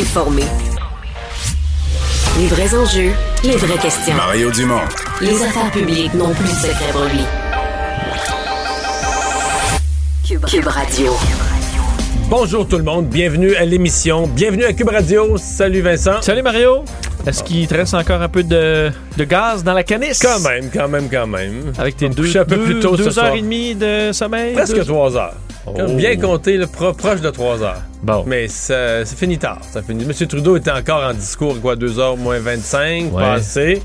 informer. Les vrais enjeux, les vraies questions. Mario Dumont. Les affaires publiques n'ont plus de secret pour lui. Cube Radio. Bonjour tout le monde, bienvenue à l'émission, bienvenue à Cube Radio. Salut Vincent. Salut Mario. Est-ce qu'il te reste encore un peu de, de gaz dans la canisse? Quand même, quand même, quand même. Avec tes deux, un peu deux- plus tôt ce deux soir. heures et demie de sommeil? Presque Deux- trois heures. Oh. Bien compté, le pro- proche de trois heures. Bon. Mais ça, ça finit tard. Ça finit. Monsieur Trudeau était encore en discours, quoi, 2 heures moins 25, Ouais. passé.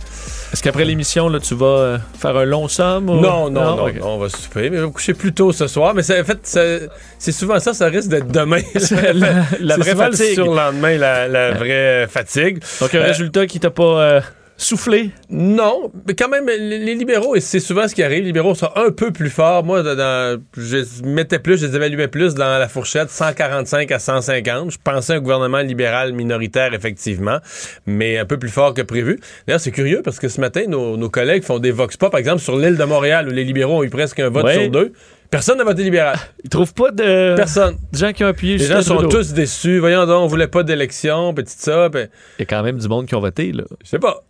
Est-ce qu'après l'émission, là, tu vas euh, faire un long somme? ou- Non, non, non, on va souper. Mais on va coucher plus tôt ce soir. Mais ça, en fait, c'est souvent ça, ça risque d'être demain. la- la C'est vraie le fatigue. surlendemain, la, la vraie fatigue. Donc, un Euh, résultat qui t'a pas euh, soufflé? Non, mais quand même, les, libéraux, et c'est souvent ce qui arrive, les libéraux sont un peu plus forts. Moi, dans- je mettais plus, je les évaluais plus dans la fourchette 145 à 150. Je pensais un gouvernement libéral minoritaire, effectivement, mais un peu plus fort que prévu. D'ailleurs, c'est curieux parce que ce matin, nos, nos collègues font des vox pop, par exemple, sur l'île de Montréal, où les libéraux ont eu presque un vote Ouais. sur deux. Personne n'a voté libéral. Ils trouvent pas de Personne. gens qui ont appuyé Les gens sont Trudeau? tous déçus. Voyons donc, on voulait pas d'élection, petit ça. Il y a quand même du monde qui ont voté, là. Je sais pas.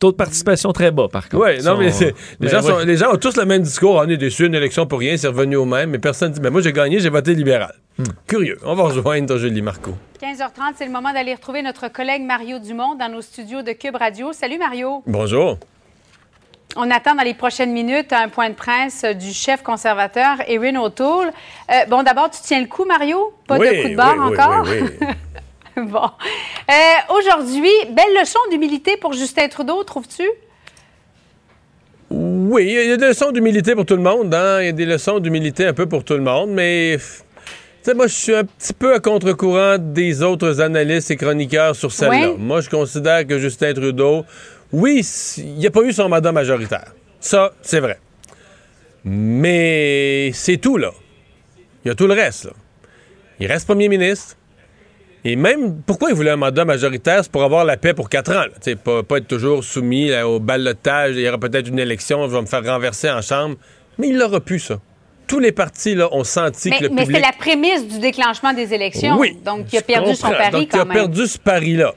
Taux de participation très bas, par contre. Oui, non, Sont- mais les, gens sont- les gens ont tous le même discours. On est déçus, une élection pour rien, c'est revenu au même. Mais personne dit, mais moi j'ai gagné, j'ai voté libéral. Hmm. Curieux. On va rejoindre Julie Marco. 15h30, c'est le moment d'aller retrouver notre collègue Mario Dumont dans nos studios de Cube Radio. Salut Mario. Bonjour. On attend dans les prochaines minutes un point de presse du chef conservateur Erin O'Toole. Euh, bon, d'abord, tu tiens le coup, Mario? Pas Oui, de coup de barre oui, oui, encore? bon. Euh, Aujourd'hui, belle leçon d'humilité pour Justin Trudeau, trouves-tu? Oui, il y a des leçons d'humilité pour tout le monde. hein. Il y a des leçons d'humilité un peu pour tout le monde. Mais, tu sais, moi, je suis un petit peu à contre-courant des autres analystes et chroniqueurs sur celle-là. Moi, je considère que Justin Trudeau, oui, il n'a pas eu son mandat majoritaire. Ça, c'est vrai. Mais c'est tout, là. Il y a tout le reste, là. Il reste premier ministre. Et même, pourquoi il voulait un mandat majoritaire? C'est pour avoir la paix pour quatre ans. là. Tu sais, Pas, pas être toujours soumis là, au ballottage. Il y aura peut-être une élection, je vais me faire renverser en chambre. Mais il l'aura pu, ça. Tous les partis là, ont senti Mais, que le mais public... c'est la prémisse du déclenchement des élections. Oui. Donc, il a perdu son pari Donc, quand il a même. perdu ce pari-là,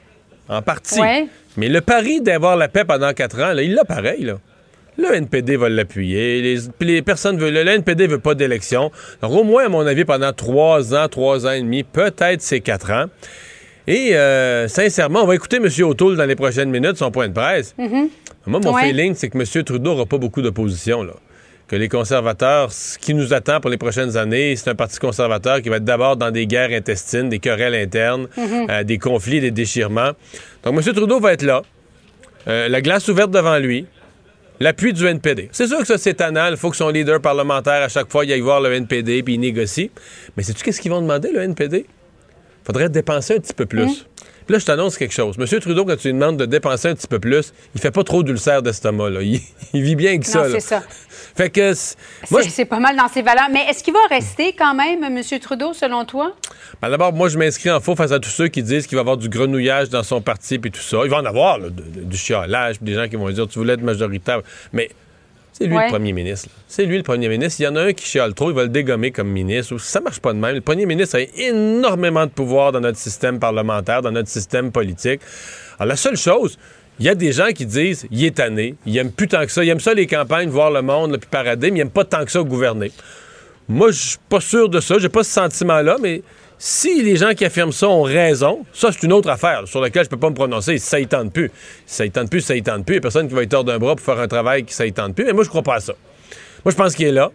en partie. Ouais. Mais le pari d'avoir la paix pendant quatre ans, là, il l'a pareil, là. Le NPD va l'appuyer. Les, personnes veulent. Le NPD veut pas d'élection. Donc, au moins, à mon avis, pendant trois ans, trois ans et demi, peut-être c'est quatre ans. Et euh, sincèrement, on va écouter M. O'Toole dans les prochaines minutes, son point de presse. Moi, mon Ouais. feeling, c'est que M. Trudeau n'aura pas beaucoup d'opposition, là. Que les conservateurs, ce qui nous attend pour les prochaines années, c'est un parti conservateur qui va être d'abord dans des guerres intestines, des querelles internes, euh, des conflits, des déchirements. Donc, M. Trudeau va être là. Euh, la glace ouverte devant lui. L'appui du NPD. C'est sûr que ça, c'est tannant. Il faut que son leader parlementaire, à chaque fois, il aille voir le NPD puis il négocie. Mais sais-tu qu'est-ce qu'ils vont demander, le NPD? faudrait dépenser un petit peu plus. Puis là, je t'annonce quelque chose. Monsieur Trudeau, quand tu lui demandes de dépenser un petit peu plus, il fait pas trop d'ulcère d'estomac. Là. Il, il vit bien avec ça. Non, là. c'est ça. Fait que moi, C'est je- pas mal dans ses valeurs. Mais est-ce qu'il va rester quand même, M. Trudeau, selon toi? ben, d'abord, moi, je m'inscris en faux face à tous ceux qui disent qu'il va y avoir du grenouillage dans son parti puis tout ça. Il va en avoir là, de- de- du chiolage, puis des gens qui vont dire tu voulais être majoritaire. Mais c'est lui Ouais. le premier ministre. C'est lui le premier ministre. Il y en a un qui chiale trop, il va le dégommer comme ministre. Ça marche pas de même. Le premier ministre a énormément de pouvoir dans notre système parlementaire, dans notre système politique. Alors, la seule chose, il y a des gens qui disent il est tanné, il aime plus tant que ça, il aime ça les campagnes, voir le monde, puis parader, mais il aime pas tant que ça gouverner. Moi, je suis pas sûr de ça, j'ai pas ce sentiment-là, mais Si les gens qui affirment ça ont raison, ça, c'est une autre affaire sur laquelle je peux pas me prononcer. Ça y tente plus. Ça y tente plus, ça y tente plus. Il n'y a personne qui va être hors d'un bras pour faire un travail qui ça y tente plus. Mais moi, je crois pas à ça. Moi, je pense qu'il est là.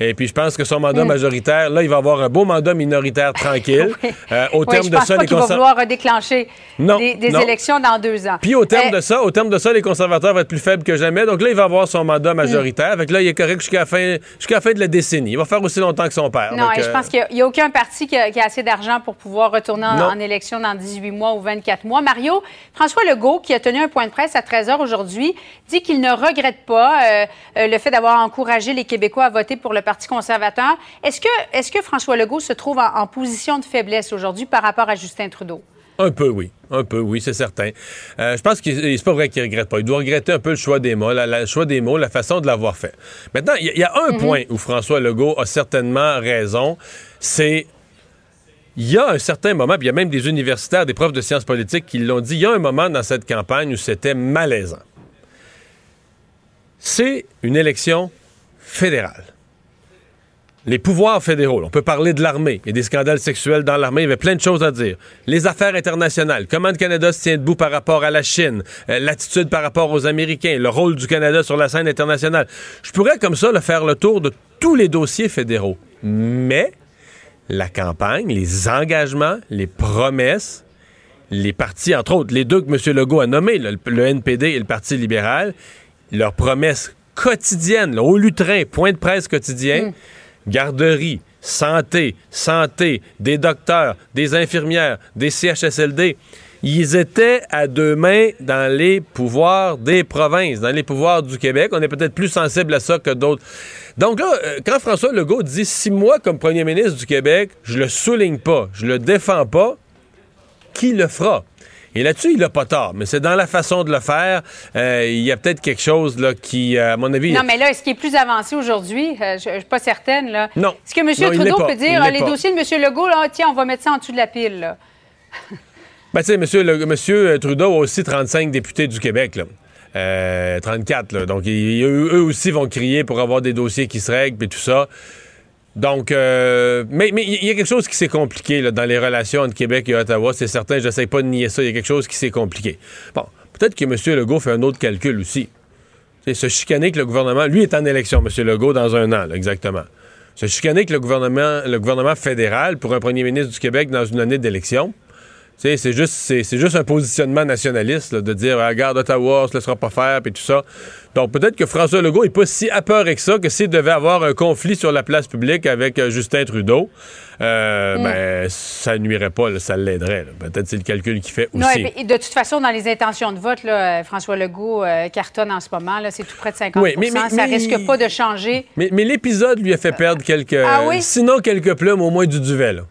Et puis, je pense que son mandat majoritaire, là, il va avoir un beau mandat minoritaire tranquille. Oui. Euh, au Oui, terme je de pense ça, pas les qu'il va vouloir redéclencher Non, des, des non. élections dans deux ans. Puis au terme Euh, de ça, au terme de ça, les conservateurs vont être plus faibles que jamais. Donc là, il va avoir son mandat majoritaire. Fait que là, il est correct jusqu'à la fin, jusqu'à la fin de la décennie. Il va faire aussi longtemps que son père. Non, Donc, et je euh, pense qu'il n'y a, aucun parti qui a, qui a assez d'argent pour pouvoir retourner en, élection dans 18 mois ou 24 mois. Mario, François Legault, qui a tenu un point de presse à 13 h aujourd'hui, dit qu'il ne regrette pas euh, euh, le fait d'avoir encouragé les Québécois à voter pour le Parti conservateur. Est-ce que, est que François Legault se trouve en, en position de faiblesse aujourd'hui par rapport à Justin Trudeau? Un peu, oui. Un peu, oui, c'est certain. Euh, je pense que c'est pas vrai qu'il regrette pas. Il doit regretter un peu le choix des mots, la- la- le choix des mots, la façon de l'avoir fait. Maintenant, il y, a- il y a un point où François Legault a certainement raison. C'est il y a un certain moment, puis il y a même des universitaires, des profs de sciences politiques qui l'ont dit, il y a un moment dans cette campagne où c'était malaisant. C'est une élection fédérale. Les pouvoirs fédéraux, on peut parler de l'armée, a des scandales sexuels dans l'armée, il y avait plein de choses à dire. Les affaires internationales, comment le Canada se tient debout par rapport à la Chine, euh, l'attitude par rapport aux Américains, le rôle du Canada sur la scène internationale. Je pourrais comme ça le faire le tour de tous les dossiers fédéraux. Mais la campagne, les engagements, les promesses, les partis, entre autres, les deux que M. Legault a nommés, le, NPD et le Parti libéral, leurs promesses quotidiennes, au lutrin, point de presse quotidien, garderie, santé, santé, des docteurs, des infirmières, des CHSLD, ils étaient à deux mains dans les pouvoirs des provinces, dans les pouvoirs du Québec. On est peut-être plus sensible à ça que d'autres. Donc là, euh, quand François Legault dit si moi, comme premier ministre du Québec, je le souligne pas, je le défends pas, qui le fera? Et là-dessus, il n'a pas tort, mais c'est dans la façon de le faire. euh, il y a peut-être quelque chose là, qui, euh, à mon avis... Non, mais là, est-ce qu'il est plus avancé aujourd'hui? Euh, je ne suis pas certaine. Là. Non. Est-ce que M. Non, Trudeau peut dire ah, les pas. dossiers de M. Legault, là, tiens, on va mettre ça en dessous de la pile? Là. Ben, tu sais, le- monsieur Trudeau a aussi 35 députés du Québec, là. Euh, 34, là. Donc, ils- eux, aussi vont crier pour avoir des dossiers qui se règlent, puis tout ça. Donc, euh, mais il y a quelque chose qui s'est compliqué dans les relations entre Québec et Ottawa. C'est certain, je n'essaie pas de nier ça. Il y a quelque chose qui s'est compliqué. Bon, peut-être que M. Legault fait un autre calcul aussi. C'est se chicaner que le gouvernement. Lui est en élection, M. Legault, dans un an, exactement. Se chicaner que le gouvernement, le gouvernement fédéral, pour un premier ministre du Québec dans une année d'élection, c'est juste, juste un positionnement nationaliste de dire ah, regarde Ottawa, on se laissera pas faire puis tout ça. Donc peut-être que François Legault est pas si apeuré que ça que s'il devait avoir un conflit sur la place publique avec euh, Justin Trudeau, euh, ben ça nuirait pas, là, ça l'aiderait. Peut-être c'est le calcul qu'il fait Non, aussi. et de toute façon, dans les intentions de vote, là, euh, François Legault euh, cartonne en ce moment. C'est tout près de 50 Oui, mais- mais- Ça mais- risque pas de changer. Mais, mais l'épisode lui a fait perdre quelques, Ah oui? sinon quelques plumes, au moins du duvet. Là.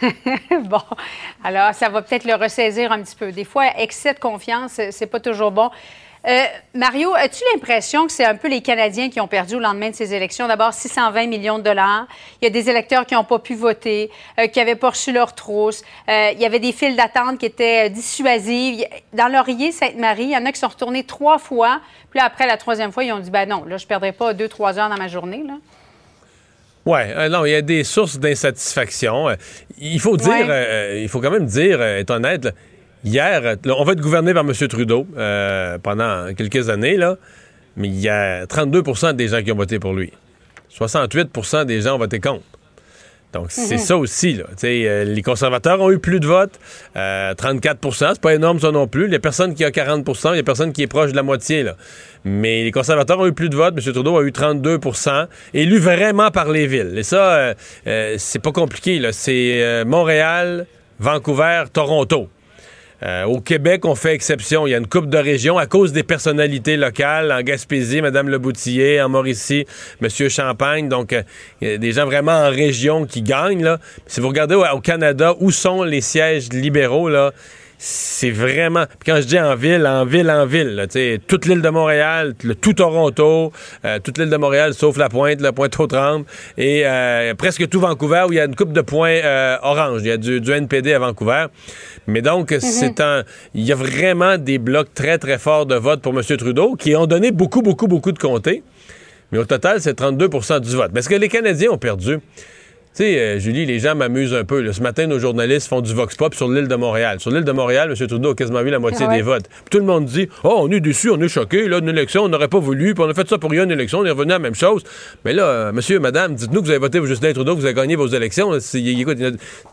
bon, alors ça va peut-être le ressaisir un petit peu. Des fois, excès de confiance, c'est pas toujours bon. Euh, Mario, as-tu l'impression que c'est un peu les Canadiens qui ont perdu au lendemain de ces élections? D'abord, 620 millions de dollars. Il y a des électeurs qui n'ont pas pu voter, euh, qui n'avaient pas reçu leur trousse. Euh, il y avait des files d'attente qui étaient dissuasives. Dans Laurier, Sainte-Marie, il y en a qui sont retournés trois fois. Puis là, après la troisième fois, ils ont dit, ben non, là, je ne perdrai pas deux, trois heures dans ma journée. Là. Oui, non, il y a des sources d'insatisfaction. Euh, il faut dire, Ouais. euh, il faut quand même dire, être honnête, hier, là, on va être gouverné par M. Trudeau euh, pendant quelques années, là, mais il y a 32% des gens qui ont voté pour lui. 68% des gens ont voté contre. Donc, c'est Mhm. ça aussi. Là. Euh, les conservateurs ont eu plus de votes. euh, 34% c'est pas énorme ça non plus. Il y a personne qui a 40% il y a personne qui est proche de la moitié. Là. Mais les conservateurs ont eu plus de votes. M. Trudeau a eu 32% élu vraiment par les villes. Et ça, euh, euh, c'est pas compliqué. C'est Montréal, Vancouver, Toronto. Euh, au Québec, on fait exception. Il y a une coupe de régions à cause des personnalités locales. En Gaspésie, Mme Leboutillier. En Mauricie, M. Champagne. Donc, euh, il y a des gens vraiment en région qui gagnent. Là. Si vous regardez au, au Canada, où sont les sièges libéraux, là, c'est vraiment... Puis quand je dis en ville, en ville, en ville, là, tu sais, toute l'île de Montréal, le, tout Toronto, euh, toute l'île de Montréal, sauf la pointe, la pointe aux trembles, et euh, presque tout Vancouver, où il y a une coupe de points euh, orange. Il y a du, du NPD à Vancouver. Mais donc, c'est un... Il y a vraiment des blocs très, très forts de vote pour M. Trudeau qui ont donné beaucoup, beaucoup, beaucoup de comtés. Mais au total, c'est 32% du vote. Mais est-ce que les Canadiens ont perdu? Tu sais, euh, Julie, les gens m'amusent un peu. là. Ce matin, nos journalistes font du vox pop sur l'île de Montréal. Sur l'île de Montréal, M. Trudeau a quasiment vu la moitié Ah ouais. des votes. Puis tout le monde dit Oh, on est déçus, on est choqués. Là, une élection, on n'aurait pas voulu. Puis on a fait ça pour rien, une élection, on est revenu à la même chose. Mais là, euh, monsieur, madame, dites-nous que vous avez voté pour Justin Trudeau, que vous avez gagné vos élections. C'est-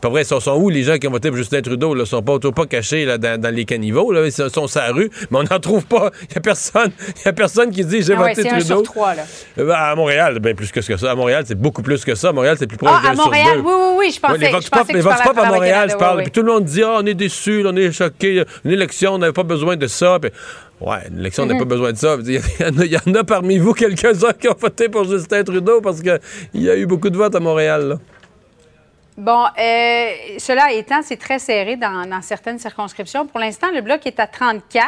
pas vrai, ils sont, sont où les gens qui ont voté pour Justin Trudeau? Ils sont pas, autour- pas cachés là, dans, dans les caniveaux. Là? Ils sont sur la rue, mais on n'en trouve pas. Il n'y a personne. Y a personne qui dit J'ai Ah ouais, voté un Trudeau. sur trois, là. Euh, ben, à Montréal, bien plus que ça. À Montréal, c'est beaucoup plus que ça. À Montréal, c'est plus proche Ah, Montréal, oui, oui, oui, je pensais, les Vox Pop, Pop à Montréal, je parle. Puis tout le monde dit, ah, on est déçus, on est choqués. Une élection, on n'avait pas besoin de ça. Puis, ouais, une élection, on n'a pas besoin de ça. Il y, en a, parmi vous quelques-uns qui ont voté pour Justin Trudeau parce qu'il y a eu beaucoup de votes à Montréal. Bon, euh, cela étant, c'est très serré dans, dans certaines circonscriptions. Pour l'instant, le bloc est à 34.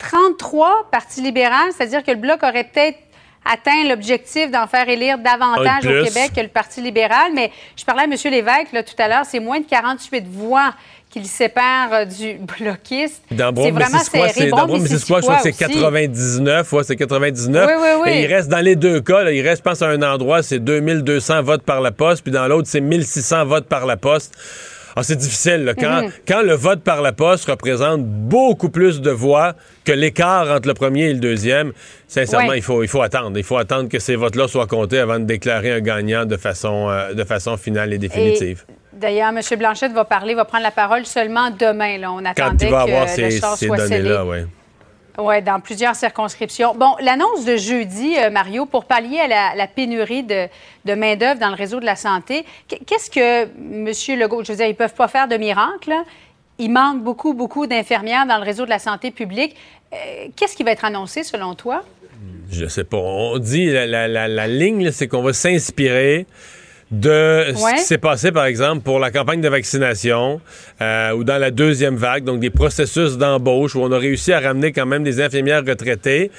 33 Parti libéral, c'est-à-dire que le bloc aurait peut-être atteint l'objectif d'en faire élire davantage au. Québec que le Parti libéral. Mais je parlais à M. Lévesque là, tout à l'heure, c'est moins de 48 voix qui le séparent euh, du bloquiste. Dans c'est vraiment serré. c'est dans Brome-Missisquoi, je crois que c'est aussi. 99. Ouais, c'est 99. Oui, oui, oui. Et il reste dans les deux cas, là, il reste, je pense, à un endroit, c'est 2200 votes par la poste, puis dans l'autre, c'est 1600 votes par la poste. Ah, c'est difficile. là. Quand, Mhm. quand le vote par la poste représente beaucoup plus de voix que l'écart entre le premier et le deuxième, sincèrement, Ouais. il, faut, il faut attendre. Il faut attendre que ces votes-là soient comptés avant de déclarer un gagnant de façon, euh, de façon finale et définitive. Et D'ailleurs, M. Blanchette va parler, va prendre la parole seulement demain. Là. On Quand attendait il va que avoir ces, soit données-là, oui. Oui, dans plusieurs circonscriptions. Bon, l'annonce de jeudi, euh, Mario, pour pallier à la, pénurie de, main-d'œuvre dans le réseau de la santé, qu- qu'est-ce que M. Legault, je veux dire, ils ne peuvent pas faire de miracle. là? Il manque beaucoup, beaucoup d'infirmières dans le réseau de la santé publique. Euh, qu'est-ce qui va être annoncé selon toi? Je sais pas. On dit la, ligne, c'est qu'on va s'inspirer de ce qui s'est passé, par exemple, pour la campagne de vaccination euh, ou dans la deuxième vague, donc des processus d'embauche où on a réussi à ramener quand même des infirmières retraitées.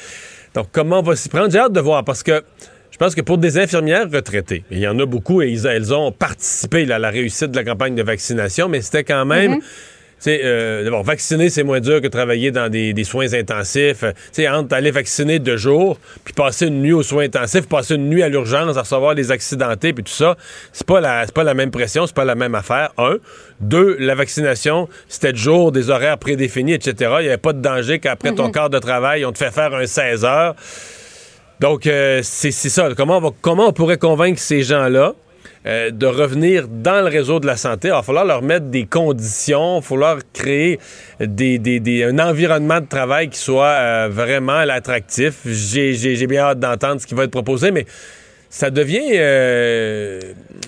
Donc, comment on va s'y prendre? J'ai hâte de voir parce que je pense que pour des infirmières retraitées, il y en a beaucoup et ils- elles ont participé là, à la réussite de la campagne de vaccination, mais c'était quand même. Tu sais, euh, d'abord, vacciner, c'est moins dur que travailler dans des, des soins intensifs. Euh, Tu sais, entre aller vacciner deux jours, puis passer une nuit aux soins intensifs, passer une nuit à l'urgence, à recevoir les accidentés, puis tout ça, c'est pas la, c'est pas la même pression, c'est pas la même affaire. Un. Deux, la vaccination, c'était de jour, des horaires prédéfinis, etc. Il n'y avait pas de danger qu'après ton quart de travail, on te fait faire un 16 heures. Donc, euh, c'est c'est ça. Comment on, va- comment on pourrait convaincre ces gens-là euh, de revenir dans le réseau de la santé? Il va falloir leur mettre des conditions, il va falloir créer des, des- des- un environnement de travail qui soit euh, vraiment attractif. J'ai bien hâte d'entendre ce qui va être proposé, mais ça devient, euh,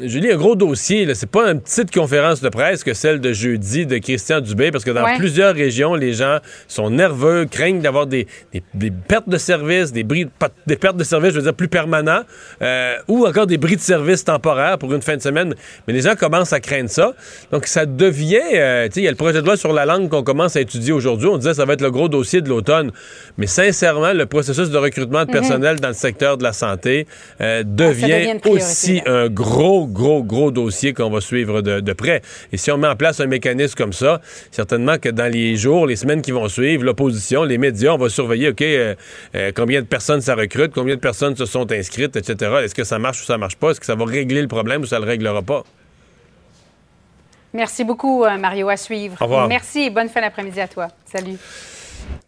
Julie, un gros dossier. C'est pas une petite conférence de presse que celle de jeudi de Christian Dubé, parce que dans Ouais. plusieurs régions, les gens sont nerveux, craignent d'avoir des, des- des pertes de services, des, bris, des pertes de services, je veux dire, plus permanents, euh, ou encore des bris de services temporaires pour une fin de semaine. Mais les gens commencent à craindre ça. Donc, ça devient, euh, tu sais, il y a le projet de loi sur la langue qu'on commence à étudier aujourd'hui. On disait que ça va être le gros dossier de l'automne. Mais sincèrement, le processus de recrutement de personnel dans le secteur de la santé euh, devient, devient aussi là. un gros, gros, gros dossier qu'on va suivre de, de près. Et si on met en place un mécanisme comme ça, certainement que dans les jours, les semaines qui vont suivre, l'opposition, les médias, on va surveiller, OK, euh, euh, combien de personnes ça recrute, combien de personnes se sont inscrites, etc. Est-ce que ça marche ou ça marche pas? Est-ce que ça va régler le problème ou ça le réglera pas? Merci beaucoup, euh, Mario, à suivre. Au revoir. Merci et bonne fin d'après-midi à toi. Salut.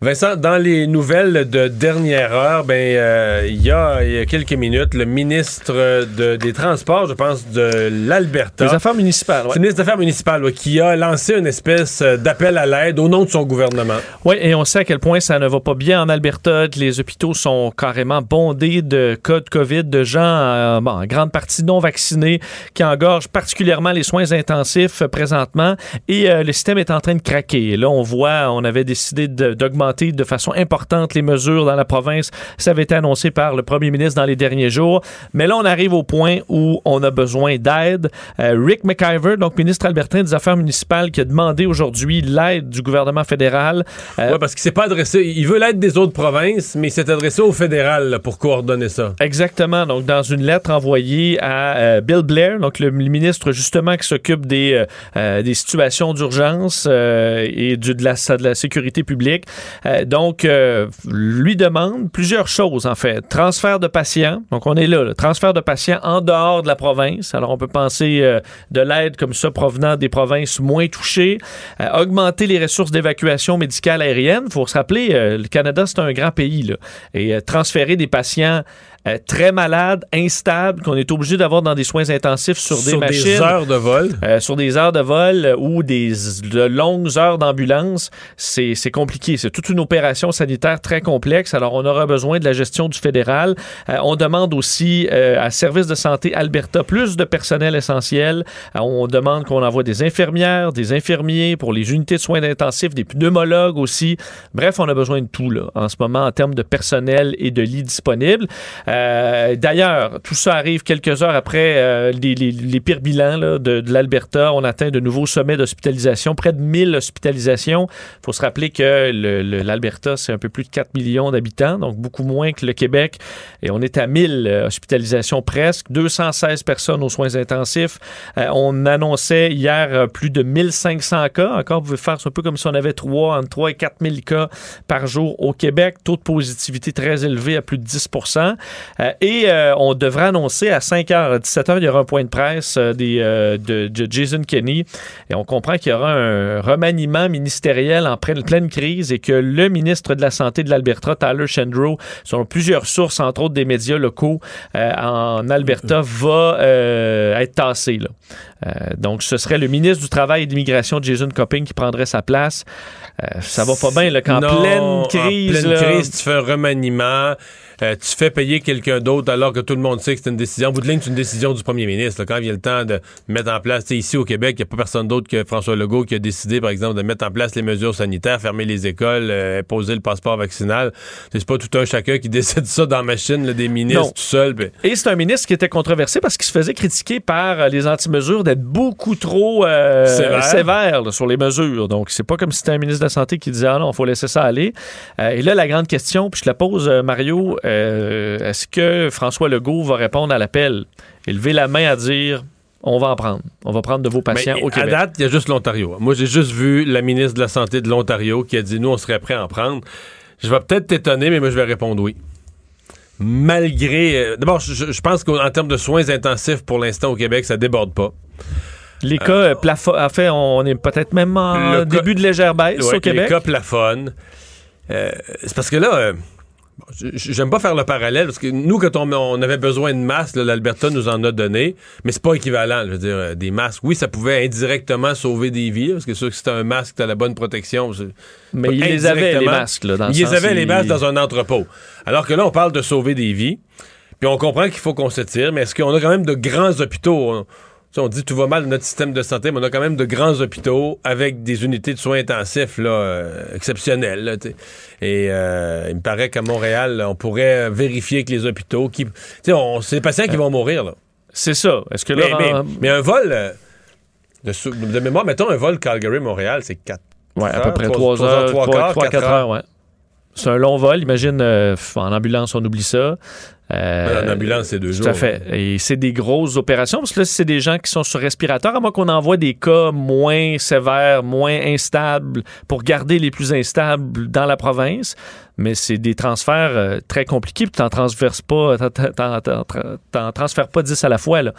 Vincent, dans les nouvelles de dernière heure, ben euh, il y, a, il y a quelques minutes, le ministre de- des Transports, je pense, de l'Alberta. Les affaires municipales. C'est le ministre des Affaires municipales ouais, qui a lancé une espèce euh, d'appel à l'aide au nom de son gouvernement. Oui, et on sait à quel point ça ne va pas bien en Alberta. Les hôpitaux sont carrément bondés de cas de COVID, de gens euh, bon, en grande partie non vaccinés qui engorgent particulièrement les soins intensifs euh, présentement. Et le système est en train de craquer. Et là, on voit, on avait décidé de- d'augmenter de façon importante les mesures dans la province. Ça avait été annoncé par le premier ministre dans les derniers jours. Mais là, on arrive au point où on a besoin d'aide. Euh, Rick McIver, donc ministre albertain des Affaires municipales, qui a demandé aujourd'hui l'aide du gouvernement fédéral. Euh, Ouais, parce qu'il s'est pas adressé. Il veut l'aide des autres provinces, mais il s'est adressé au fédéral là, pour coordonner ça. Exactement. Donc, dans une lettre envoyée à euh, Bill Blair, donc le, le ministre justement qui s'occupe des, euh, des situations d'urgence et du, de, la, de la sécurité publique, Euh, donc, euh, lui demande plusieurs choses, en fait. Transfert de patients. Donc, on est là, là. transfert de patients en dehors de la province. Alors, on peut penser euh, de l'aide comme ça provenant des provinces moins touchées. Augmenter les ressources d'évacuation médicale aérienne. Il faut se rappeler, le Canada, c'est un grand pays. Et transférer des patients euh, très malades, instables, qu'on est obligé d'avoir dans des soins intensifs sur des Sur machines. des heures de vol. Euh, sur des heures de vol euh, ou des de longues heures d'ambulance, c'est c'est compliqué. C'est toute une opération sanitaire très complexe. Alors, on aura besoin de la gestion du fédéral. Euh, on demande aussi euh, à Service de santé Alberta plus de personnel essentiel. Euh, on demande qu'on envoie des infirmières, des infirmiers pour les unités de soins intensifs, des pneumologues aussi. Bref, on a besoin de tout là, en ce moment en termes de personnel et de lits disponibles. Euh, D'ailleurs, tout ça arrive quelques heures après euh, les, pires bilans de, l'Alberta. On atteint de nouveaux sommets d'hospitalisation, près de 1000 hospitalisations. Il faut se rappeler que l'Alberta, c'est un peu plus de 4 millions d'habitants, donc beaucoup moins que le Québec. Et on est à 1000 euh, hospitalisations presque, 216 personnes aux soins intensifs. Euh, on annonçait hier euh, plus de 1500 cas. Encore, vous pouvez faire un peu comme si on avait 3, entre 3 et 4 000 cas par jour au Québec. Taux de positivité très élevé à plus de 10 euh, et euh, on devrait annoncer à 5h, 17h, il y aura un point de presse euh, des, euh, de, de Jason Kenney. Et on comprend qu'il y aura un remaniement ministériel en pleine, crise et que le ministre de la Santé de l'Alberta, Tyler Shandro, selon plusieurs sources, entre autres des médias locaux euh, en Alberta, va euh, être tassé. Là. Euh, donc, ce serait le ministre du Travail et de l'Immigration, Jason Copping, qui prendrait sa place. Euh, ça va pas bien, là, qu'en pleine crise. En pleine là, crise, tu fais un remaniement, euh, tu fais payer quelqu'un d'autre alors que tout le monde sait que c'est une décision. En bout de ligne, c'est une décision du premier ministre. là. quand il y a le temps de mettre en place, ici au Québec, il n'y a pas personne d'autre que François Legault qui a décidé, par exemple, de mettre en place les mesures sanitaires, fermer les écoles, euh, imposer le passeport vaccinal. C'est pas tout un chacun qui décide ça dans la machine, là, des ministres Non. tout seul. Et c'est un ministre qui était controversé parce qu'il se faisait critiquer par euh, les anti-mesures d'être beaucoup trop euh, Sévère. sévère là, sur les mesures. Donc, c'est pas comme si c'était un ministre de la Santé qui disait Ah non, il faut laisser ça aller. Euh, et là, la grande question, puis je la pose, euh, Mario euh, est-ce que François Legault va répondre à l'appel? Et lever la main à dire on va en prendre. On va prendre de vos patients Mais au à Québec. date, il y a juste l'Ontario. Moi, j'ai juste vu la ministre de la Santé de l'Ontario qui a dit nous, on serait prêt à en prendre. Je vais peut-être t'étonner, mais moi, je vais répondre oui. Malgré. euh, D'abord, je, je pense qu'en termes de soins intensifs, pour l'instant, au Québec, ça déborde pas. Les cas euh, plafo- En fait, on est peut-être même en cas- début de légère baisse Ouais, au Québec. Les cas plafonnent. Euh, c'est parce que là, j'aime pas faire le parallèle parce que nous, quand on, on avait besoin de masques, l'Alberta nous en a donné, mais c'est pas équivalent. Je veux dire, euh, des masques, oui, ça pouvait indirectement sauver des vies, parce que sûr que si t'as un masque, t'as la bonne protection. Mais ils les avaient, les masques. Là, dans le Ils les avaient, les masques, dans un entrepôt. Alors que là, on parle de sauver des vies, puis on comprend qu'il faut qu'on se tire, mais est-ce qu'on a quand même de grands hôpitaux? On, dit tout va mal dans notre système de santé, mais on a quand même de grands hôpitaux avec des unités de soins intensifs là, euh, exceptionnelles. là. Et euh, il me paraît qu'à Montréal, là, on pourrait vérifier que les hôpitaux qui. Tu sais, on- c'est des patients qui vont mourir. C'est ça. Est-ce que. Mais, mais un vol. euh, de, sou- de mémoire, mettons un vol Calgary-Montréal, c'est 4 Ouais, à peu près trois- 3 trois heures, heures, trois 3 quarts, quatre 4 heures. heures, ouais. C'est un long vol. Imagine, euh, en ambulance, on oublie ça. Euh, En ambulance, c'est deux Tout jours. à fait. Et c'est des grosses opérations, parce que là, c'est des gens qui sont sur respirateur, à moins qu'on envoie des cas moins sévères, moins instables, pour garder les plus instables dans la province. Mais c'est des transferts euh, très compliqués, puis t'en transverses pas, t'en transfères pas 10 à la fois, là.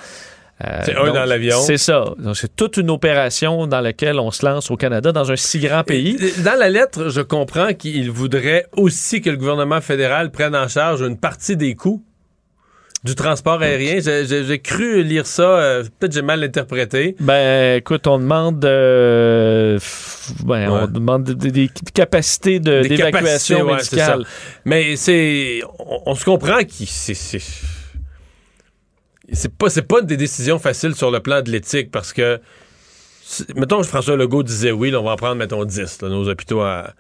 Euh, C'est un donc, dans l'avion. C'est ça. Donc, c'est toute une opération dans laquelle on se lance au Canada, dans un si grand pays. Dans la lettre, je comprends qu'il voudrait aussi que le gouvernement fédéral prenne en charge une partie des coûts du transport aérien. J'ai- cru lire ça, euh, peut-être j'ai mal interprété. Ben, écoute, on demande, euh, ben, Ouais. on demande des, des capacités d'évacuation ouais, médicale. Mais c'est, on, on se comprend que c'est, c'est, pas, c'est pas des décisions faciles sur le plan de l'éthique parce que, mettons, François Legault disait oui, là, on va en prendre, mettons, 10, là, nos hôpitaux à.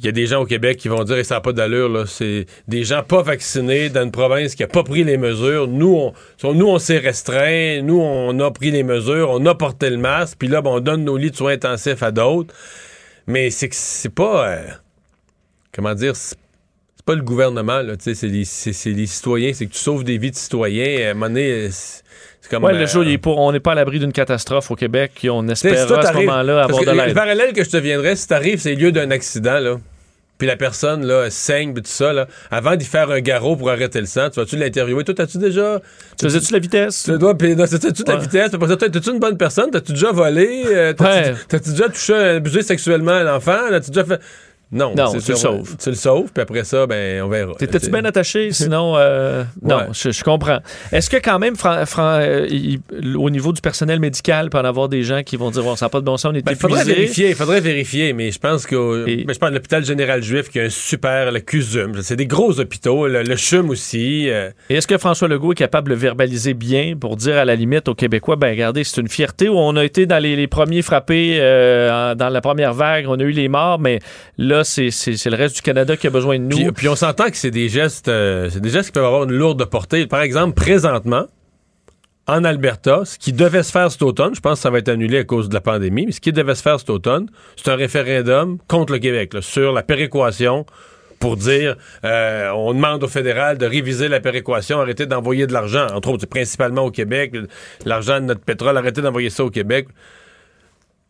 Il y a des gens au Québec qui vont dire, et ça n'a pas d'allure, là, c'est des gens pas vaccinés dans une province qui a pas pris les mesures. Nous, on, nous, on s'est restreint, nous, on a pris les mesures, on a porté le masque, puis là, ben, on donne nos lits de soins intensifs à d'autres. Mais c'est que c'est pas. euh, comment dire? Pas le gouvernement, là, tu sais, c'est les, c'est- c'est les citoyens. C'est que tu sauves des vies de citoyens. À un moment donné, euh, c'est comme, Ouais, euh, le jour, il est pour- on n'est pas à l'abri d'une catastrophe au Québec, on Tu espère à ce moment-là avoir de Le l'aide. parallèle que je te viendrais, si t'arrives, c'est le lieu d'un accident, là. Puis la personne, là, saigne, puis tout ça, là. Avant d'y faire un garrot pour arrêter le sang, tu vas-tu l'interviewer? Toi, t'as-tu déjà. Tu faisais-tu la vitesse? Tu dois, puis, de la vitesse? Après ça, T'es-tu une bonne personne? T'as-tu déjà volé? Euh, T'as-tu Ouais. déjà touché, abusé sexuellement un enfant? T'as-tu déjà fait. Non, tu le sauves. Tu le sauves, puis après ça, ben, on verra. T'étais-tu bien attaché? Sinon, euh, non, Ouais. je, je comprends. Est-ce que quand même, Fran- Fran- euh, il- au niveau du personnel médical, peut en avoir des gens qui vont dire, bon, ça n'a pas de bon sens, on est Ben, il faudrait épuisé? vérifier, il faudrait vérifier, mais je pense que Et- ben, je pense l'hôpital général juif qui a un super, le CUSUM, c'est des gros hôpitaux, le, le CHUM aussi. euh, Et est-ce que François Legault est capable de le verbaliser bien pour dire à la limite aux Québécois, ben regardez, c'est une fierté où on a été dans les, les premiers frappés dans la première vague, on a eu les morts, mais là, c'est le reste du Canada qui a besoin de nous. Puis, puis on s'entend que c'est des gestes, euh, c'est des gestes qui peuvent avoir une lourde portée. Par exemple, présentement, en Alberta, ce qui devait se faire cet automne, je pense que ça va être annulé à cause de la pandémie, mais ce qui devait se faire cet automne, c'est un référendum contre le Québec là, sur la péréquation pour dire euh, on demande au fédéral de réviser la péréquation, arrêter d'envoyer de l'argent, entre autres principalement au Québec, l'argent de notre pétrole, arrêter d'envoyer ça au Québec.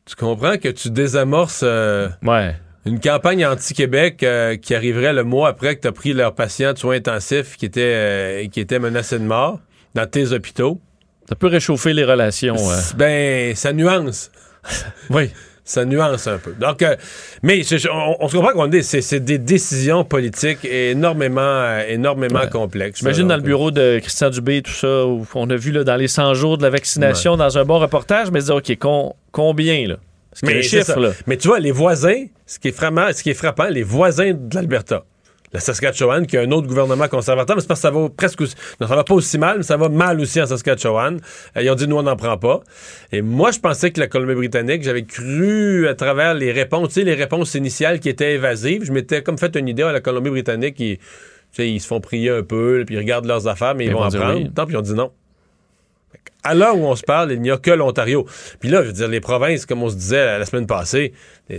Tu comprends que tu désamorces euh, Ouais. Une campagne anti-Québec euh, qui arriverait le mois après que tu as pris leur patient de soins intensifs qui était, euh, qui était menacé de mort dans tes hôpitaux. Ça peut réchauffer les relations. euh. Ben, ça nuance. Oui. Ça nuance un peu. Donc, euh, mais on, on se comprend qu'on dit c'est c'est des décisions politiques énormément, euh, énormément Ouais. complexes. J'imagine dans le bureau de Christian Dubé, tout ça, où on a vu là, dans les 100 jours de la vaccination, dans un bon reportage, mais dire, OK, con- combien, là? Mais chiffre, là. Mais tu vois, les voisins, ce qui est frappant, ce qui est frappant les voisins de l'Alberta, la Saskatchewan, qui a un autre gouvernement conservateur, mais c'est parce que ça va presque aussi, non, ça va pas aussi mal, mais ça va mal aussi en Saskatchewan. Euh, ils ont dit, nous, on n'en prend pas. Et moi, je pensais que la Colombie-Britannique, j'avais cru à travers les réponses, tu sais, les réponses initiales qui étaient évasives, je m'étais comme fait une idée à la Colombie-Britannique, ils, tu sais, ils se font prier un peu, puis ils regardent leurs affaires, mais ils, Ils vont en prendre. oui. Tant, puis ils ont dit non. À l'heure où on se parle, il n'y a que l'Ontario. Puis là, je veux dire, les provinces, comme on se disait la semaine passée, euh,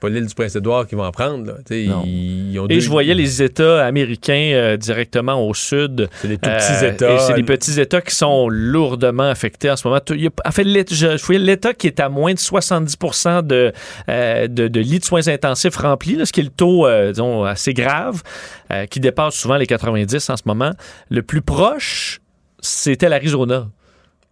pas l'île du Prince-Édouard qui va en prendre. Là. Tu sais, Non. Ils, ils ont Et deux- je voyais les États américains euh, directement au sud. C'est des tout petits Euh, États. Et c'est des petits États qui sont lourdement affectés en ce moment. Il y a- en fait, l'État- je, je voyais l'État qui est à moins de 70 de, euh, de, de lits de soins intensifs remplis, là, ce qui est le taux, euh, disons, assez grave, euh, qui dépasse souvent les 90 en ce moment. Le plus proche, c'était l'Arizona.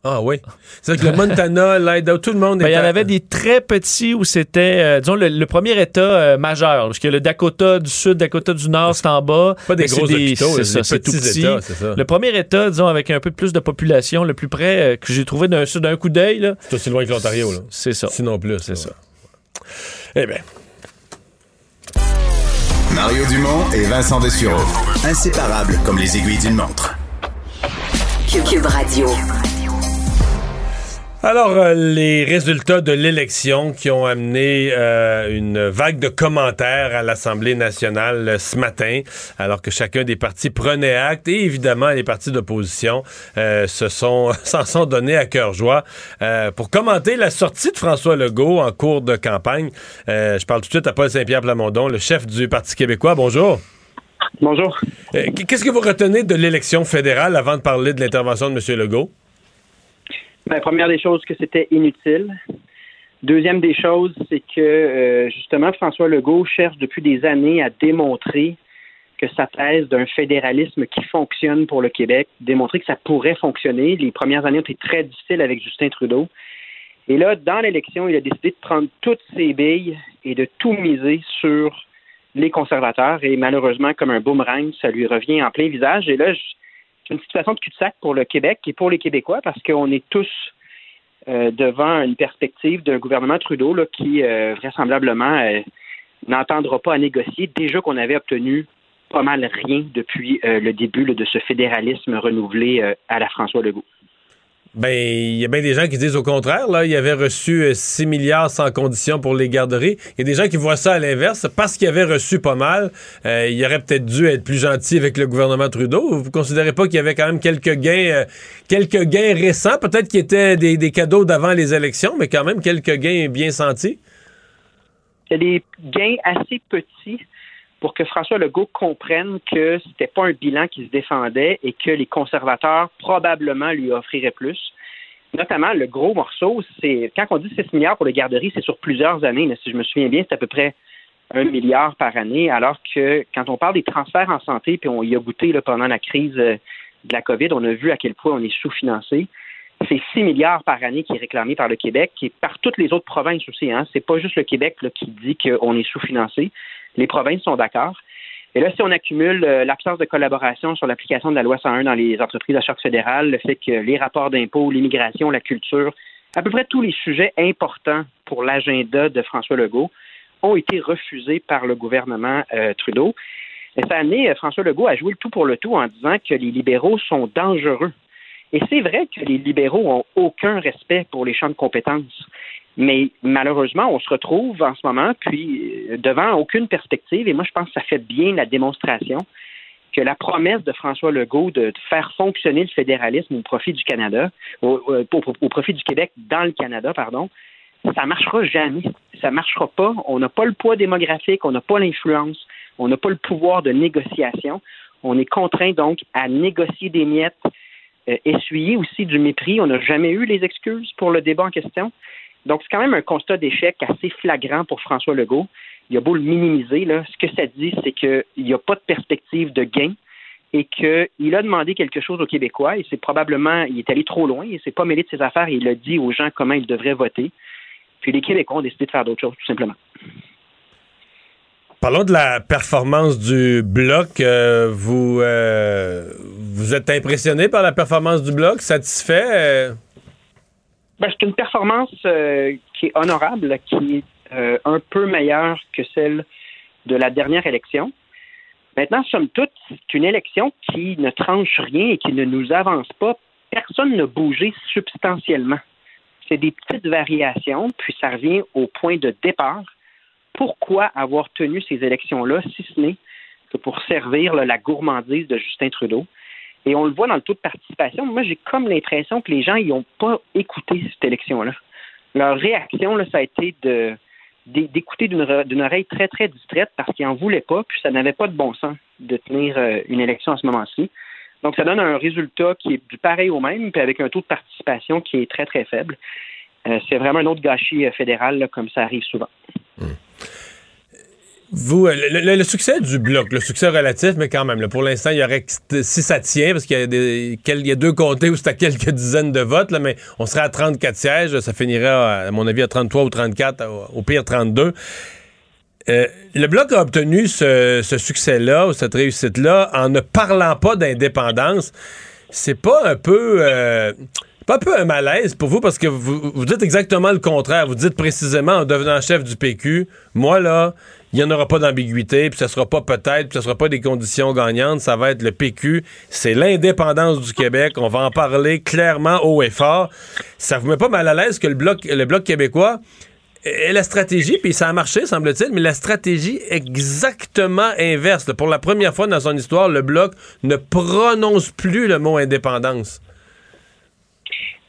Ah oui. C'est vrai que le Montana, l'Idaho, tout le monde Ben, il y en avait des très petits où c'était, euh, disons, le, le premier État euh, majeur, parce que le Dakota du Sud, Dakota du Nord, c'est en bas. Pas des c'est gros hôpitaux, c'est ça, des c'est tout petits petit. États, ça. Le premier État, disons, avec un peu plus de population, le plus près euh, que j'ai trouvé d'un d'un coup d'œil, là, C'est aussi loin que l'Ontario. là. c'est ça. Sinon plus. C'est ça. Eh bien, Mario Dumont et Vincent Dessureau. Inséparables comme les aiguilles d'une montre. Cube Radio. Alors, euh, les résultats de l'élection qui ont amené euh, une vague de commentaires à l'Assemblée nationale euh, ce matin, alors que chacun des partis prenait acte, et évidemment, les partis d'opposition euh, se sont s'en sont donnés à cœur joie euh, pour commenter la sortie de François Legault en cours de campagne. Je parle tout de suite à Paul Saint-Pierre Plamondon, le chef du Parti québécois. Bonjour. Bonjour. Qu'est-ce que vous retenez de l'élection fédérale avant de parler de l'intervention de M. Legault? Ben, première des choses, que c'était inutile. Deuxième des choses, c'est que euh, justement, François Legault cherche depuis des années à démontrer que sa thèse d'un fédéralisme qui fonctionne pour le Québec, démontrer que ça pourrait fonctionner. Les premières années ont été très difficiles avec Justin Trudeau. Et là, dans l'élection, il a décidé de prendre toutes ses billes et de tout miser sur les conservateurs. Et malheureusement, comme un boomerang, ça lui revient en plein visage. Et là, je- une situation de cul-de-sac pour le Québec et pour les Québécois parce qu'on est tous euh, devant une perspective d'un gouvernement Trudeau qui euh, vraisemblablement euh, n'entendra pas à négocier. Déjà qu'on avait obtenu pas mal rien depuis le début de ce fédéralisme renouvelé à la François Legault. Ben, il y a bien des gens qui disent au contraire. Là, il avait reçu euh, 6 milliards sans condition pour les garderies. Il y a des gens qui voient ça à l'inverse. Parce qu'il avait reçu pas mal, euh, il aurait peut-être dû être plus gentil avec le gouvernement Trudeau. Vous considérez pas qu'il y avait quand même quelques gains, euh, quelques gains récents, peut-être qui étaient des, des cadeaux d'avant les élections, mais quand même quelques gains bien sentis? Il y a des gains assez petits pour que François Legault comprenne que c'était pas un bilan qui se défendait et que les conservateurs probablement lui offriraient plus. notamment le gros morceau, c'est quand on dit 6 milliards pour les garderies, c'est sur plusieurs années. si je me souviens bien, c'est à peu près un milliard par année, alors que quand on parle des transferts en santé, puis on y a goûté pendant la crise euh, de la COVID, on a vu à quel point on est sous-financé. C'est 6 milliards par année qui est réclamé par le Québec et par toutes les autres provinces aussi. Hein. C'est pas juste le Québec qui dit qu'on est sous-financé. Les provinces sont d'accord. Et là, si on accumule euh, l'absence de collaboration sur l'application de la loi 101 dans les entreprises à charge fédérale, le fait que les rapports d'impôts, l'immigration, la culture, à peu près tous les sujets importants pour l'agenda de François Legault ont été refusés par le gouvernement euh, Trudeau. Et ça a amené euh, François Legault à jouer le tout pour le tout en disant que les libéraux sont dangereux. Et c'est vrai que les libéraux ont aucun respect pour les champs de compétences. Mais malheureusement, on se retrouve en ce moment, puis euh, devant aucune perspective, et moi je pense que ça fait bien la démonstration que la promesse de François Legault de faire fonctionner le fédéralisme au profit du Canada, au, au profit du Québec dans le Canada, pardon, ça marchera jamais. Ça marchera pas. On n'a pas le poids démographique, on n'a pas l'influence, on n'a pas le pouvoir de négociation. On est contraint donc à négocier des miettes, euh, essuyer aussi du mépris. On n'a jamais eu les excuses pour le débat en question. Donc, c'est quand même un constat d'échec assez flagrant pour François Legault. Il a beau le minimiser, là, ce que ça dit, c'est qu'il n'y a pas de perspective de gain et qu'il a demandé quelque chose aux Québécois et c'est probablement, il est allé trop loin, il s'est pas mêlé de ses affaires et il a dit aux gens comment ils devraient voter. Puis les Québécois ont décidé de faire d'autres choses, tout simplement. Parlons de la performance du bloc. Euh, vous, euh, vous êtes impressionné par la performance du bloc, satisfait? Euh? Ben, c'est une performance qui est honorable, qui est un peu meilleure que celle de la dernière élection. Maintenant, somme toute, c'est une élection qui ne tranche rien et qui ne nous avance pas. Personne n'a bougé substantiellement. C'est des petites variations, puis ça revient au point de départ. Pourquoi avoir tenu ces élections-là, si ce n'est que pour servir la gourmandise de Justin Trudeau? Et on le voit dans le taux de participation. Moi, j'ai comme l'impression que les gens n'ont pas écouté cette élection-là. Leur réaction, ça a été d'écouter d'une oreille très, très distraite parce qu'ils n'en voulaient pas, puis ça n'avait pas de bon sens de tenir euh, une élection à ce moment-ci. Donc, ça donne un résultat qui est du pareil au même, puis avec un taux de participation qui est très, très faible. Euh, c'est vraiment un autre gâchis euh, fédéral, comme ça arrive souvent. Hum. Vous, euh, le, succès du bloc, le succès relatif, mais quand même, pour l'instant, il y aurait, si ça tient, parce qu'il y a, deux comtés où c'est à quelques dizaines de votes, mais on serait à 34 sièges, ça finirait, à mon avis, à 33 ou 34, au, pire 32. Euh, le Bloc a obtenu ce, succès-là, ou cette réussite-là, en ne parlant pas d'indépendance. C'est pas un peu... Euh, pas un peu un malaise pour vous parce que vous, vous dites exactement le contraire. Vous dites précisément en devenant chef du PQ, moi là, il n'y en aura pas d'ambiguïté, puis ce sera pas peut-être, puis ce sera pas des conditions gagnantes, ça va être le PQ, c'est l'indépendance du Québec, on va en parler clairement haut et fort. Ça vous met pas mal à l'aise que le bloc, le bloc québécois et la stratégie, puis ça a marché, semble-t-il, mais la stratégie exactement inverse. Pour la première fois dans son histoire, le Bloc ne prononce plus le mot indépendance.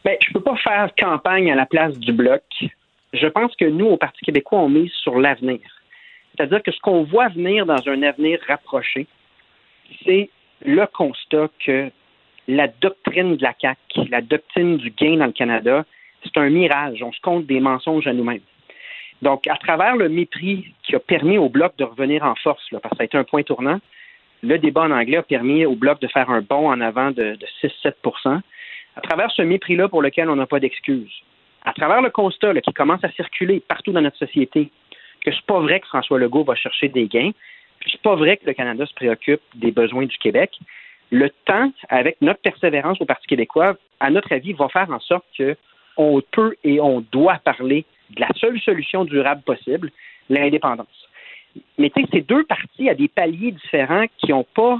Bien, je peux pas faire campagne à la place du Bloc. Je pense que nous, au Parti québécois, on mise sur l'avenir. C'est-à-dire que ce qu'on voit venir dans un avenir rapproché, c'est le constat que la doctrine de la CAQ, la doctrine du gain dans le Canada, c'est un mirage. On se compte des mensonges à nous-mêmes. Donc, à travers le mépris qui a permis au Bloc de revenir en force, parce que ça a été un point tournant, le débat en anglais a permis au Bloc de faire un bond en avant de, 6-7% À travers ce mépris-là pour lequel on n'a pas d'excuses, à travers le constat qui commence à circuler partout dans notre société, que c'est pas vrai que François Legault va chercher des gains, puis c'est pas vrai que le Canada se préoccupe des besoins du Québec. Le temps, avec notre persévérance au Parti québécois, à notre avis, va faire en sorte qu'on peut et on doit parler de la seule solution durable possible, l'indépendance. Mais tu sais, ces deux partis à des paliers différents qui n'ont pas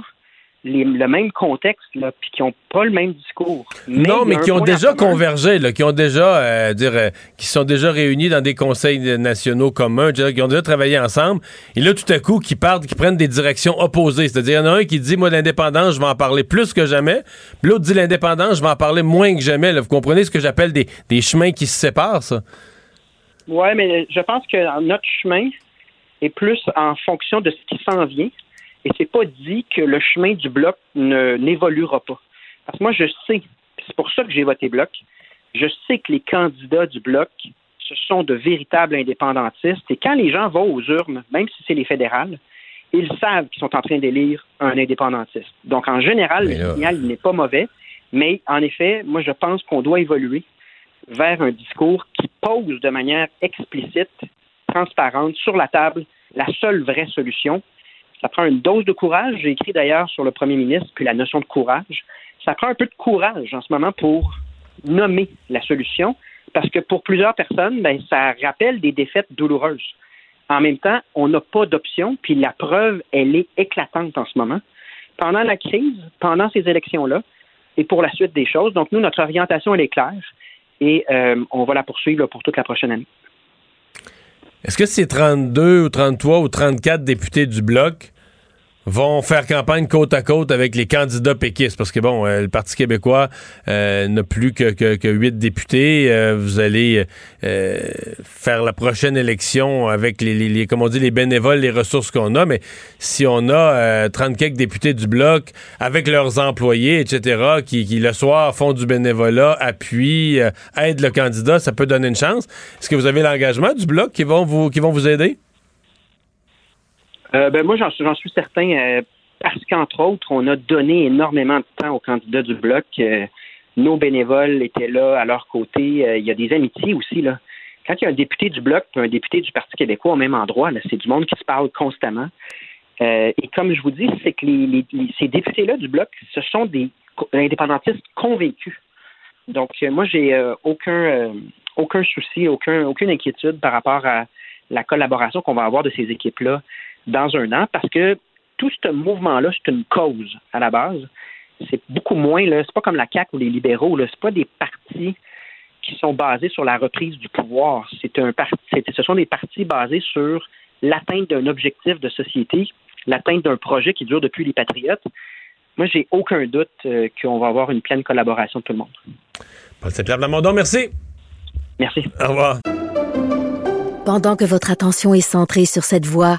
le même contexte, là, puis qui n'ont pas le même discours. non, mais qui ont déjà convergé, là, qui ont déjà, euh, dire, euh, qui sont déjà réunis dans des conseils nationaux communs, qui ont déjà travaillé ensemble. Et là, tout à coup, qui partent, qui prennent des directions opposées. C'est-à-dire, il y en a un qui dit, moi, l'indépendance, je vais en parler plus que jamais. Puis l'autre dit, l'indépendance, je vais en parler moins que jamais. Vous comprenez ce que j'appelle des, des chemins qui se séparent, ça? Oui, mais je pense que notre chemin est plus en fonction de ce qui s'en vient et c'est pas dit que le chemin du bloc n'évoluera pas. Parce que moi, je sais, c'est pour ça que j'ai voté bloc, je sais que les candidats du bloc, ce sont de véritables indépendantistes. Et quand les gens vont aux urnes, même si c'est les fédérales, ils savent qu'ils sont en train d'élire un indépendantiste. Donc, en général, le signal n'est pas mauvais. Mais en effet, moi, je pense qu'on doit évoluer vers un discours qui pose de manière explicite, transparente, sur la table, la seule vraie solution. Ça prend une dose de courage. J'ai écrit d'ailleurs sur le premier ministre, puis la notion de courage. Ça prend un peu de courage en ce moment pour nommer la solution, parce que pour plusieurs personnes, ben, ça rappelle des défaites douloureuses. En même temps, on n'a pas d'option, puis la preuve, elle est éclatante en ce moment. Pendant la crise, pendant ces élections-là, et pour la suite des choses. Donc, nous, notre orientation, elle est claire et euh, on va la poursuivre pour toute la prochaine année. Est-ce que c'est 32 ou 33 ou 34 députés du Bloc vont faire campagne côte à côte avec les candidats péquistes. Parce que bon euh, le Parti québécois euh, n'a plus que, que, huit députés. Euh, vous allez faire la prochaine élection avec les, les, comme on dit les bénévoles les ressources qu'on a. Mais si on a 30 quelques députés du bloc avec leurs employés etc qui, qui le soir font du bénévolat appuient aident le candidat ça peut donner une chance. Est-ce que vous avez l'engagement du bloc qui vont vous qui vont vous aider? Euh, ben moi, j'en suis certain euh, parce qu'entre autres, on a donné énormément de temps aux candidats du bloc. Euh, nos bénévoles étaient là à leur côté. il y a des amitiés aussi là. Quand il y a un député du bloc et un député du Parti québécois au même endroit, c'est du monde qui se parle constamment. et comme je vous dis, c'est que les, ces députés-là du bloc, ce sont des indépendantistes convaincus. Donc, moi, j'ai aucun aucun souci, aucun, aucune inquiétude par rapport à la collaboration qu'on va avoir de ces équipes-là dans un an parce que tout ce mouvement-là, c'est une cause à la base. C'est beaucoup moins, là, c'est pas comme la CAQ ou les libéraux, là, c'est pas des partis qui sont basés sur la reprise du pouvoir. C'est un parti, ce sont des partis basés sur l'atteinte d'un objectif de société, l'atteinte d'un projet qui dure depuis les Patriotes. Moi, j'ai aucun doute euh, qu'on va avoir une pleine collaboration de tout le monde. Paul Saint-Pierre Blamondon, merci. Merci. Au revoir. Pendant que votre attention est centrée sur cette voix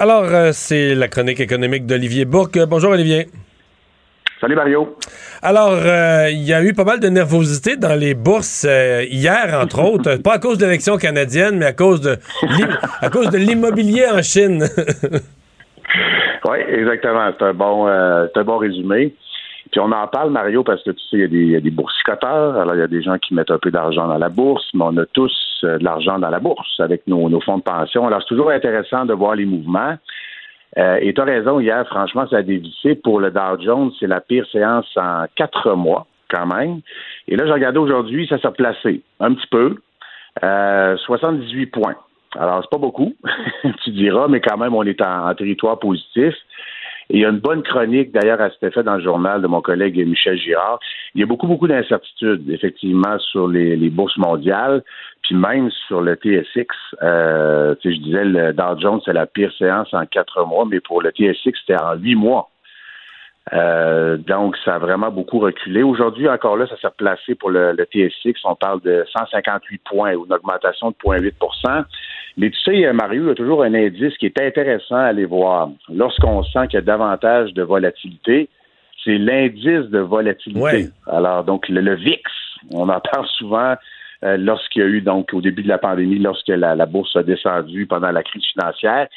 Alors, euh, c'est la chronique économique d'Olivier Bourque. Bonjour, Olivier. Salut, Mario. Alors, euh, il y a eu pas mal de nervosité dans les bourses euh, hier, entre autres. Pas à cause de l'élection canadienne, mais à cause de, à cause de l'immobilier en Chine. oui, exactement. C'est un, bon, un bon résumé. Puis on en parle, Mario, parce que tu sais, il y, a des boursicoteurs. Alors, il y a des gens qui mettent un peu d'argent dans la bourse, mais on a tous euh, de l'argent dans la bourse avec nos, fonds de pension. Alors, c'est toujours intéressant de voir les mouvements. Euh, et tu as raison, hier, franchement, ça a dévissé. Pour le Dow Jones, c'est la pire séance en quatre mois, quand même. Et là, j'ai regardé aujourd'hui, ça s'est replacé un petit peu. 78 euh, points. Alors, c'est pas beaucoup, tu diras, mais quand même, on est en territoire positif il y a une bonne chronique d'ailleurs à cet effet dans le journal de mon collègue Michel Girard. Il y a beaucoup, beaucoup d'incertitudes, effectivement, sur les, bourses mondiales, puis même sur le TSX. Euh, je disais, le Dow Jones, c'est la pire séance en quatre mois, mais pour le TSX, c'était en huit mois. Euh, donc, ça a vraiment beaucoup reculé. Aujourd'hui, encore là, ça s'est replacé pour le, le TSX. On parle de 158 points ou une augmentation de 0,8 Mais tu sais, Mario, il y a toujours un indice qui est intéressant à aller voir. Lorsqu'on sent qu'il y a davantage de volatilité, c'est l'indice de volatilité. Alors, donc, le, VIX, on en parle souvent euh, lorsqu'il y a eu, donc, au début de la pandémie, lorsque la, la bourse a descendu pendant la crise financière.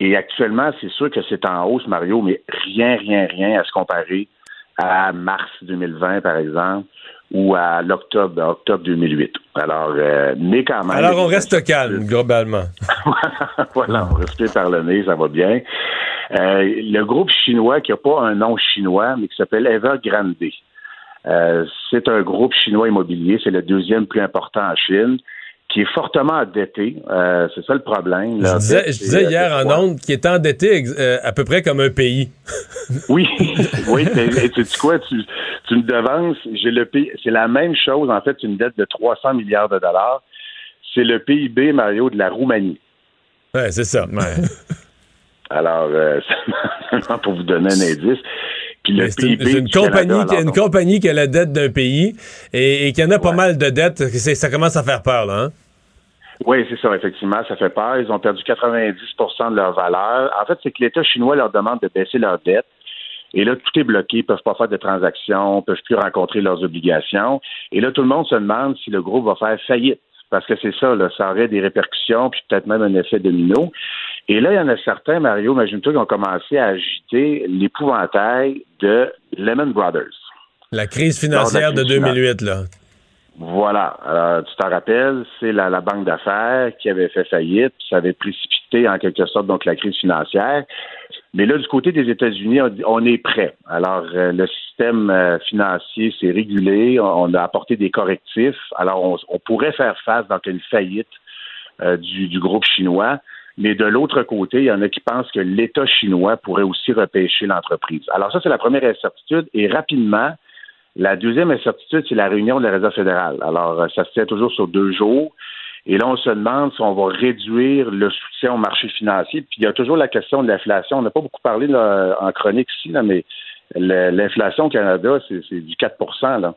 Et actuellement, c'est sûr que c'est en hausse, Mario, mais rien, rien, rien à se comparer à mars 2020, par exemple, ou à l'octobre, octobre 2008. Alors, euh, mais quand même. Alors, on reste calme, globalement. voilà, on respire par le nez, ça va bien. Euh, le groupe chinois qui n'a pas un nom chinois, mais qui s'appelle Evergrande. Euh, c'est un groupe chinois immobilier, c'est le deuxième plus important en Chine qui est fortement endetté. Euh, c'est ça le problème. je disais, hier en ondes qu'il est endetté euh, à peu près comme un pays. oui, oui. Tu quoi, tu, me devances. J'ai le pays. C'est la même chose. En fait, une dette de 300 milliards de dollars. C'est le PIB, Mario, de la Roumanie. Oui, c'est ça. Alors, euh, pour vous donner un indice. C'est une, compagnie, qui, une compagnie qui a la dette d'un pays et, qui en a pas mal de dettes. Ça commence à faire peur, là. Hein? Oui, c'est ça, effectivement, ça fait peur. Ils ont perdu 90% de leur valeur. En fait, c'est que l'État chinois leur demande de baisser leur dette. Et là, tout est bloqué, ils peuvent pas faire de transactions, peuvent plus rencontrer leurs obligations. Et là, tout le monde se demande si le groupe va faire faillite. Parce que c'est ça, là, ça aurait des répercussions, puis peut-être même un effet domino. Et là, il y en a certains, Mario, imagine-toi, qui ont commencé à agiter l'épouvantail de Lehman Brothers. La crise financière de 2008, là. Voilà. Alors, tu t'en rappelles, c'est la, banque d'affaires qui avait fait faillite, ça avait précipité en quelque sorte donc la crise financière. Mais là, du côté des États-Unis, on, est prêt. Alors, euh, le système euh, financier s'est régulé, on, a apporté des correctifs. Alors, on, pourrait faire face donc à une faillite euh, du, groupe chinois. Mais de l'autre côté, il y en a qui pensent que l'État chinois pourrait aussi repêcher l'entreprise. Alors ça, c'est la première incertitude. Et rapidement, la deuxième incertitude, c'est la réunion de la Réserve fédérale. Alors, euh, ça se tient toujours sur deux jours. Et là, on se demande si on va réduire le soutien au marché financier. Puis il y a toujours la question de l'inflation. On n'a pas beaucoup parlé en chronique ici, là, mais l'inflation au Canada, c'est du 4 là.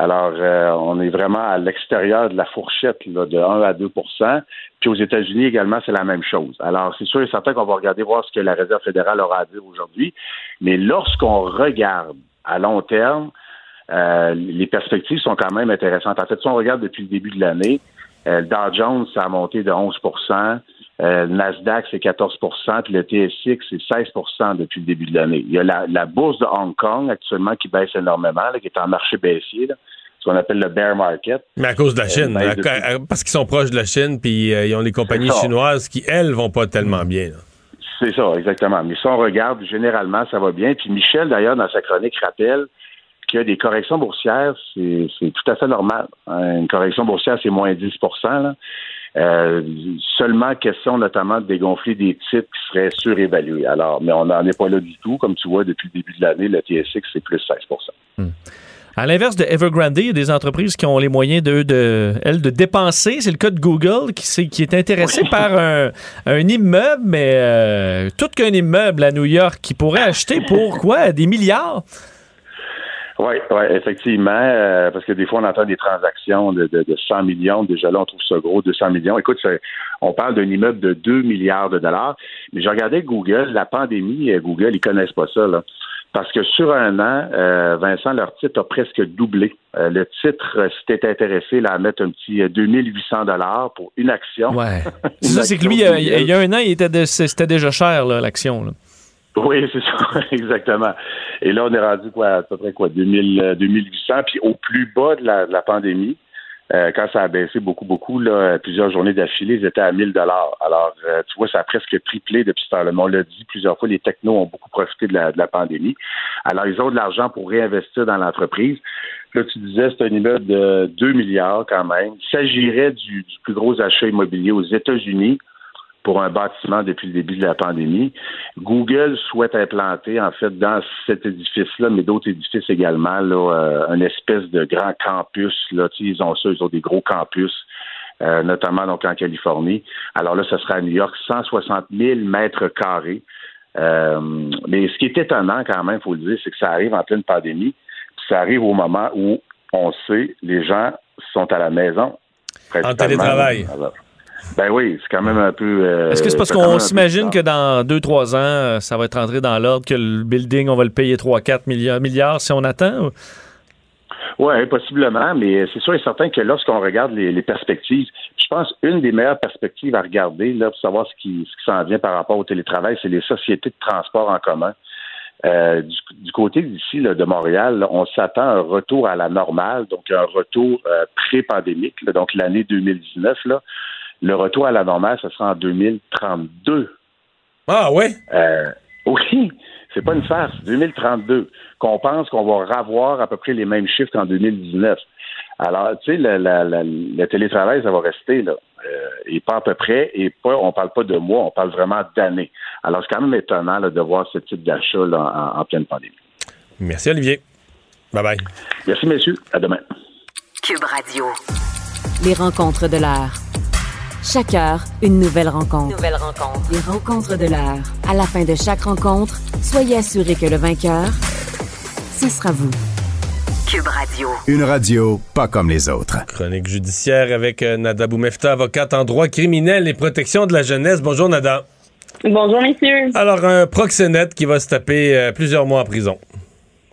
Alors, euh, on est vraiment à l'extérieur de la fourchette là, de 1 à 2% Puis aux États-Unis également, c'est la même chose. Alors, c'est sûr et certain qu'on va regarder voir ce que la Réserve fédérale aura à dire aujourd'hui. Mais lorsqu'on regarde à long terme, euh, les perspectives sont quand même intéressantes. En fait, si on regarde depuis le début de l'année, euh, le Dow Jones, ça a monté de 11 euh, le Nasdaq, c'est 14 puis le TSX, c'est 16% depuis le début de l'année. Il y a la, bourse de Hong Kong actuellement qui baisse énormément, qui est en marché baissier, ce qu'on appelle le bear market. Mais à cause de la Chine, parce qu'ils sont proches de la Chine, puis ils ont les compagnies chinoises qui, elles, vont pas tellement bien. C'est ça, exactement. Mais si on regarde, généralement, ça va bien. Puis Michel, d'ailleurs, dans sa chronique, rappelle qu'il y a des corrections boursières, c'est tout à fait normal. Une correction boursière, c'est moins 10 là. Euh, seulement question notamment de dégonfler des titres qui seraient surévalués. Alors, mais on n'en est pas là du tout. Comme tu vois, depuis le début de l'année, le TSX, c'est plus 16% hmm. À l'inverse de Evergrande, il y a des entreprises qui ont les moyens de, de elles, de dépenser. C'est le cas de Google qui, est, qui est intéressé par un, immeuble, mais euh, tout qu'un immeuble à New York qui pourrait acheter pour quoi? Des milliards? Oui, ouais, effectivement, euh, parce que des fois, on entend des transactions de, de, 100 millions. Déjà là, on trouve ça gros, 200 millions. Écoute, on parle d'un immeuble de 2 milliards de dollars. Mais je regardais Google, la pandémie, euh, Google, ils connaissent pas ça, là. Parce que sur un an, euh, Vincent, leur titre a presque doublé. le titre s'était intéressé là, à mettre un petit 2800 dollars pour une action. Ouais. ça, c'est que lui, il y, a, un an, il était c'était déjà cher, l'action. Oui, c'est ça, exactement. Et là, on est rendu quoi, à peu près quoi, 2000, 2800, euh, puis au plus bas de la, pandémie, euh, quand ça a baissé beaucoup, beaucoup, plusieurs journées d'affilée, ils étaient à 1000 dollars. Alors, euh, tu vois, ça a presque triplé depuis ce temps-là. On l'a dit plusieurs fois, les technos ont beaucoup profité de la, pandémie. Alors, ils ont de l'argent pour réinvestir dans l'entreprise. Là, tu disais, c'est un immeuble de 2 milliards quand même. Il s'agirait du plus gros achat immobilier aux États-Unis pour un bâtiment depuis le début de la pandémie. Google souhaite implanter, en fait, dans cet édifice-là, mais d'autres édifices également, là, euh, une espèce de grand campus. Là, ils ont ça, ils ont des gros campus. Euh, notamment donc en Californie. Alors là, ce sera à New York, 160 000 mètres carrés. Euh, mais ce qui est étonnant quand même, il faut le dire, c'est que ça arrive en pleine pandémie, puis ça arrive au moment où on sait les gens sont à la maison. En télétravail. Alors, ben oui, c'est quand même un peu. euh, Est-ce que c'est parce qu'on s'imagine que dans 2-3 ans, euh, ça va être entré dans l'ordre, que le building, on va le payer 3-4 milliards, milliards si on attend? ou- Oui, possiblement, mais c'est sûr et certain que lorsqu'on regarde les, les perspectives, je pense une des meilleures perspectives à regarder là, pour savoir ce qui, ce qui s'en vient par rapport au télétravail, c'est les sociétés de transport en commun. Euh, du, du côté d'ici de Montréal, là, on s'attend à un retour à la normale, donc un retour euh, pré-pandémique, donc l'année 2019. Là, le retour à la normale, ce sera en 2032. Ah ouais? Euh, oui, c'est pas une farce. 2032, qu'on pense qu'on va revoir à peu près les mêmes chiffres qu'en 2019. Alors, tu sais, le, télétravail, ça va rester là, euh, et pas à peu près, et pas, on parle pas de mois, on parle vraiment d'années. Alors, c'est quand même étonnant là, de voir ce type d'achat là, en, en pleine pandémie. Merci, Olivier. Bye bye. Merci, messieurs. À demain. Cube Radio. Les rencontres de l'heure. Chaque heure, une nouvelle rencontre. Nouvelle rencontre. Les rencontres de l'heure. À la fin de chaque rencontre, soyez assurés que le vainqueur, ce sera vous. Cube Radio. Une radio pas comme les autres. Chronique judiciaire avec euh, Nada Boumefta, avocate en droit criminel et protection de la jeunesse. Bonjour, Nada. Bonjour, messieurs. Alors, un proxénète qui va se taper euh, plusieurs mois en prison.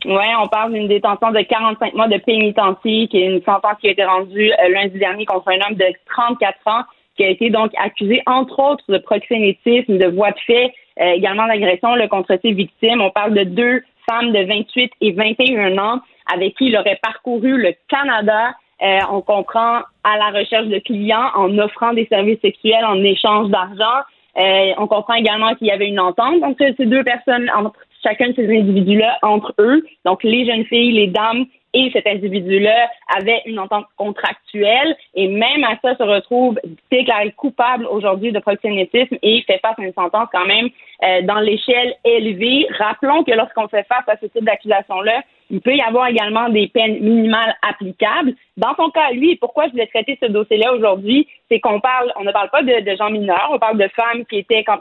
Oui, on parle d'une détention de 45 mois de pénitencier, qui est une sentence qui a été rendue euh, lundi dernier contre un homme de 34 ans, qui a été donc accusé, entre autres, de proxénétisme, de voie de fait, euh, également d'agression contre ses victimes. On parle de deux femmes de 28 et 21 ans avec qui il aurait parcouru le Canada. Euh, on comprend à la recherche de clients en offrant des services sexuels en échange d'argent. Euh, on comprend également qu'il y avait une entente entre ces deux personnes, entre chacun de ces individus-là, entre eux. Donc, les jeunes filles, les dames et cet individu-là avaient une entente contractuelle et même à ça se retrouve déclaré coupable aujourd'hui de proxénétisme et fait face à une sentence quand même euh, dans l'échelle élevée. Rappelons que lorsqu'on fait face à ce type d'accusation-là, il peut y avoir également des peines minimales applicables. Dans son cas, lui, pourquoi je voulais traiter ce dossier-là aujourd'hui, c'est qu'on parle, on ne parle pas de, gens mineurs, on parle de femmes qui étaient en,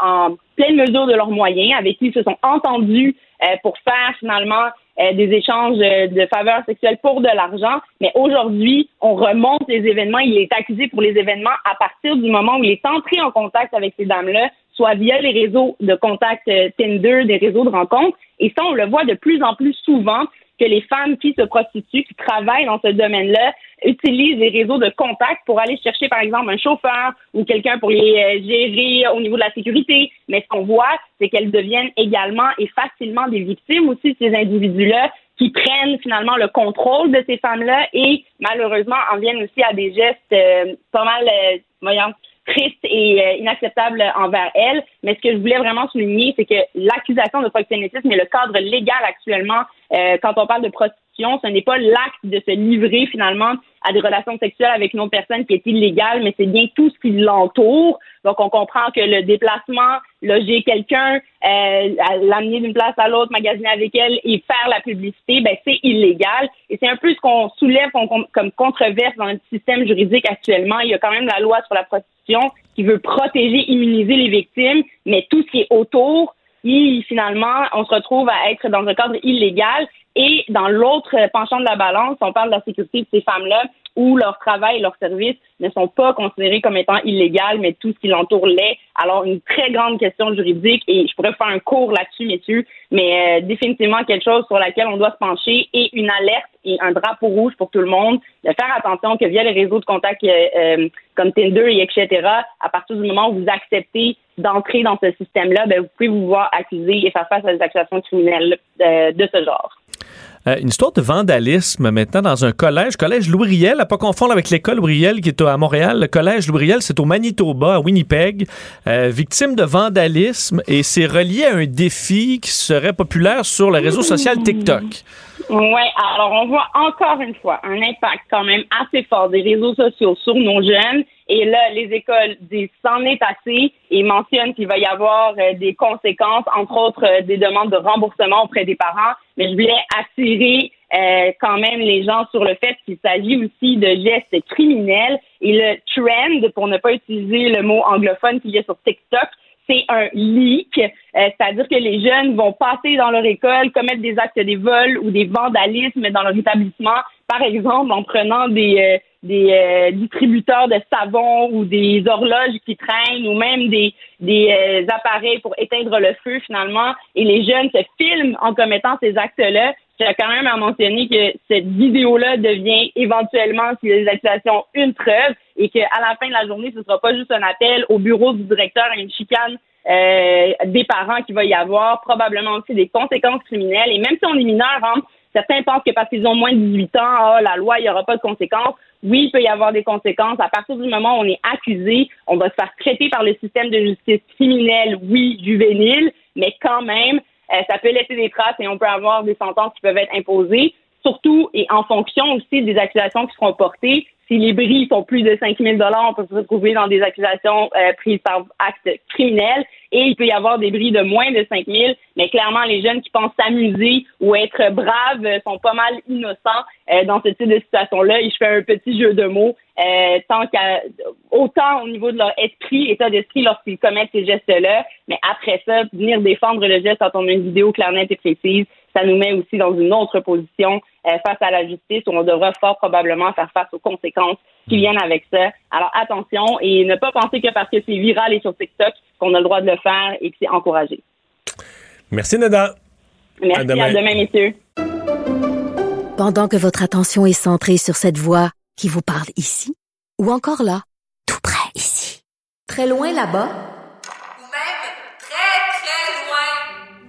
en pleine mesure de leurs moyens, avec qui ils se sont entendus euh, pour faire finalement euh, des échanges de faveurs sexuelles pour de l'argent. Mais aujourd'hui, on remonte les événements. Il est accusé pour les événements à partir du moment où il est entré en contact avec ces dames-là, soit via les réseaux de contact euh, Tinder, des réseaux de rencontres. Et ça, on le voit de plus en plus souvent que les femmes qui se prostituent, qui travaillent dans ce domaine-là, utilisent les réseaux de contact pour aller chercher, par exemple, un chauffeur ou quelqu'un pour les euh, gérer au niveau de la sécurité. Mais ce qu'on voit, c'est qu'elles deviennent également et facilement des victimes aussi ces individus-là qui prennent finalement le contrôle de ces femmes-là et malheureusement en viennent aussi à des gestes euh, pas mal, euh, voyons, tristes et euh, inacceptables envers elles. Mais ce que je voulais vraiment souligner, c'est que l'accusation de proxénétisme est le cadre légal actuellement euh, quand on parle de prostitution. Ce n'est pas l'acte de se livrer finalement à des relations sexuelles avec une autre personne qui est illégale, mais c'est bien tout ce qui l'entoure. Donc, on comprend que le déplacement, loger quelqu'un, euh, l'amener d'une place à l'autre, magasiner avec elle et faire la publicité, ben c'est illégal. Et c'est un peu ce qu'on soulève comme controverse dans le système juridique actuellement. Il y a quand même la loi sur la prostitution qui veut protéger, immuniser les victimes, mais tout ce qui est autour, il, finalement, on se retrouve à être dans un cadre illégal. Et dans l'autre penchant de la balance, on parle de la sécurité de ces femmes-là, où leur travail et leurs services ne sont pas considérés comme étant illégal, mais tout ce qui l'entoure l'est. Alors, une très grande question juridique, et je pourrais faire un cours là-dessus, messieurs, mais euh, définitivement quelque chose sur laquelle on doit se pencher, et une alerte et un drapeau rouge pour tout le monde, de faire attention que via les réseaux de contact euh, euh, comme Tinder et etc., à partir du moment où vous acceptez d'entrer dans ce système-là, ben, vous pouvez vous voir accusé et faire face à des accusations criminelles euh, de ce genre. Euh, une histoire de vandalisme maintenant dans un collège, collège Louis Riel, à pas confondre avec l'école Louis Riel qui est à Montréal. Le collège Louis Riel, c'est au Manitoba, à Winnipeg, euh, victime de vandalisme et c'est relié à un défi qui serait populaire sur le réseau social TikTok. Oui, alors on voit encore une fois un impact quand même assez fort des réseaux sociaux sur nos jeunes. Et là, les écoles disent c'en est assez et mentionnent qu'il va y avoir euh, des conséquences, entre autres euh, des demandes de remboursement auprès des parents. Mais je voulais attirer euh, quand même les gens sur le fait qu'il s'agit aussi de gestes criminels. Et le trend, pour ne pas utiliser le mot anglophone qu'il y a sur TikTok, c'est un leak, euh, c'est-à-dire que les jeunes vont passer dans leur école, commettre des actes des vols ou des vandalismes dans leur établissement, par exemple en prenant des, euh, des euh, distributeurs de savon ou des horloges qui traînent ou même des, des appareils pour éteindre le feu finalement, et les jeunes se filment en commettant ces actes-là. J'ai quand même à mentionner que cette vidéo-là devient éventuellement, si les accusations, une preuve et qu'à la fin de la journée, ce ne sera pas juste un appel au bureau du directeur à une chicane euh, des parents qui va y avoir, probablement aussi des conséquences criminelles. Et même si on est mineur, hein, certains pensent que parce qu'ils ont moins de 18 ans, ah, la loi, il n'y aura pas de conséquences. Oui, il peut y avoir des conséquences. À partir du moment où on est accusé, on va se faire traiter par le système de justice criminelle, oui, juvénile, mais quand même, euh, ça peut laisser des traces et on peut avoir des sentences qui peuvent être imposées, surtout et en fonction aussi des accusations qui seront portées. Si les bris sont plus de 5 000 on peut se retrouver dans des accusations euh, prises par acte criminel et il peut y avoir des bris de moins de 5 000, mais clairement, les jeunes qui pensent s'amuser ou être braves euh, sont pas mal innocents dans ce type de situation-là. Et je fais un petit jeu de mots, tant qu'à, autant au niveau de leur esprit, état d'esprit lorsqu'ils commettent ces gestes-là, mais après ça, venir défendre le geste quand on a une vidéo claire, nette et précise, ça nous met aussi dans une autre position euh, face à la justice où on devra fort probablement faire face aux conséquences qui viennent avec ça. Alors attention et ne pas penser que parce que c'est viral et sur TikTok qu'on a le droit de le faire et que c'est encouragé. Merci Nada. Merci à demain, à demain messieurs. Pendant que votre attention est centrée sur cette voix qui vous parle ici ou encore là, tout près ici, très loin là-bas,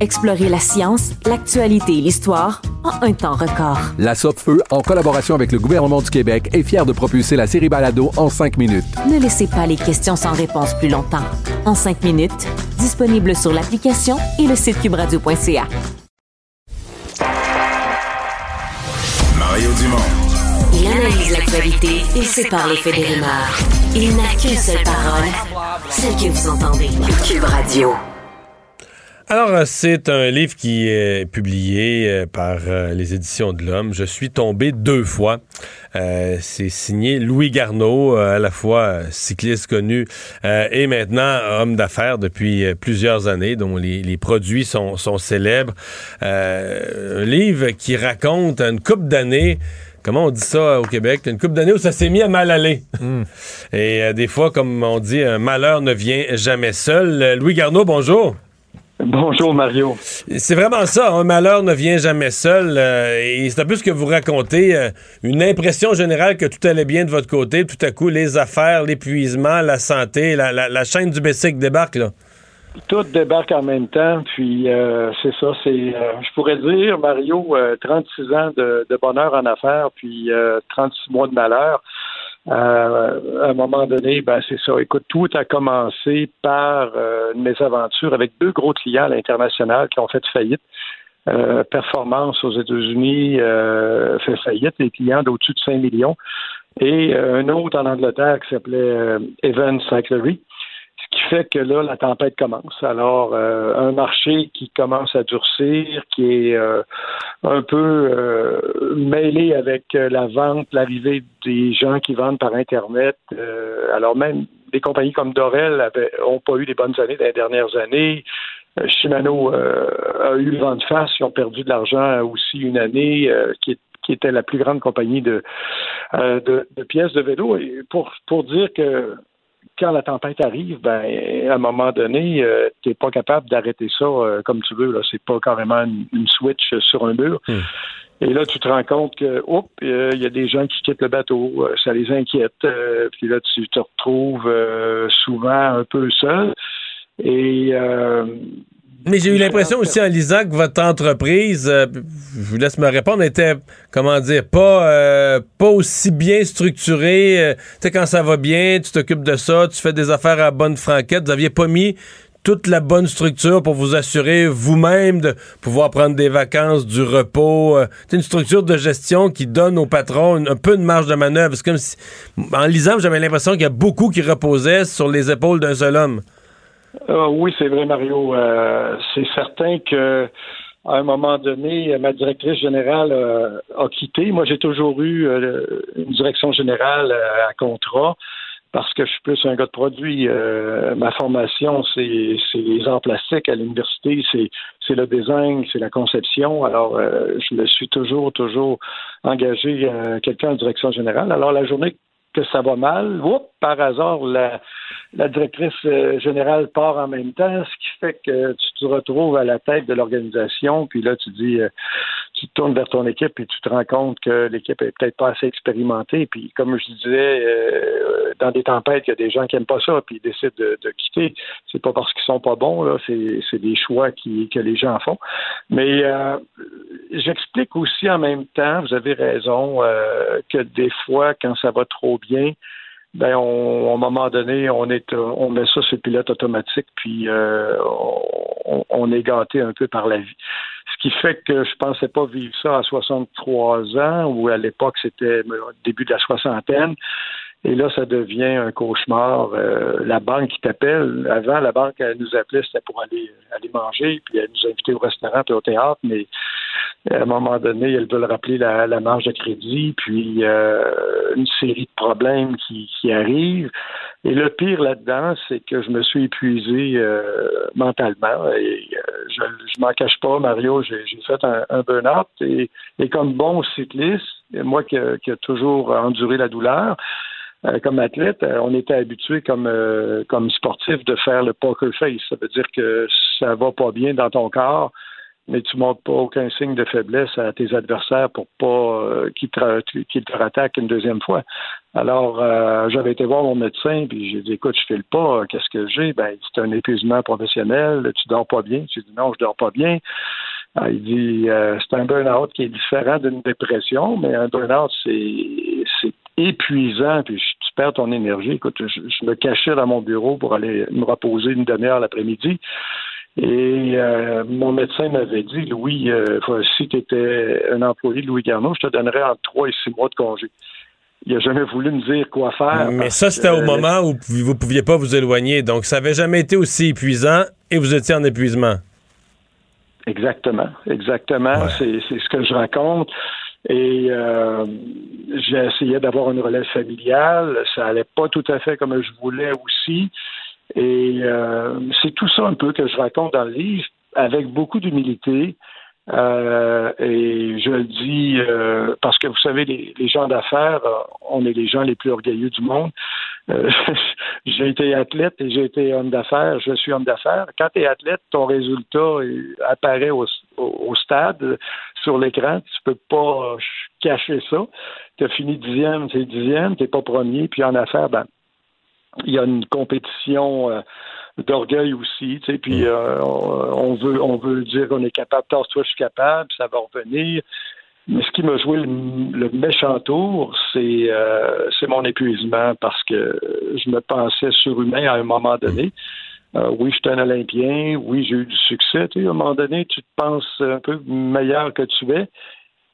Explorez la science, l'actualité et l'histoire en un temps record. La Feu, en collaboration avec le gouvernement du Québec, est fière de propulser la série Balado en cinq minutes. Ne laissez pas les questions sans réponse plus longtemps. En cinq minutes, disponible sur l'application et le site cubradio.ca. Mario Dumont. Il analyse l'actualité et sépare les faits des rumeurs. Il n'a qu'une seule parole, celle que vous entendez. Cube Radio. Alors, euh, c'est un livre qui est publié euh, par euh, les éditions de l'Homme. Je suis tombé deux fois. c'est signé Louis Garneau, à la fois cycliste connu et maintenant homme d'affaires depuis plusieurs années, dont les, produits sont, célèbres. un livre qui raconte une coupe d'années comment on dit ça au Québec, une coupe d'années où ça s'est mis à mal aller. Hmm. Et des fois, comme on dit, un malheur ne vient jamais seul. Louis Garneau, bonjour. Bonjour Mario. C'est vraiment ça, un malheur ne vient jamais seul. Euh, et c'est un peu ce que vous racontez, euh, une impression générale que tout allait bien de votre côté, tout à coup les affaires, l'épuisement, la santé, la, chaîne du Bessic débarque là. Tout débarque en même temps, puis euh, c'est ça, c'est, je pourrais dire, Mario, 36 ans de, de, bonheur en affaires, puis 36 mois de malheur. Euh, à un moment donné, ben c'est ça. Écoute, tout a commencé par euh, une mésaventure avec deux gros clients à l'international qui ont fait faillite. Euh, performance aux États-Unis fait faillite, des clients d'au-dessus de 5 millions. Et un autre en Angleterre qui s'appelait Evans Cyclery qui fait que là, la tempête commence. Alors, euh, un marché qui commence à durcir, qui est euh, un peu euh, mêlé avec la vente, l'arrivée des gens qui vendent par Internet. alors même des compagnies comme Dorel n'ont pas eu des bonnes années dans les dernières années. Shimano a eu le vent de face, ils ont perdu de l'argent aussi une année, qui, qui était la plus grande compagnie de, de, de, pièces de vélo. Et pour, pour dire que quand la tempête arrive, ben, à un moment donné, euh, tu n'es pas capable d'arrêter ça euh, comme tu veux. Là, c'est pas carrément une, switch sur un mur. Hmm. Et là, tu te rends compte que, oups, il y a des gens qui quittent le bateau, euh, ça les inquiète. puis là, tu te retrouves souvent un peu seul. Et euh, mais j'ai eu l'impression aussi en lisant que votre entreprise, euh, je vous laisse me répondre, était, comment dire, pas, euh, pas aussi bien structurée. Euh, tu sais, quand ça va bien, tu t'occupes de ça, tu fais des affaires à bonne franquette. Vous n'aviez pas mis toute la bonne structure pour vous assurer vous-même de pouvoir prendre des vacances, du repos. c'est une structure de gestion qui donne au patron un, peu de marge de manœuvre. C'est comme si, en lisant, j'avais l'impression qu'il y a beaucoup qui reposaient sur les épaules d'un seul homme. Euh, oui, c'est vrai, Mario. Euh, c'est certain que à un moment donné, ma directrice générale euh, a quitté. Moi, j'ai toujours eu une direction générale à contrat parce que je suis plus un gars de produit. ma formation, c'est les arts plastiques à l'université, c'est le design, c'est la conception. Alors, je me suis toujours, toujours engagé quelqu'un en direction générale. Alors, la journée que ça va mal, oups, par hasard, la, la directrice euh, générale part en même temps, ce qui fait que tu te retrouves à la tête de l'organisation, puis là, tu dis, euh, tu te tournes vers ton équipe et tu te rends compte que l'équipe est peut-être pas assez expérimentée. Puis, comme je disais, euh, dans des tempêtes, il y a des gens qui aiment pas ça, puis ils décident de, de quitter. C'est pas parce qu'ils sont pas bons, là, c'est des choix qui, que les gens font. Mais j'explique aussi en même temps, vous avez raison, que des fois, quand ça va trop bien, ben on, moment donné, on est on met ça sur pilote automatique, puis euh, on, est gâté un peu par la vie. Ce qui fait que je pensais pas vivre ça à 63 ans, ou à l'époque c'était au début de la soixantaine. Et là, ça devient un cauchemar. Euh, la banque qui t'appelle, avant, la banque, elle nous appelait, c'était pour aller, aller manger, puis elle nous invitait au restaurant puis au théâtre, mais à un moment donné, elle veulent rappeler la, la marge de crédit, puis euh, une série de problèmes qui, qui arrivent. Et le pire là-dedans, c'est que je me suis épuisé euh, mentalement. Et je, je m'en cache pas, Mario, j'ai fait un, un burn-out. Et, et, comme bon cycliste, moi qui, qui a toujours enduré la douleur, euh, comme athlète, euh, on était habitué comme euh, comme sportif de faire le poker face. Ça veut dire que ça va pas bien dans ton corps, mais tu montres pas aucun signe de faiblesse à tes adversaires pour pas qu'ils te, qu te rattaquent une deuxième fois. Alors, j'avais été voir mon médecin, puis j'ai dit, écoute, je file pas, qu'est-ce que j'ai? Ben, c'est un épuisement professionnel, tu dors pas bien. J'ai dit, non, je dors pas bien. Ah, il dit euh, c'est un burn-out qui est différent d'une dépression, mais un burn-out, c'est épuisant, puis tu perds ton énergie. Écoute, je, me cachais dans mon bureau pour aller me reposer une demi-heure l'après-midi. Et euh, mon médecin m'avait dit, Louis, euh, si tu étais un employé de Louis Garneau, je te donnerais entre trois et six mois de congé. Il n'a jamais voulu me dire quoi faire. Mais ça, c'était au moment où vous ne pouviez pas vous éloigner. Donc, ça n'avait jamais été aussi épuisant et vous étiez en épuisement. Exactement, exactement. C'est ce que je raconte. Et euh, j'ai essayé d'avoir une relève familiale. Ça allait pas tout à fait comme je voulais aussi. Et euh, c'est tout ça un peu que je raconte dans le livre, avec beaucoup d'humilité. Euh, et je le dis euh, parce que vous savez, les, gens d'affaires, on est les gens les plus orgueilleux du monde. Euh, j'ai été athlète et j'ai été homme d'affaires. Je suis homme d'affaires. Quand tu es athlète, ton résultat apparaît au, stade, sur l'écran. Tu peux pas cacher ça. Tu as fini dixième, c'est dixième, tu pas premier. Puis en affaires, ben, il y a une compétition euh, d'orgueil aussi, tu sais, puis mm. euh, on veut on veut dire qu'on est capable, toi je suis capable, ça va revenir. Mais ce qui m'a joué le, méchant tour, c'est euh, c'est mon épuisement parce que je me pensais surhumain à un moment donné. Euh, oui, je suis un Olympien. Oui, j'ai eu du succès. Tu sais, à un moment donné, tu te penses un peu meilleur que tu es.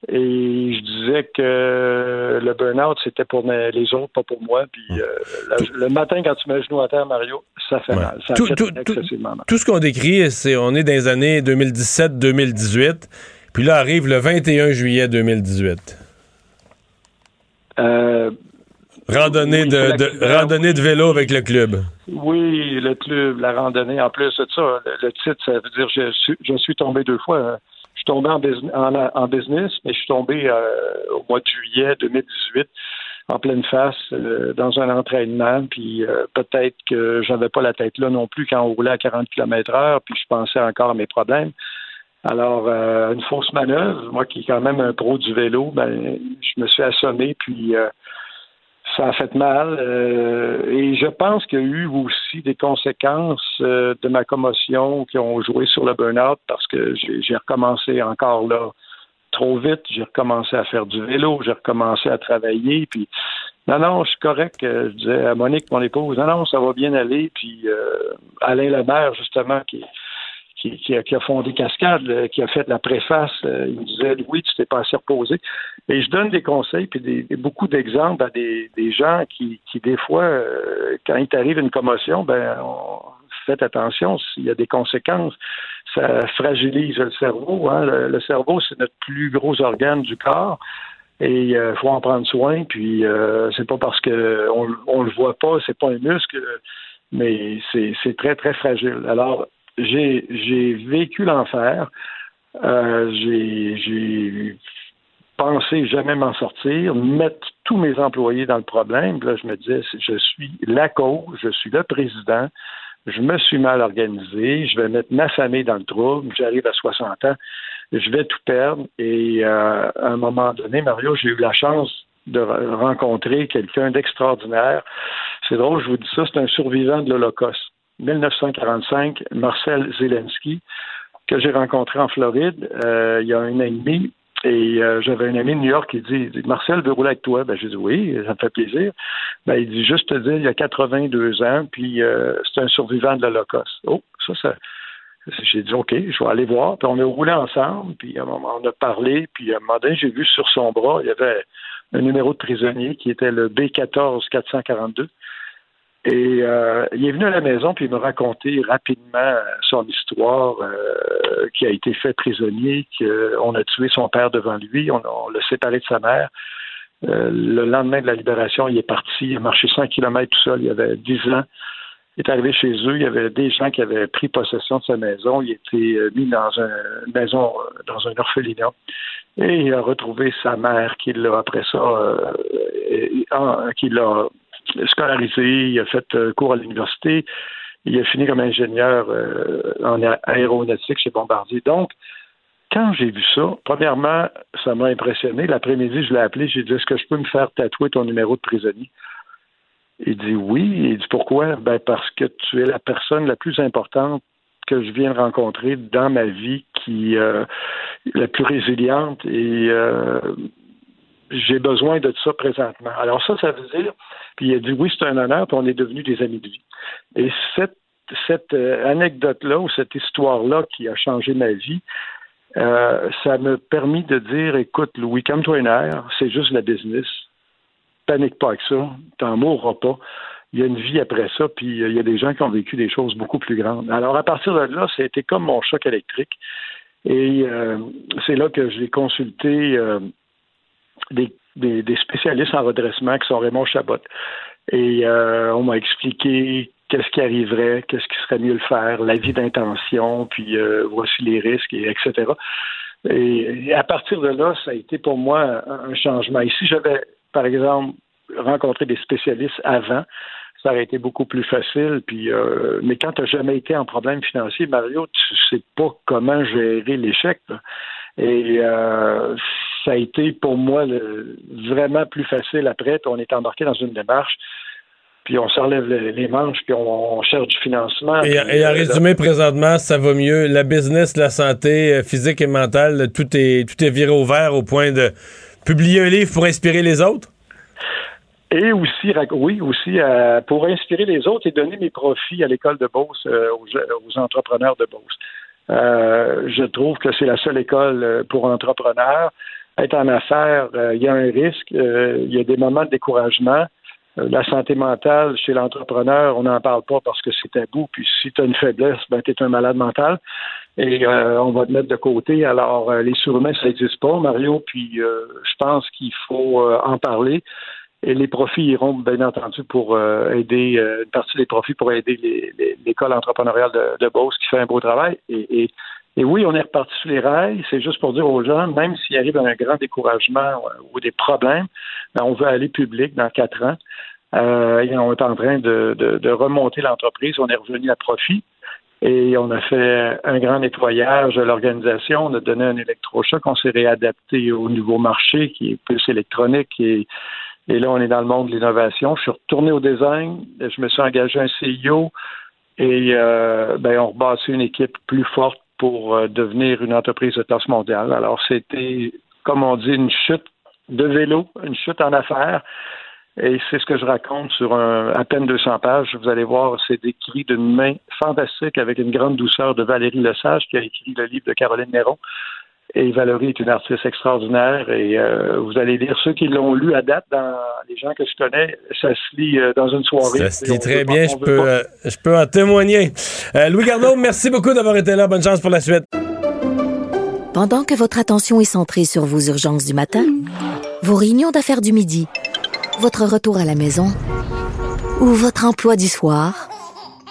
Et je disais que le burn-out, c'était pour les autres, pas pour moi. Puis euh, le matin, quand tu mets le genou à terre, Mario, ça fait mal. Ça tout, tout, excessivement mal. Tout ce qu'on décrit, c'est on est dans les années 2017-2018. Puis là arrive le 21 juillet 2018. Euh, randonnée, de, randonnée de vélo avec le club. Oui, le club, la randonnée. En plus de ça, le, titre, ça veut dire je suis, je suis tombé deux fois. Hein. Je suis tombé en, business, mais je suis tombé euh, au mois de juillet 2018 en pleine face euh, dans un entraînement, puis peut-être que j'avais pas la tête là non plus quand on roulait à 40 km heure, puis je pensais encore à mes problèmes. Alors, euh, une fausse manœuvre, moi qui est quand même un pro du vélo, ben, je me suis assommé, puis euh, ça a fait mal. euh, et je pense qu'il y a eu aussi des conséquences euh, de ma commotion qui ont joué sur le burn-out parce que j'ai recommencé encore là trop vite. J'ai recommencé à faire du vélo, j'ai recommencé à travailler. Puis non, non, je suis correct. Euh, Je disais à Monique, mon épouse, non, non, ça va bien aller. Puis Alain Lemaire, justement, qui qui, a, fondé Cascade, euh, qui a fait la préface, euh, il me disait oui, tu t'es pas assez reposé. Et je donne des conseils puis beaucoup d'exemples à des, gens qui, des fois, euh, quand il t'arrive une commotion, ben faites attention, s'il y a des conséquences, ça fragilise le cerveau. Hein. Le, cerveau, c'est notre plus gros organe du corps. Et il faut en prendre soin, puis euh, c'est pas parce que on, on le voit pas, c'est pas un muscle, mais c'est très, très fragile. Alors, j'ai vécu l'enfer. Euh, j'ai pensé jamais m'en sortir, mettre tous mes employés dans le problème. Là, je me disais, je suis la cause, je suis le président, je me suis mal organisé, je vais mettre ma famille dans le trouble, j'arrive à 60 ans, je vais tout perdre. Et euh, à un moment donné, Mario, j'ai eu la chance de re- rencontrer quelqu'un d'extraordinaire. C'est drôle, je vous dis ça, c'est un survivant de l'Holocauste. 1945, Marcel Zelensky, que j'ai rencontré en Floride euh, il y a un an et demi. Et euh, j'avais un ami de New York qui dit, dit, Marcel veut rouler avec toi? Ben, j'ai dit oui, ça me fait plaisir. Ben, il dit juste te dire, il y a 82 ans, puis euh, c'est un survivant de l'Holocauste. Oh, ça, ça. J'ai dit OK, je vais aller voir. Puis on a roulé ensemble, puis à un moment, on a parlé, puis à un moment donné, j'ai vu sur son bras, il y avait un numéro de prisonnier qui était le B14 442. Et euh, il est venu à la maison puis il m'a raconté rapidement son histoire, euh, qui a été fait prisonnier, qu'on a tué son père devant lui, on, l'a séparé de sa mère. Euh, le lendemain de la libération, il est parti, il a marché 100 km tout seul, il avait 10 ans. Il est arrivé chez eux, il y avait des gens qui avaient pris possession de sa maison, il était euh, mis dans un- une maison, euh, dans un orphelinat. Et il a retrouvé sa mère qui l'a, après ça, euh, qui l'a scolarisé, il a fait euh, cours à l'université, il a fini comme ingénieur euh, en aéronautique chez Bombardier. Donc, quand j'ai vu ça, premièrement, ça m'a impressionné. L'après-midi, je l'ai appelé, j'ai dit Est-ce que je peux me faire tatouer ton numéro de prisonnier? Il dit oui. Il dit pourquoi? Ben parce que tu es la personne la plus importante que je viens de rencontrer dans ma vie, qui euh, la plus résiliente et j'ai besoin de ça présentement. Alors ça, ça veut dire, puis il a dit oui, c'est un honneur, puis on est devenus des amis de vie. Et cette, cette euh, anecdote-là ou cette histoire-là qui a changé ma vie, euh, ça m'a permis de dire, écoute, Louis, comme toi une air, c'est juste la business. Panique pas avec ça, t'en mourras pas. Il y a une vie après ça, puis euh, il y a des gens qui ont vécu des choses beaucoup plus grandes. Alors à partir de là, été comme mon choc électrique. Et c'est là que j'ai consulté des, spécialistes en redressement qui sont Raymond Chabot. Et euh, on m'a expliqué qu'est-ce qui arriverait, qu'est-ce qui serait mieux le faire, l'avis d'intention, puis euh, voici les risques, et etc. Et, et à partir de là, ça a été pour moi un, changement. Ici, j'avais, par exemple, rencontré des spécialistes avant, ça aurait été beaucoup plus facile. Puis, euh, mais quand tu n'as jamais été en problème financier, Mario, tu sais pas comment gérer l'échec. Et euh, ça a été pour moi le- vraiment plus facile après. Puis on est embarqué dans une démarche. Puis on s'enlève les, manches, puis on, cherche du financement. Et, puis, et en euh, résumé, présentement, ça va mieux. La business, la santé euh, physique et mentale, tout est, tout est viré au vert au point de publier un livre pour inspirer les autres? Et aussi, oui, aussi euh, pour inspirer les autres et donner mes profits à l'école de Beauce euh, aux, aux entrepreneurs de Beauce. Je trouve que c'est la seule école pour entrepreneurs. Être en affaires, euh, il y a un risque, euh, il y a des moments de découragement. Euh, la santé mentale chez l'entrepreneur, on n'en parle pas parce que c'est tabou. Puis si tu as une faiblesse, ben, tu es un malade mental et on va te mettre de côté. Alors, les surhumains, ça n'existe pas, Mario. Puis je pense qu'il faut en parler. Et les profits iront, bien entendu, pour aider, une partie des profits pour aider l'école entrepreneuriale de, de Beauce qui fait un beau travail. Et, et oui, on est reparti sur les rails. C'est juste pour dire aux gens, même s'il arrive un grand découragement euh, ou des problèmes, ben, on veut aller public dans quatre ans. Euh, on est en train de, remonter l'entreprise. On est revenu à profit. Et on a fait un grand nettoyage de l'organisation. On a donné un électrochoc. On s'est réadapté au nouveau marché qui est plus électronique et là, on est dans le monde de l'innovation. Je suis retourné au design. Je me suis engagé un CIO et euh, ben, on rebâtit une équipe plus forte pour euh, devenir une entreprise de classe mondiale. Alors, c'était, comme on dit, une chute de vélo, une chute en affaires. Et c'est ce que je raconte sur à peine 200 pages. Vous allez voir, c'est décrit d'une main fantastique avec une grande douceur de Valérie Lesage qui a écrit le livre de Caroline Néron. Et Valérie est une artiste extraordinaire et euh, vous allez lire ceux qui l'ont lu à date dans les gens que je connais, ça se lit euh, dans une soirée. Ça se lit très bien, je peux, euh, je peux en témoigner. Louis Garneau, merci beaucoup d'avoir été là. Bonne chance pour la suite. Pendant que votre attention est centrée sur vos urgences du matin, vos réunions d'affaires du midi, votre retour à la maison ou votre emploi du soir,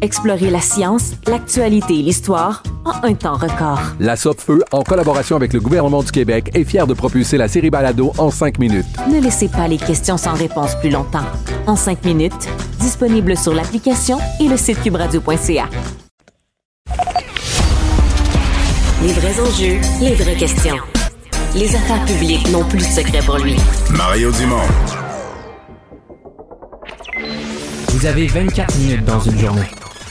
Explorez la science, l'actualité et l'histoire en un temps record. La Feu, en collaboration avec le gouvernement du Québec, est fière de propulser la série Balado en cinq minutes. Ne laissez pas les questions sans réponse plus longtemps. En cinq minutes, disponible sur l'application et le site cubradio.ca. Les vrais enjeux, les vraies questions. Les affaires publiques n'ont plus de secret pour lui. Mario Dumont. Vous avez 24 minutes dans une journée.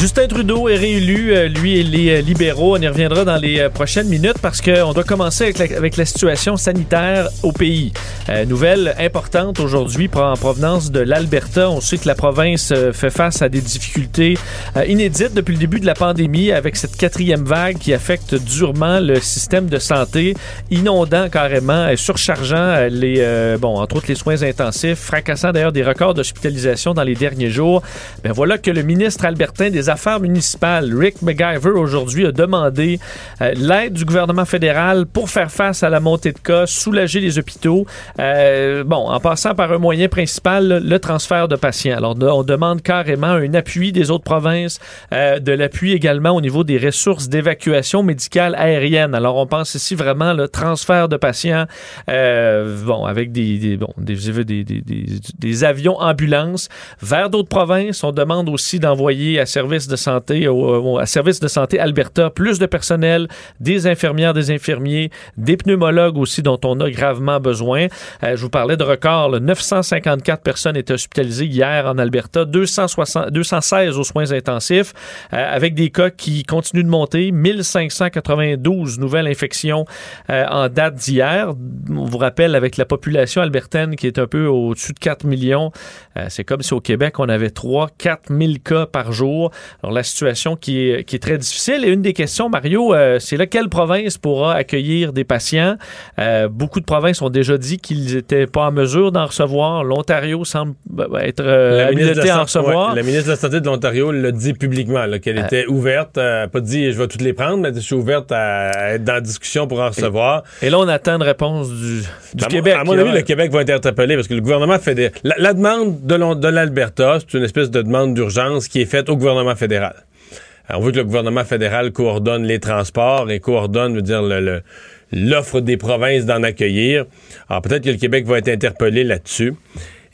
Justin Trudeau est réélu, euh, lui et les euh, libéraux. On y reviendra dans les euh, prochaines minutes parce qu'on doit commencer avec la, situation sanitaire au pays. nouvelle importante aujourd'hui en provenance de l'Alberta. On sait que la province fait face à des difficultés inédites depuis le début de la pandémie avec cette quatrième vague qui affecte durement le système de santé, inondant carrément et surchargeant les, bon, entre autres les soins intensifs, fracassant d'ailleurs des records d'hospitalisation dans les derniers jours. Ben voilà que le ministre albertain des Affaires municipales, Rick McGyver, aujourd'hui a demandé euh, l'aide du gouvernement fédéral pour faire face à la montée de cas, soulager les hôpitaux. Euh, bon, en passant par un moyen principal, le transfert de patients. Alors, on demande carrément un appui des autres provinces, euh, de l'appui également au niveau des ressources d'évacuation médicale aérienne. Alors, on pense ici vraiment le transfert de patients, bon, avec des, des bon, des avions ambulances vers d'autres provinces. On demande aussi d'envoyer à service de santé, au, service de santé Alberta, plus de personnel, des infirmières, des infirmiers, des pneumologues aussi dont on a gravement besoin. Euh, je vous parlais de record, 954 personnes étaient hospitalisées hier en Alberta, 260, 216 aux soins intensifs, euh, avec des cas qui continuent de monter, 1592 nouvelles infections euh, en date d'hier. On vous rappelle, avec la population albertaine qui est un peu au-dessus de 4 millions, c'est comme si au Québec, on avait 3 4 000 cas par jour. Alors, la situation qui est, qui est très difficile. Et une des questions, Mario, euh, c'est là, quelle province pourra accueillir des patients? Euh, beaucoup de provinces ont déjà dit qu'ils n'étaient pas en mesure d'en recevoir. L'Ontario semble bah, bah, être euh, habilité à en recevoir. la ministre de la Santé de l'Ontario l'a dit publiquement, qu'elle était ouverte, pas dit je vais toutes les prendre, mais je suis ouverte à être dans la discussion pour en recevoir. Et, là, on attend une réponse du, du Québec. À mon avis, le Québec va être interpellé parce que le gouvernement fait des... La, demande de l'Alberta, c'est une espèce de demande d'urgence qui est faite au gouvernement fédéral. on veut que le gouvernement fédéral coordonne les transports et coordonne, veut dire, l'offre des provinces d'en accueillir. Alors peut-être que le Québec va être interpellé là-dessus.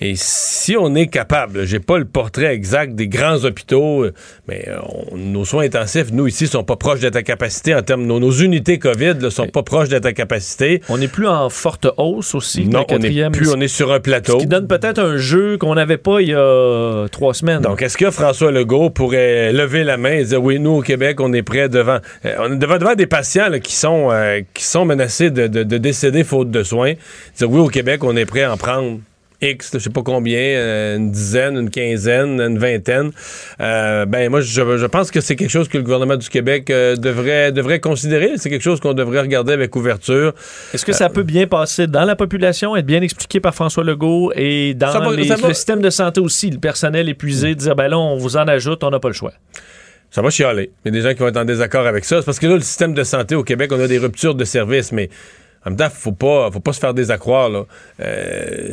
Et si on est capable, j'ai pas le portrait exact des grands hôpitaux, euh, mais euh, nos soins intensifs, nous ici, sont pas proches d'être à capacité en termes nos, nos unités COVID ne sont pas proches d'être à capacité. On n'est plus en forte hausse aussi. Non, on n'est plus, on est sur un plateau. Ce qui donne peut-être un jeu qu'on n'avait pas il y a trois semaines. Donc, est-ce que François Legault pourrait lever la main et dire oui, nous au Québec, on est prêt devant, euh, on est devant, des patients qui sont qui sont menacés de, de décéder faute de soins, dire oui au Québec, on est prêt à en prendre? X, je sais pas combien, euh, une dizaine, une quinzaine, une vingtaine. Euh, ben moi, je, je pense que c'est quelque chose que le gouvernement du Québec euh, devrait, devrait considérer. C'est quelque chose qu'on devrait regarder avec ouverture. Est-ce que ça peut bien passer dans la population, être bien expliqué par François Legault et dans va- les- le système de santé aussi, le personnel épuisé, dire ben là, on vous en ajoute, on n'a pas le choix? Ça va chialer. Il y a des gens qui vont être en désaccord avec ça. C'est parce que là, le système de santé au Québec, on a des ruptures de services, mais en même temps, faut pas, faut pas se faire désaccroire. là. Euh,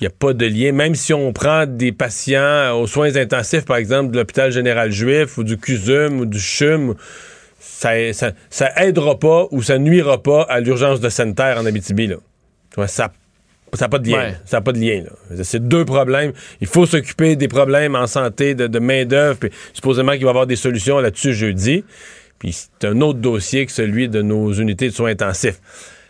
Il n'y a pas de lien. Même si on prend des patients aux soins intensifs, par exemple, de l'hôpital général juif ou du CUSUM ou du CHUM, ça, ça, ça aidera pas ou ça nuira pas à l'urgence de sanitaire en Abitibi. Là. Ça ça n'a pas de lien. Ouais. Ça pas de lien. là. C'est deux problèmes. Il faut s'occuper des problèmes en santé, de, de main-d'œuvre. Puis supposément qu'il va y avoir des solutions là-dessus jeudi. Puis c'est un autre dossier que celui de nos unités de soins intensifs.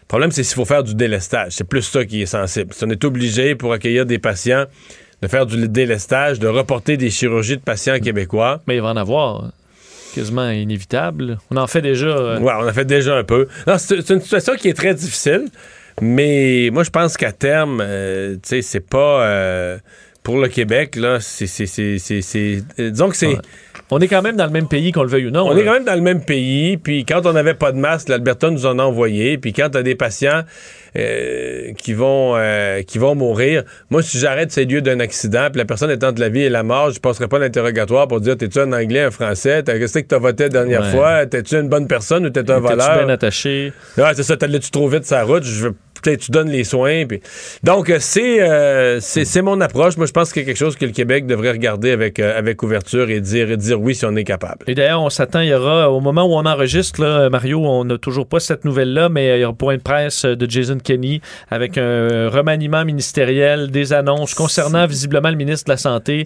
Le problème, c'est s'il faut faire du délestage. C'est plus ça qui est sensible. Si on est obligé, pour accueillir des patients, de faire du délestage, de reporter des chirurgies de patients québécois. Mais il va en avoir. Quasiment inévitable. On en fait déjà. euh, Ouais, on a fait déjà un peu. Non, c'est c'est une situation qui est très difficile, mais moi, je pense qu'à terme, euh, tu sais, c'est pas. euh, pour le Québec, là, c'est. euh, Disons que c'est. On est quand même dans le même pays, qu'on le veuille ou non. On là. est quand même dans le même pays, puis quand on n'avait pas de masque, l'Alberta nous en a envoyé, puis quand tu as des patients euh, qui vont euh, qui vont mourir, moi si j'arrête ces lieux d'un accident, puis la personne est entre la vie et la mort, je passerai pas l'interrogatoire pour dire t'es-tu un Anglais, un Français, T'as- qu'est-ce que t'as voté la dernière Ouais. fois, t'es-tu une bonne personne ou t'es un T'es-tu voleur? bien attaché? Ouais, c'est ça, t'allais-tu trop vite sur la route, je veux tu donnes les soins. puis- Donc, euh, c'est, euh, c'est, c'est mon approche. Moi, je pense y a quelque chose que le Québec devrait regarder avec, euh, avec ouverture et dire, et dire oui si on est capable. Et d'ailleurs, on s'attend, il y aura, au moment où on enregistre, là, Mario, on n'a toujours pas cette nouvelle-là, mais il y aura un point de presse de Jason Kenney avec un remaniement ministériel, des annonces concernant visiblement le ministre de la Santé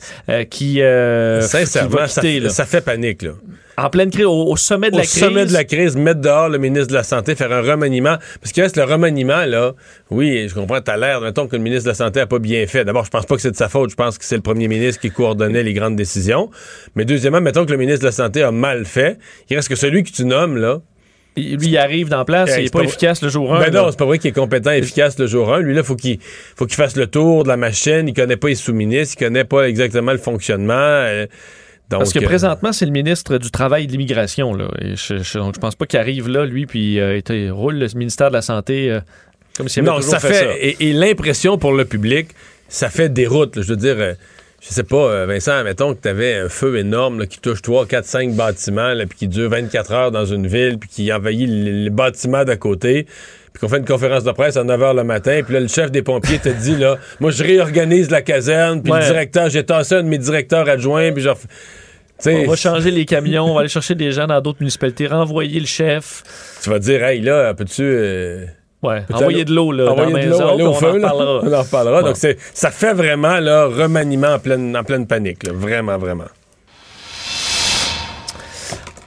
qui, qui va ça, quitter, là. ça fait panique. Là. En pleine crise, au, au sommet de Au la crise. sommet de la crise, mettre dehors le ministre de la Santé, faire un remaniement. Parce qu'il reste le remaniement, là. Oui, je comprends, t'as l'air, mettons que le ministre de la Santé a pas bien fait. D'abord, je pense pas que c'est de sa faute. Je pense que c'est le premier ministre qui coordonnait les grandes décisions. Mais deuxièmement, mettons que le ministre de la Santé a mal fait. Il reste que celui que tu nommes, là. Lui, il arrive dans place, il n'est pas pas- efficace le jour 1. Ben non, c'est pas vrai qu'il est compétent et efficace le jour 1. Lui, là, faut qu'il faut qu'il fasse le tour de la machine. Il connaît pas les sous-ministres. Il connaît pas exactement le fonctionnement. euh, donc, Parce que euh, présentement, c'est le ministre du Travail et de l'Immigration. Là. Et je, je, donc, je pense pas qu'il arrive là, lui, puis euh, il roule le ministère de la Santé euh, comme s'il avait non, ça fait, fait. ça. Et, et l'impression pour le public, ça fait des routes. là. Je veux dire, euh, je sais pas, Vincent, mettons que tu avais un feu énorme là, qui touche 3, 4, 5 bâtiments, puis qui dure 24 heures dans une ville, puis qui envahit les, les bâtiments d'à côté. Puis qu'on fait une conférence de presse à 9 h le matin, puis là, le chef des pompiers te dit, là, moi, je réorganise la caserne, puis Ouais. le directeur, j'ai tassé un de mes directeurs adjoints, puis genre. On va changer les camions, on va aller chercher des gens dans d'autres municipalités, renvoyer le chef. Tu vas dire, hey, là, peux-tu. euh, Ouais, envoyer de l'eau là, dans envoyer la de maison, l'eau, aller au feu, on en là? reparlera. On en reparlera. Ouais. Donc, ça fait vraiment là, remaniement en pleine, en pleine panique. là. Vraiment, vraiment.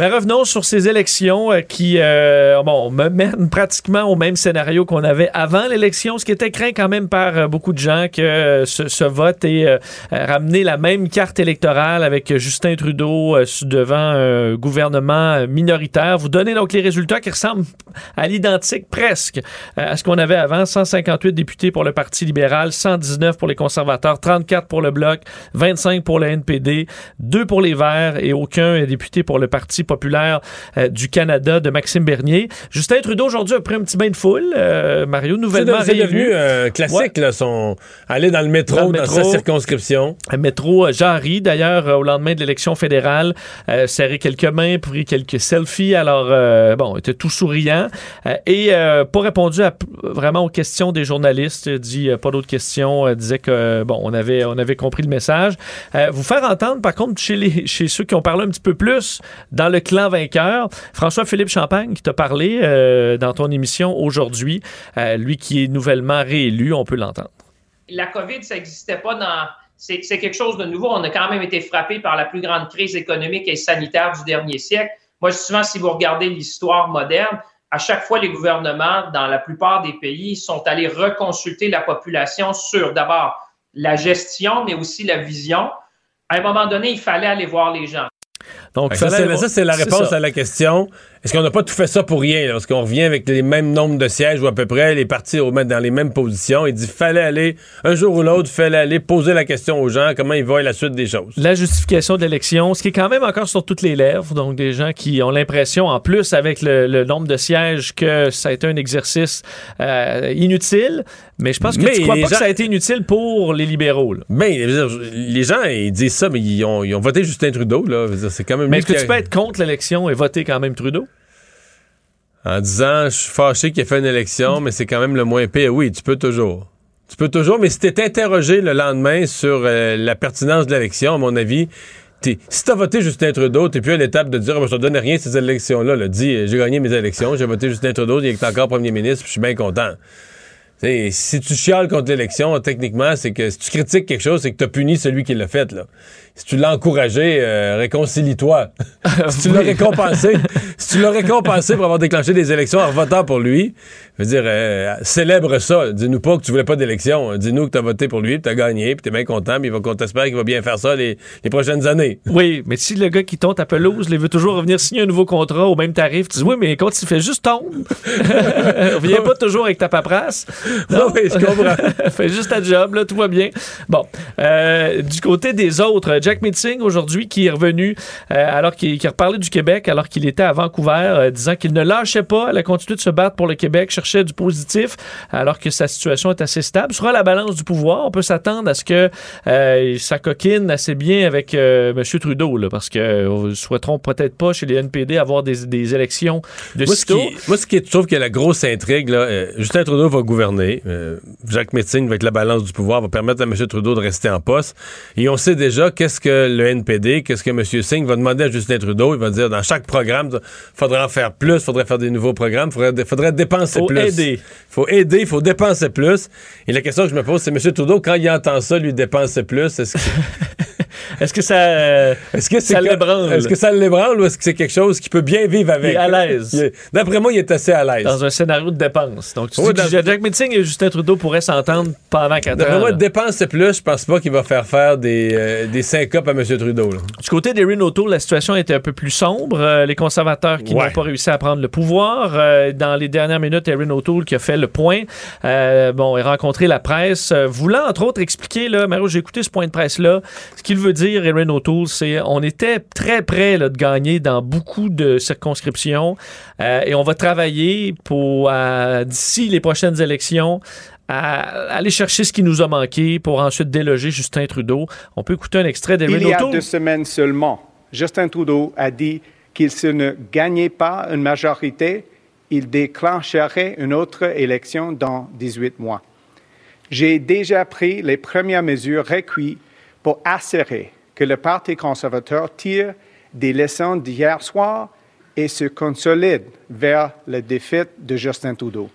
Mais revenons sur ces élections euh, qui euh, bon, mènent pratiquement au même scénario qu'on avait avant l'élection, ce qui était craint quand même par euh, beaucoup de gens que euh, ce, vote ait euh, ramené la même carte électorale avec Justin Trudeau devant un gouvernement minoritaire. Vous donnez donc les résultats qui ressemblent à l'identique presque à ce qu'on avait avant. 158 députés pour le Parti libéral, 119 pour les conservateurs, 34 pour le Bloc, 25 pour le NPD, 2 pour les Verts et aucun député pour le Parti populaire euh, du Canada de Maxime Bernier. Justin Trudeau aujourd'hui a pris un petit bain de foule. Euh, Mario, nouvellement C'est devenu un classique, là, son... aller dans le métro, Dans dans, le sa métro. circonscription. Un métro euh, Jarry, d'ailleurs, euh, au lendemain de l'élection fédérale, euh, serré quelques mains, pris quelques selfies. Alors, euh, bon, était tout souriant. Euh, et euh, pas répondu à, vraiment aux questions des journalistes. Euh, Dit euh, pas d'autres questions. euh, disait que, euh, bon, on avait, on avait compris le message. Euh, vous faire entendre, par contre, chez, les, chez ceux qui ont parlé un petit peu plus dans le clan vainqueur, François-Philippe Champagne qui t'a parlé euh, dans ton émission aujourd'hui, euh, lui qui est nouvellement réélu, on peut l'entendre. la COVID, ça n'existait pas dans. C'est quelque chose de nouveau. On a quand même été frappé par la plus grande crise économique et sanitaire du dernier siècle. Moi, souvent, si vous regardez l'histoire moderne, à chaque fois, les gouvernements, dans la plupart des pays, sont allés reconsulter la population sur d'abord la gestion, mais aussi la vision. À un moment donné, il fallait aller voir les gens. Donc, ça, c'est, la réponse ça. à la question. Est-ce qu'on n'a pas tout fait ça pour rien? là? Parce qu'on revient avec les mêmes nombres de sièges ou à peu près, les partis dans les mêmes positions? Il dit fallait aller, un jour ou l'autre, fallait aller poser la question aux gens, comment ils voient la suite des choses. La justification de l'élection, ce qui est quand même encore sur toutes les lèvres. Donc, des gens qui ont l'impression, en plus, avec le, le nombre de sièges, que ça a été un exercice euh, inutile. Mais je pense que Mais tu crois pas gens- que ça a été inutile pour les libéraux. là. Ben, les gens, ils disent ça, mais ils ont, ils ont voté Justin Trudeau, là. C'est quand même Mais est-ce que tu peux être contre l'élection et voter quand même Trudeau? En disant, je suis fâché qu'il ait fait une élection, mais c'est quand même le moins pire. Oui, tu peux toujours. Tu peux toujours, mais si t'es interrogé le lendemain sur euh, la pertinence de l'élection, à mon avis, t'es- si t'as voté Justin Trudeau, t'es plus à l'étape de dire, Ah, ben, je te donne rien ces élections-là. là. Dis, euh, j'ai gagné mes élections, j'ai voté Justin Trudeau, il est encore premier ministre, puis je suis bien content. T'sais, si tu chiales contre l'élection, techniquement, c'est que si tu critiques quelque chose, c'est que tu as puni celui qui l'a fait. Là. Si tu l'as encouragé, euh, réconcilie-toi. si tu l'as récompensé, si tu l'as récompensé pour avoir déclenché des élections en votant pour lui, je veux dire, euh, célèbre ça. Dis-nous pas que tu voulais pas d'élection. Dis-nous que tu as voté pour lui, puis tu as gagné, puis tu es bien content, puis il va qu'on t'espère qu'il va bien faire ça les, les prochaines années. Oui, mais si le gars qui tombe à pelouse, il veut toujours revenir signer un nouveau contrat au même tarif, tu dis oui, mais quand il fait juste tombe, reviens pas toujours avec ta paperasse. Oui, je comprends. Fais juste ta job, là, tout va bien. Bon, euh, du côté des autres, Jack Metzing aujourd'hui qui est revenu euh, alors qu'il qui a reparlé du Québec alors qu'il était à Vancouver, euh, disant qu'il ne lâchait pas, elle a continué de se battre pour le Québec, cherchait du positif alors que sa situation est assez stable. Sur la balance du pouvoir, on peut s'attendre à ce que ça coquine assez bien avec M. Trudeau, là, parce que euh, souhaiteront peut-être pas chez les NPD avoir des, des élections de Moi, ce qui, moi, ce qui est, je trouve que la grosse intrigue, là, Justin Trudeau va gouverner. Euh, Jacques Metzing, avec la balance du pouvoir, va permettre à M. Trudeau de rester en poste. Et on sait déjà qu'est-ce que le NPD, qu'est-ce que M. Singh va demander à Justin Trudeau. Il va dire dans chaque programme, il faudrait en faire plus, faudrait faire des nouveaux programmes, il faudrait, faudrait dépenser Faut plus. aider. faut aider, il faut dépenser plus. Et la question que je me pose, c'est M. Trudeau, quand il entend ça, lui dépenser plus, est-ce que, Est-ce que ça, euh, est-ce que c'est ça l'ébranle? Est-ce que ça l'ébranle ou est-ce que c'est quelque chose qui peut bien vivre avec? Il est à l'aise. Il D'après moi, il est assez à l'aise. dans un scénario de dépenses. Donc, tu Oui, dis que Jack Metzing et Justin Trudeau pourraient s'entendre pendant quatre D'après ans. moi, là. dépenser plus, je pense pas qu'il va faire faire des, euh, des syncopes à M. Trudeau. là. Du côté d'Erin O'Toole, la situation était un peu plus sombre. Euh, les conservateurs qui Ouais. n'ont pas réussi à prendre le pouvoir. Dans les dernières minutes, Erin O'Toole qui a fait le point. Bon, et rencontré la presse, voulant entre autres expliquer, là, Mario, j'ai écouté ce point de presse-là. Ce qu'il veut dire, Erin O'Toole, c'est on était très près là, de gagner dans beaucoup de circonscriptions euh, et on va travailler pour, euh, d'ici les prochaines élections, à aller chercher ce qui nous a manqué pour ensuite déloger Justin Trudeau. On peut écouter un extrait d'Erin Il y a O'Toole. deux semaines seulement, Justin Trudeau a dit qu'il se ne gagnait pas une majorité, il déclencherait une autre élection dans 18 mois. J'ai déjà pris les premières mesures requises pour assurer que le Parti conservateur tire des leçons d'hier soir et se consolide vers la défaite de Justin Trudeau.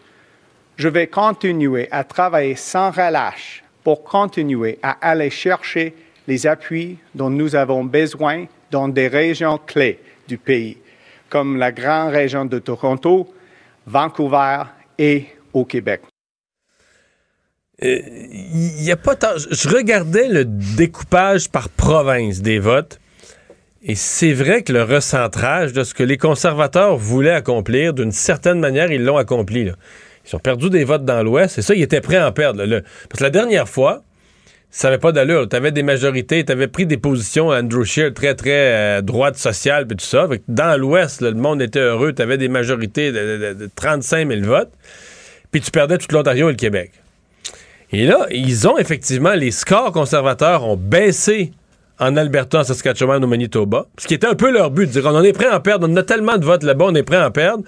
Je vais continuer à travailler sans relâche pour continuer à aller chercher les appuis dont nous avons besoin dans des régions clés du pays, comme la grande région de Toronto, Vancouver et au Québec. Il y a pas tant. je- regardais le découpage par province des votes. Et c'est vrai que le recentrage de ce que les conservateurs voulaient accomplir, d'une certaine manière, ils l'ont accompli. Ils ont perdu des votes dans l'Ouest, et ça, ils étaient prêts à en perdre. parce que la dernière fois, ça n'avait pas d'allure. Tu avais des majorités, tu avais pris des positions, Andrew Scheer, très, très euh, droite sociale, puis tout ça. Dans l'Ouest, le monde était heureux. Tu avais des majorités de, de- de 35 000 votes, puis tu perdais tout l'Ontario et le Québec. Et là, ils ont effectivement, les scores conservateurs ont baissé en Alberta, en Saskatchewan, au Manitoba. Ce qui était un peu leur but, dire on en est prêt à perdre, on a tellement de votes là-bas, on est prêt à perdre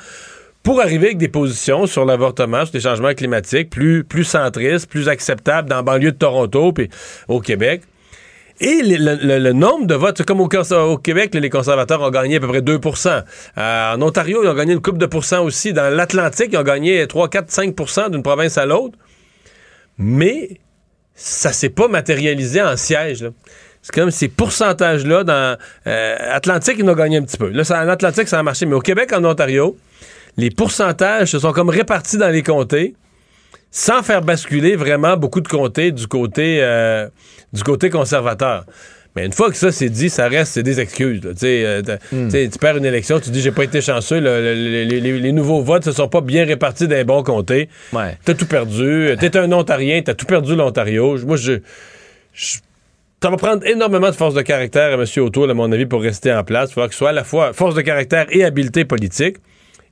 pour arriver avec des positions sur l'avortement, sur les changements climatiques, plus, plus centristes, plus acceptables dans la banlieue de Toronto puis au Québec. Et le, nombre de votes, comme au, Québec, les conservateurs ont gagné à peu près 2% Euh, En Ontario, ils ont gagné une coupe de pourcents aussi. Dans l'Atlantique, ils ont gagné 3, 4, 5% d'une province à l'autre. Mais ça s'est pas matérialisé en siège. là. C'est comme ces pourcentages-là dans euh, Atlantique, ils ont gagné un petit peu. Là, ça, en Atlantique, ça a marché. Mais au Québec, en Ontario, les pourcentages se sont comme répartis dans les comtés sans faire basculer vraiment beaucoup de comtés du côté, euh, du côté conservateur. Mais une fois que ça c'est dit, ça reste c'est des excuses. là. Euh, Hmm. tu perds une élection, tu dis j'ai pas été chanceux, le- le- le- les, les- les nouveaux votes se sont pas bien répartis d'un bon comté. Ouais. T'as tout perdu. T'es un Ontarien, t'as tout perdu l'Ontario. Moi, je, je- ça va prendre énormément de force de caractère à M. O'Toole, à mon avis, pour rester en place. Il faudra qu'il soit à la fois force de caractère et habileté politique.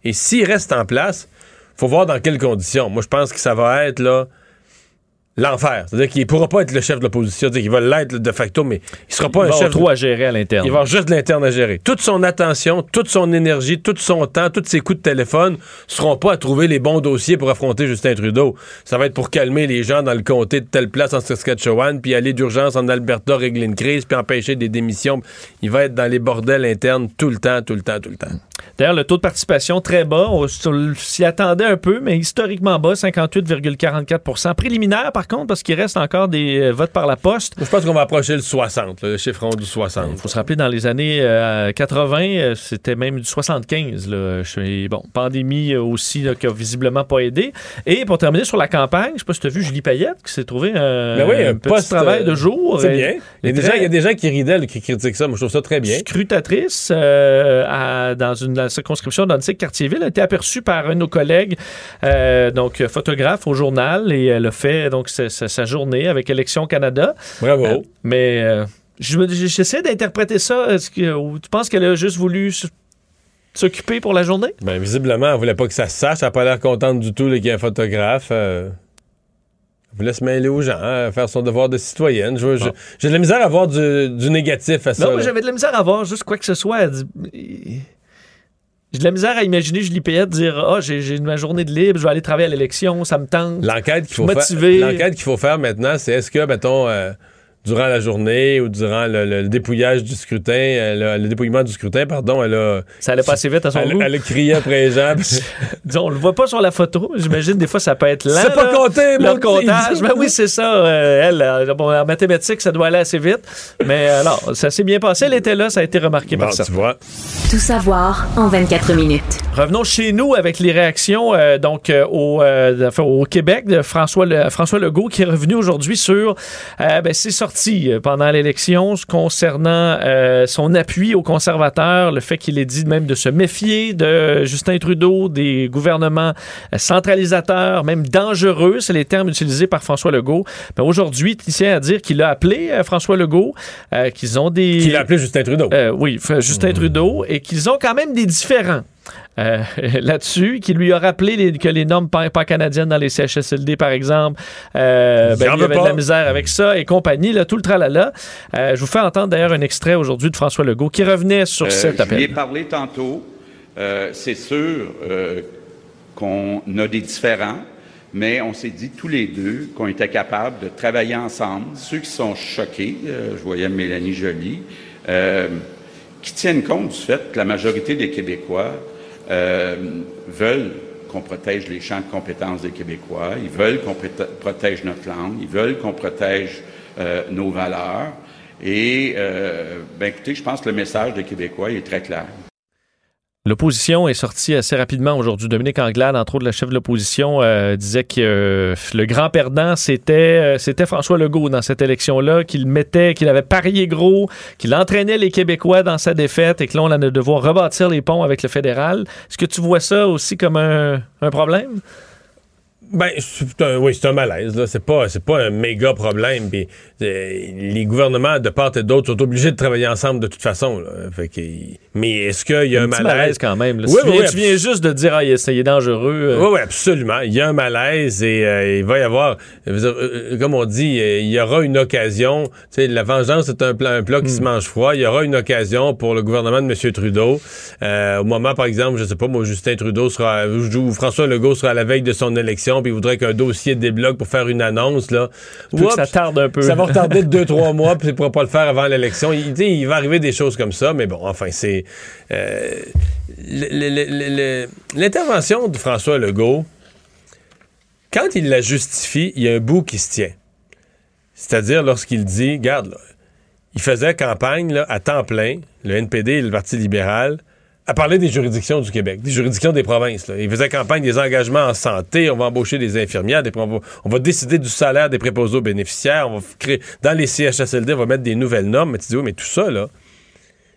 Et s'il reste en place, faut voir dans quelles conditions. Moi, je pense que ça va être là l'enfer. C'est-à-dire qu'il ne pourra pas être le chef de l'opposition. C'est-à-dire qu'il va l'être de facto, mais il sera pas Il un chef. trop à gérer à l'interne. Il va avoir juste l'interne à gérer. Toute son attention, toute son énergie, tout son temps, tous ses coups de téléphone seront pas à trouver les bons dossiers pour affronter Justin Trudeau. Ça va être pour calmer les gens dans le comté de telle place en Saskatchewan, puis aller d'urgence en Alberta régler une crise, puis empêcher des démissions. Il va être dans les bordels internes tout le temps, tout le temps, tout le temps. D'ailleurs, le taux de participation très bas. On s'y attendait un peu, mais historiquement bas, 58,44 Préliminaire, par contre, parce qu'il reste encore des euh, votes par la poste. Je pense qu'on va approcher le 60, là, le chiffre rond du 60. Il faut se rappeler, dans les années euh, 80, euh, c'était même du 75. Là. Je suis- bon, pandémie euh, aussi là, qui a visiblement pas aidé. Et pour terminer sur la campagne, je sais pas si tu as vu Julie Payette qui s'est trouvé un, Ben oui, un un petit poste, travail euh, de jour. C'est bien. Il y, a des très- gens, il y a des gens qui ridaient, qui critiquent ça. Moi, je trouve ça très bien. scrutatrice euh, à- dans une la circonscription d'Antique-Cartierville a été aperçue par un de nos collègues, euh, donc euh, photographe au journal, et elle a fait donc sa, journée avec Élections Canada. Bravo. Euh, mais euh, j'essaie d'interpréter ça. Est-ce que ou tu penses qu'elle a juste voulu s'occuper pour la journée? Ben, visiblement, elle voulait pas que ça se sache. Elle n'a pas l'air contente du tout qu'il y ait un photographe. euh. Elle voulait se mêler aux gens, hein, faire son devoir de citoyenne. J'ai de la misère à voir du, du négatif à ça. Non, j'avais de la misère à voir juste quoi que ce soit. J'ai de la misère à imaginer Julie Payette dire Ah, j'ai j'ai ma journée de libre, je vais aller travailler à l'élection, ça me tente. L'enquête qu'il faut, faire, motivé. l'enquête qu'il faut faire maintenant, c'est est-ce que, mettons, euh, durant la journée ou durant le, le dépouillage du scrutin, elle a- le dépouillement du scrutin, pardon, elle a. Ça allait pas assez vite à son elle, goût. elle a crié après les gens. puis- Disons, on le voit pas sur la photo. J'imagine des fois ça peut être lent. C'est pas compté, Le mon comptage. Ben oui, c'est ça. euh, elle, euh, bon, en mathématiques, ça doit aller assez vite. Mais euh, alors, ça s'est bien passé. Elle était là, ça a été remarqué Bon, par ça. tu vois. Tout savoir en 24 minutes. Revenons chez nous avec les réactions euh, donc euh, au, euh, enfin, au Québec de François, Le- François Legault qui est revenu aujourd'hui sur euh, ben, ses sorties euh, pendant l'élection concernant euh, son appui aux conservateurs, le fait qu'il ait dit même de se méfier de Justin Trudeau, des gouvernements euh, centralisateurs, même dangereux, c'est les termes utilisés par François Legault. Ben, aujourd'hui, il tient à dire qu'il a appelé euh, François Legault, euh, qu'ils ont des... Qu'il a appelé Justin Trudeau. Oui, Justin Trudeau, et qu'ils ont quand même des différends. Euh, là-dessus, qui lui a rappelé les- que les normes pan- pan-canadiennes dans les CHSLD, par exemple, euh, ben, il y avait de pas. la misère avec ça et compagnie, là, tout le tralala. Euh, je vous fais entendre d'ailleurs un extrait aujourd'hui de François Legault qui revenait sur Euh, cet Je lui ai appel. parlé tantôt. Euh, c'est sûr euh, qu'on a des différends, mais on s'est dit tous les deux qu'on était capables de travailler ensemble. Ceux qui sont choqués, euh, je voyais Mélanie Joly, euh, qui tiennent compte du fait que la majorité des Québécois euh, veulent qu'on protège les champs de compétences des Québécois, ils veulent qu'on protège notre langue, ils veulent qu'on protège euh, nos valeurs. Et, euh, ben écoutez, je pense que le message des Québécois est très clair. L'opposition est sortie assez rapidement aujourd'hui. Dominique Anglade, entre autres, le chef de l'opposition, euh, disait que euh, le grand perdant, c'était euh, c'était François Legault dans cette élection-là, qu'il mettait, qu'il avait parié gros, qu'il entraînait les Québécois dans sa défaite et que là, on allait devoir rebâtir les ponts avec le fédéral. Est-ce que tu vois ça aussi comme un problème? Ben, c'est un- oui, c'est un malaise. C'est pas, c'est pas un méga problème. Puis, euh, les gouvernements de part et d'autre sont obligés de travailler ensemble de toute façon. là. Fait que, mais est-ce qu'il y a un, petit malaise? quand même. là. Oui, tu, oui, viens, tu viens juste de dire, ah, il est, dangereux. euh, Oui, oui, absolument. Il y a un malaise et euh, il va y avoir, euh, comme on dit, euh, il y aura une occasion. Tu sais, la vengeance est un plat, un plat qui Hmm. se mange froid. Il y aura une occasion pour le gouvernement de M. Trudeau. Au moment, par exemple, je sais pas, moi, Justin Trudeau sera, ou François Legault sera à la veille de son élection, puis il voudrait qu'un dossier débloque pour faire une annonce, là. Oups, ça tarde un peu. Ça va retarder de deux, trois mois, puis il ne pourra pas le faire avant l'élection. Il, il va arriver des choses comme ça, mais bon, enfin, c'est. euh, L'intervention de François Legault, quand il la justifie, il y a un bout qui se tient. C'est-à-dire lorsqu'il dit, garde, là, il faisait campagne là, à temps plein, le NPD et le Parti libéral, à parler des juridictions du Québec, des juridictions des provinces. Là. Il faisait campagne des engagements en santé, on va embaucher des infirmières, des, on, va, on, va, décider du salaire des préposés aux bénéficiaires, on va créer, dans les CHSLD, on va mettre des nouvelles normes. Mais tu dis, oui, mais tout ça, là,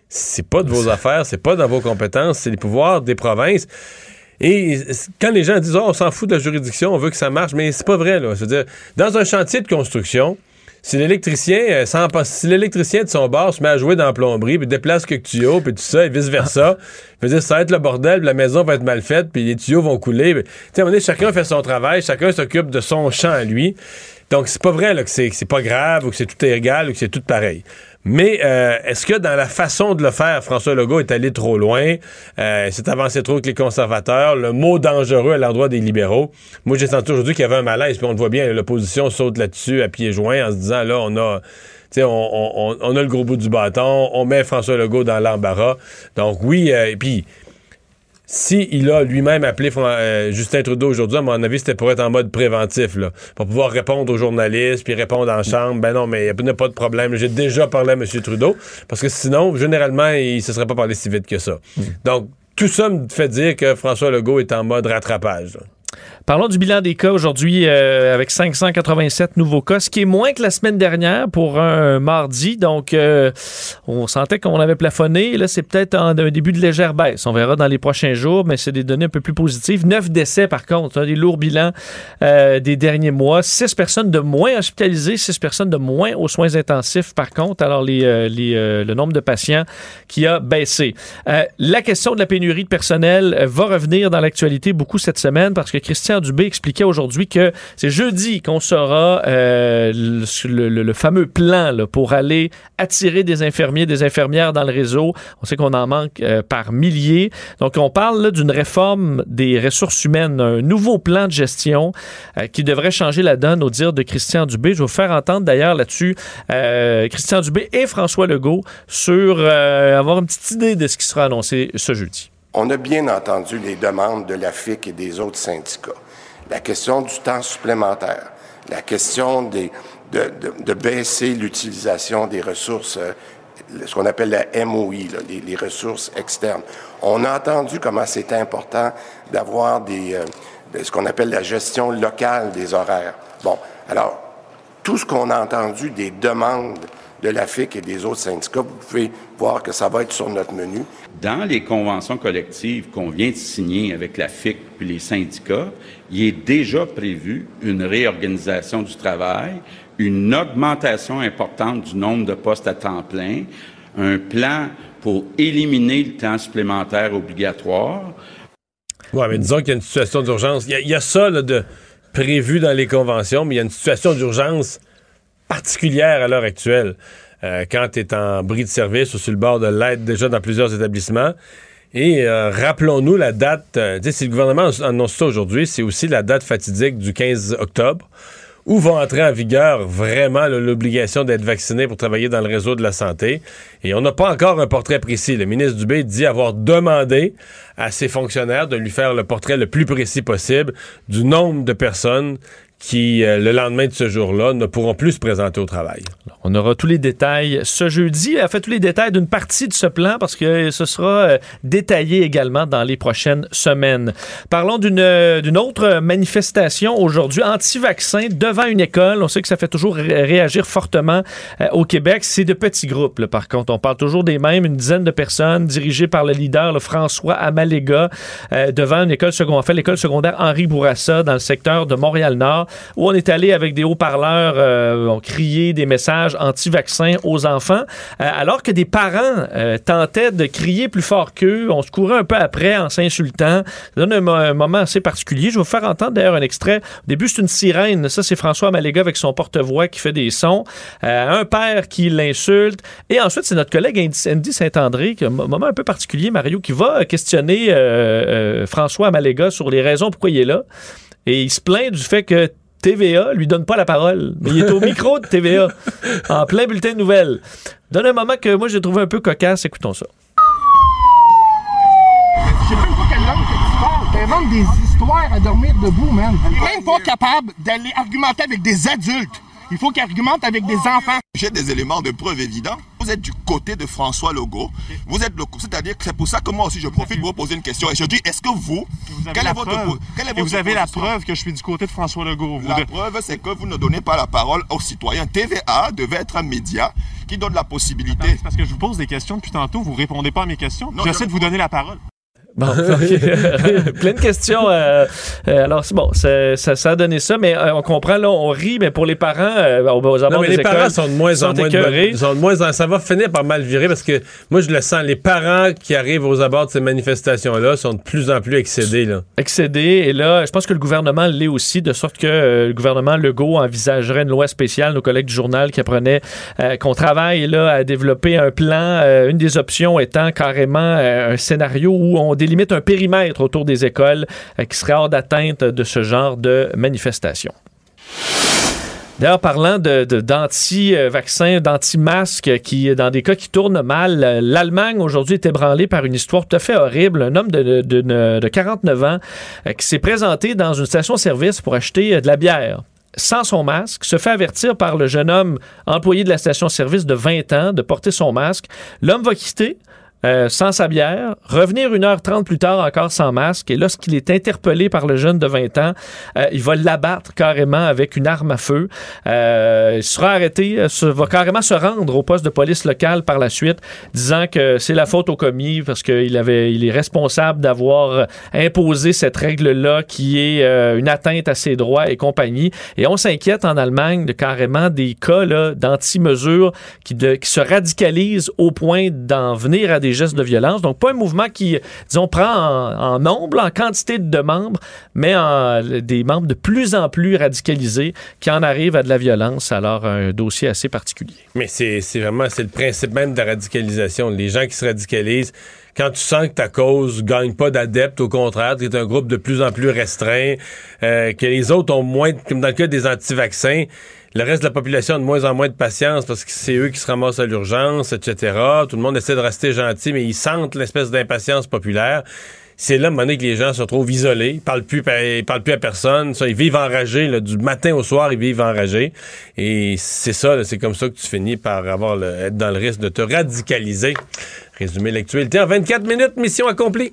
c'est pas de vos affaires, c'est pas dans vos compétences, c'est les pouvoirs des provinces. Et quand les gens disent, oh, on s'en fout de la juridiction, on veut que ça marche, mais c'est pas vrai, là. C'est-à-dire, dans un chantier de construction, si l'électricien euh, si l'électricien de son bar se met à jouer dans la plomberie, puis déplace quelques tuyaux, puis tout ça, et vice-versa, dire, ça va être le bordel, puis la maison va être mal faite, puis les tuyaux vont couler. Tu sais, à un moment donné, chacun fait son travail, chacun s'occupe de son champ à lui. Donc, c'est pas vrai là, que c'est pas grave ou que c'est tout égal ou que c'est tout pareil. Mais euh, est-ce que dans la façon de le faire, François Legault est allé trop loin, euh, s'est avancé trop avec les conservateurs, le mot dangereux à l'endroit des libéraux? Moi, j'ai senti aujourd'hui qu'il y avait un malaise, puis on le voit bien, l'opposition saute là-dessus à pieds joints en se disant, là, on a... On, on, on, a le gros bout du bâton, on met François Legault dans l'embarras. Donc oui, euh, et puis s'il a lui-même appelé euh, Justin Trudeau aujourd'hui, à mon avis, c'était pour être en mode préventif, là, pour pouvoir répondre aux journalistes, puis répondre en chambre. Ben non, mais il n'y a pas de problème. J'ai déjà parlé à M. Trudeau, parce que sinon, généralement, il ne se serait pas parlé si vite que ça. Mm. Donc, tout ça me fait dire que François Legault est en mode rattrapage. Parlons du bilan des cas aujourd'hui euh, avec 587 nouveaux cas, ce qui est moins que la semaine dernière pour un mardi. Donc, euh, on sentait qu'on avait plafonné. Là, c'est peut-être un, début de légère baisse. On verra dans les prochains jours, mais c'est des données un peu plus positives. Neuf décès, par contre, un des lourds bilans euh, des derniers mois. Six personnes de moins hospitalisées, six personnes de moins aux soins intensifs, par contre. Alors, le nombre de patients qui a baissé. la question de la pénurie de personnel va revenir dans l'actualité beaucoup cette semaine parce que Christian Dubé expliquait aujourd'hui que c'est jeudi qu'on saura euh, le, fameux plan pour aller attirer des infirmiers, des infirmières dans le réseau. On sait qu'on en manque euh, par milliers. Donc, on parle d'une réforme des ressources humaines, un nouveau plan de gestion euh, qui devrait changer la donne au dire de Christian Dubé. Je vais vous faire entendre d'ailleurs là-dessus Christian Dubé et François Legault sur avoir une petite idée de ce qui sera annoncé ce jeudi. On a bien entendu les demandes de la FIC et des autres syndicats. La question du temps supplémentaire, la question de, baisser l'utilisation des ressources, euh, ce qu'on appelle la MOI, les, ressources externes. On a entendu comment c'est important d'avoir euh, ce qu'on appelle la gestion locale des horaires. Bon, alors, tout ce qu'on a entendu des demandes de la FIC et des autres syndicats, vous pouvez voir que ça va être sur notre menu. Dans les conventions collectives qu'on vient de signer avec la FIC puis les syndicats, il est déjà prévu une réorganisation du travail, une augmentation importante du nombre de postes à temps plein, un plan pour éliminer le temps supplémentaire obligatoire. Oui, mais disons qu'il y a une situation d'urgence. Il, y, a ça de prévu dans les conventions, mais il y a une situation d'urgence particulière à l'heure actuelle. Euh, quand tu es en bris de service ou sur le bord de l'aide déjà dans plusieurs établissements. Et euh, rappelons-nous la date, euh, si le gouvernement annonce ça aujourd'hui, c'est aussi la date fatidique du 15 octobre, où va entrer en vigueur vraiment l'obligation d'être vacciné pour travailler dans le réseau de la santé. Et on n'a pas encore un portrait précis. Le ministre Dubé dit avoir demandé à ses fonctionnaires de lui faire le portrait le plus précis possible du nombre de personnes qui, euh, le lendemain de ce jour-là, ne pourront plus se présenter au travail. on aura tous les détails ce jeudi, en fait tous les détails d'une partie de ce plan parce que ce sera euh, détaillé également dans les prochaines semaines. Parlons d'une euh, d'une autre manifestation aujourd'hui, anti-vaccin devant une école. On sait que ça fait toujours réagir fortement au Québec. C'est de petits groupes, par contre. On parle toujours des mêmes, une dizaine de personnes dirigées par le leader le François Amalega devant une école secondaire, l'école secondaire Henri Bourassa dans le secteur de Montréal-Nord où on est allé avec des haut-parleurs, euh, on criait des messages anti-vaccins aux enfants, euh, alors que des parents euh, tentaient de crier plus fort qu'eux. On se courait un peu après en s'insultant. Ça donne un, moment assez particulier. Je vais vous faire entendre d'ailleurs un extrait. Au début, c'est une sirène. Ça, c'est François Maléga avec son porte-voix qui fait des sons. un père qui l'insulte. Et ensuite, c'est notre collègue Andy Saint-André, qui a un moment un peu particulier, Mario, qui va questionner François Maléga sur les raisons pourquoi il est là. Et il se plaint du fait que TVA lui donne pas la parole, mais il est au micro de TVA, en plein bulletin de nouvelles. Donne un moment que moi j'ai trouvé un peu cocasse, écoutons ça. Je sais même pas quelle langue que tu parles. T'inventes des histoires à dormir debout, man. T'es même pas capable d'aller argumenter avec des adultes. Il faut qu'il argumente avec des enfants. J'ai des éléments de preuve évidents. Êtes du côté de François Legault. Vous êtes le, c'est-à-dire que c'est pour ça que moi aussi je profite pour vous poser une question. Et je dis, est-ce que vous, quelle est votre, preuve. quelle est votre vous avez la preuve que je suis du côté de François Legault. Vous La de- preuve, c'est que vous ne donnez pas la parole aux citoyens. TVA devait être un média qui donne la possibilité. C'est parce que je vous pose des questions depuis tantôt, vous répondez pas à mes questions. J'essaie je de vous donner la parole. Bon, ok. plein de questions. euh, euh, alors, c'est bon, ça, a donné ça, mais euh, on comprend, là, on rit, mais pour les parents, aux, aux abords Non, mais des les écoles, parents sont de moins en moins de sont de moins en- ça va finir par mal virer parce que moi je le sens les parents qui arrivent aux abords de ces manifestations là sont de plus en plus excédés là. excédé. Et là, je pense que le gouvernement l'est aussi, de sorte que le gouvernement Legault envisagerait une loi spéciale. Nos collègues du journal qui apprenaient qu'on travaille là, à développer un plan. une des options étant carrément un scénario où on délimite un périmètre autour des écoles euh, qui serait hors d'atteinte de ce genre de manifestation. D'ailleurs, parlant d'anti-vaccins, d'anti-masques, qui, dans des cas qui tournent mal, l'Allemagne aujourd'hui est ébranlée par une histoire tout à fait horrible. Un homme de- de 49 ans euh, qui s'est présenté dans une station-service pour acheter euh, de la bière sans son masque, se fait avertir par le jeune homme employé de la station-service de 20 ans de porter son masque. L'homme va quitter. Euh, sans sa bière, revenir une heure trente plus tard encore sans masque, et lorsqu'il est interpellé par le jeune de 20 ans, euh, il va l'abattre carrément avec une arme à feu. Euh, il sera arrêté, euh, se- va carrément se rendre au poste de police local par la suite, disant que c'est la faute au commis parce qu'il avait, il est responsable d'avoir imposé cette règle-là qui est euh, une atteinte à ses droits et compagnie. Et on s'inquiète en Allemagne de carrément des cas d'anti-mesures qui, de- qui se radicalisent au point d'en venir à des gestes de violence. Donc, pas un mouvement qui, disons, prend en, nombre, en quantité de membres, mais en, des membres de plus en plus radicalisés qui en arrivent à de la violence. Alors, un dossier assez particulier. Mais c'est c'est vraiment c'est le principe même de la radicalisation. Les gens qui se radicalisent, quand tu sens que ta cause gagne pas d'adeptes, au contraire, tu es un groupe de plus en plus restreint, euh, que les autres ont moins, comme dans le cas des anti-vaccins, le reste de la population a de moins en moins de patience parce que c'est eux qui se ramassent à l'urgence, etc. Tout le monde essaie de rester gentil, mais ils sentent l'espèce d'impatience populaire. C'est là, à un moment donné, que les gens se retrouvent isolés, ils parlent plus, ils parlent plus à personne, ça, ils vivent enragés, du matin au soir, ils vivent enragés. Et c'est ça, c'est comme ça que tu finis par avoir être dans le risque de te radicaliser. Résumer l'actualité en 24 minutes, mission accomplie.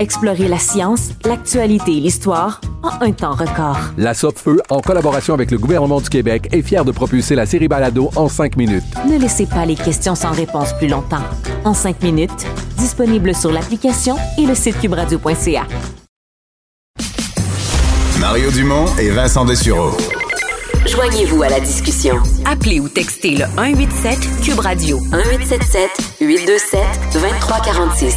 Explorez la science, l'actualité et l'histoire en un temps record. La Feu, en collaboration avec le gouvernement du Québec, est fière de propulser la série Balado en cinq minutes. Ne laissez pas les questions sans réponse plus longtemps. En cinq minutes, disponible sur l'application et le site cubradio.ca. Mario Dumont et Vincent Dessureau. Joignez-vous à la discussion. Appelez ou textez le 187 Cube Radio 1877 827 2346.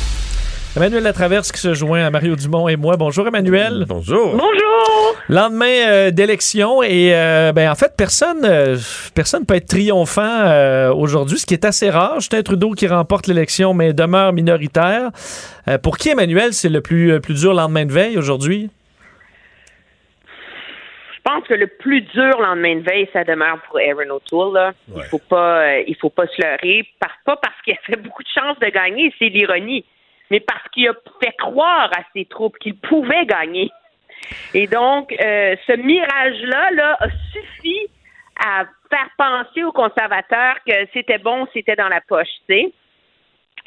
Emmanuel Latraverse qui se joint à Mario Dumont et moi. Bonjour Emmanuel. Bonjour. Bonjour. Lendemain euh, d'élection et euh, ben en fait personne euh, personne peut être triomphant euh, aujourd'hui, ce qui est assez rare. Justin Trudeau qui remporte l'élection mais demeure minoritaire. Euh, pour qui Emmanuel c'est le plus plus dur lendemain de veille aujourd'hui? Je pense que le plus dur lendemain de veille, ça demeure pour Aaron O'Toole. Là. Il faut pas, euh, il faut pas se leurrer, par, pas parce qu'il a fait beaucoup de chances de gagner, c'est l'ironie, mais parce qu'il a fait croire à ses troupes qu'il pouvait gagner. Et donc, euh, ce mirage-là là, a suffi à faire penser aux conservateurs que c'était bon, c'était dans la poche, tu sais.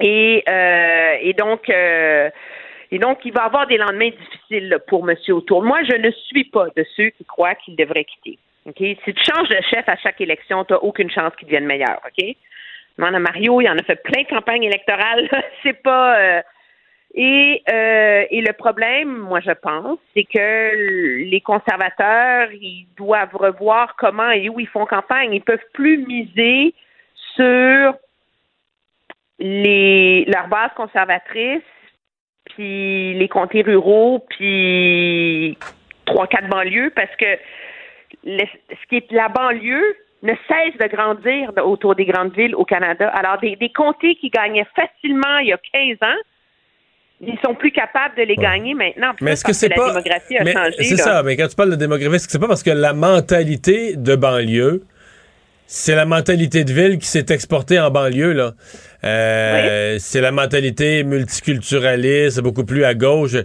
Et, euh, donc, euh, et donc, il va avoir des lendemains difficiles pour M. Autour. Moi, je ne suis pas de ceux qui croient qu'il devrait quitter. Si tu changes de chef à chaque élection, tu n'as aucune chance qu'il devienne meilleur. OK? Demande Mario, il en a fait plein de campagnes électorales. c'est pas. Et, euh, et le problème, moi, je pense, c'est que les conservateurs, ils doivent revoir comment et où ils font campagne. Ils peuvent plus miser sur les leur base conservatrice, puis les comtés ruraux, puis trois, quatre banlieues, parce que ce qui est la banlieue ne cesse de grandir autour des grandes villes au Canada. Alors, des, des comtés qui gagnaient facilement il y a 15 ans, ils sont plus capables de les gagner maintenant. Mais est-ce que c'est la pas. démographie a Mais changé. C'est ça, mais quand tu parles de démographie, est-ce que c'est pas parce que la mentalité de banlieue, c'est la mentalité de ville qui s'est exportée en banlieue, là. Euh, C'est la mentalité multiculturaliste, beaucoup plus à gauche.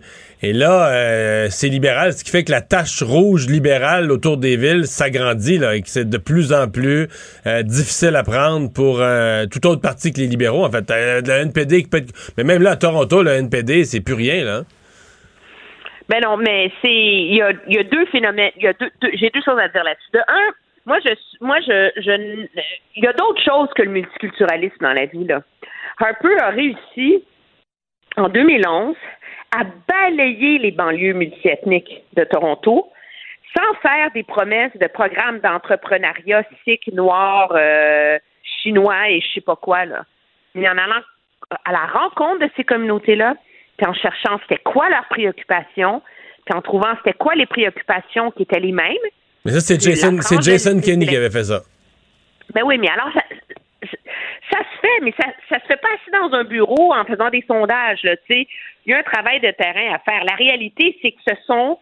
Et là, euh, c'est libéral, ce qui fait que la tache rouge libérale autour des villes s'agrandit, là, et que c'est de plus en plus euh, difficile à prendre pour euh, tout autre parti que les libéraux. En fait, Euh, le NPD qui peut être- Mais même là, à Toronto, le NPD, c'est plus rien, là. Ben non, mais c'est il y a, y a deux phénomènes. Il y a deux, deux- j'ai deux choses à dire là-dessus. De un, moi je moi je je il y a d'autres choses que le multiculturalisme dans la vie là. Harper a réussi en 2011 à balayer les banlieues multiethniques de Toronto sans faire des promesses de programmes d'entrepreneuriat sikh, noir, euh, chinois et je sais pas quoi là. Mais en allant à la rencontre de ces communautés-là, puis en cherchant c'était quoi leurs préoccupations, puis en trouvant c'était quoi les préoccupations qui étaient les mêmes. Mais ça, c'est Jason, c'est Jason Kenney qui avait fait ça. Ben oui, mais alors ça, ça se fait, mais ça, ça se fait pas assis dans un bureau en faisant des sondages. Là, tu sais. Il y a un travail de terrain à faire. La réalité, c'est que ce sont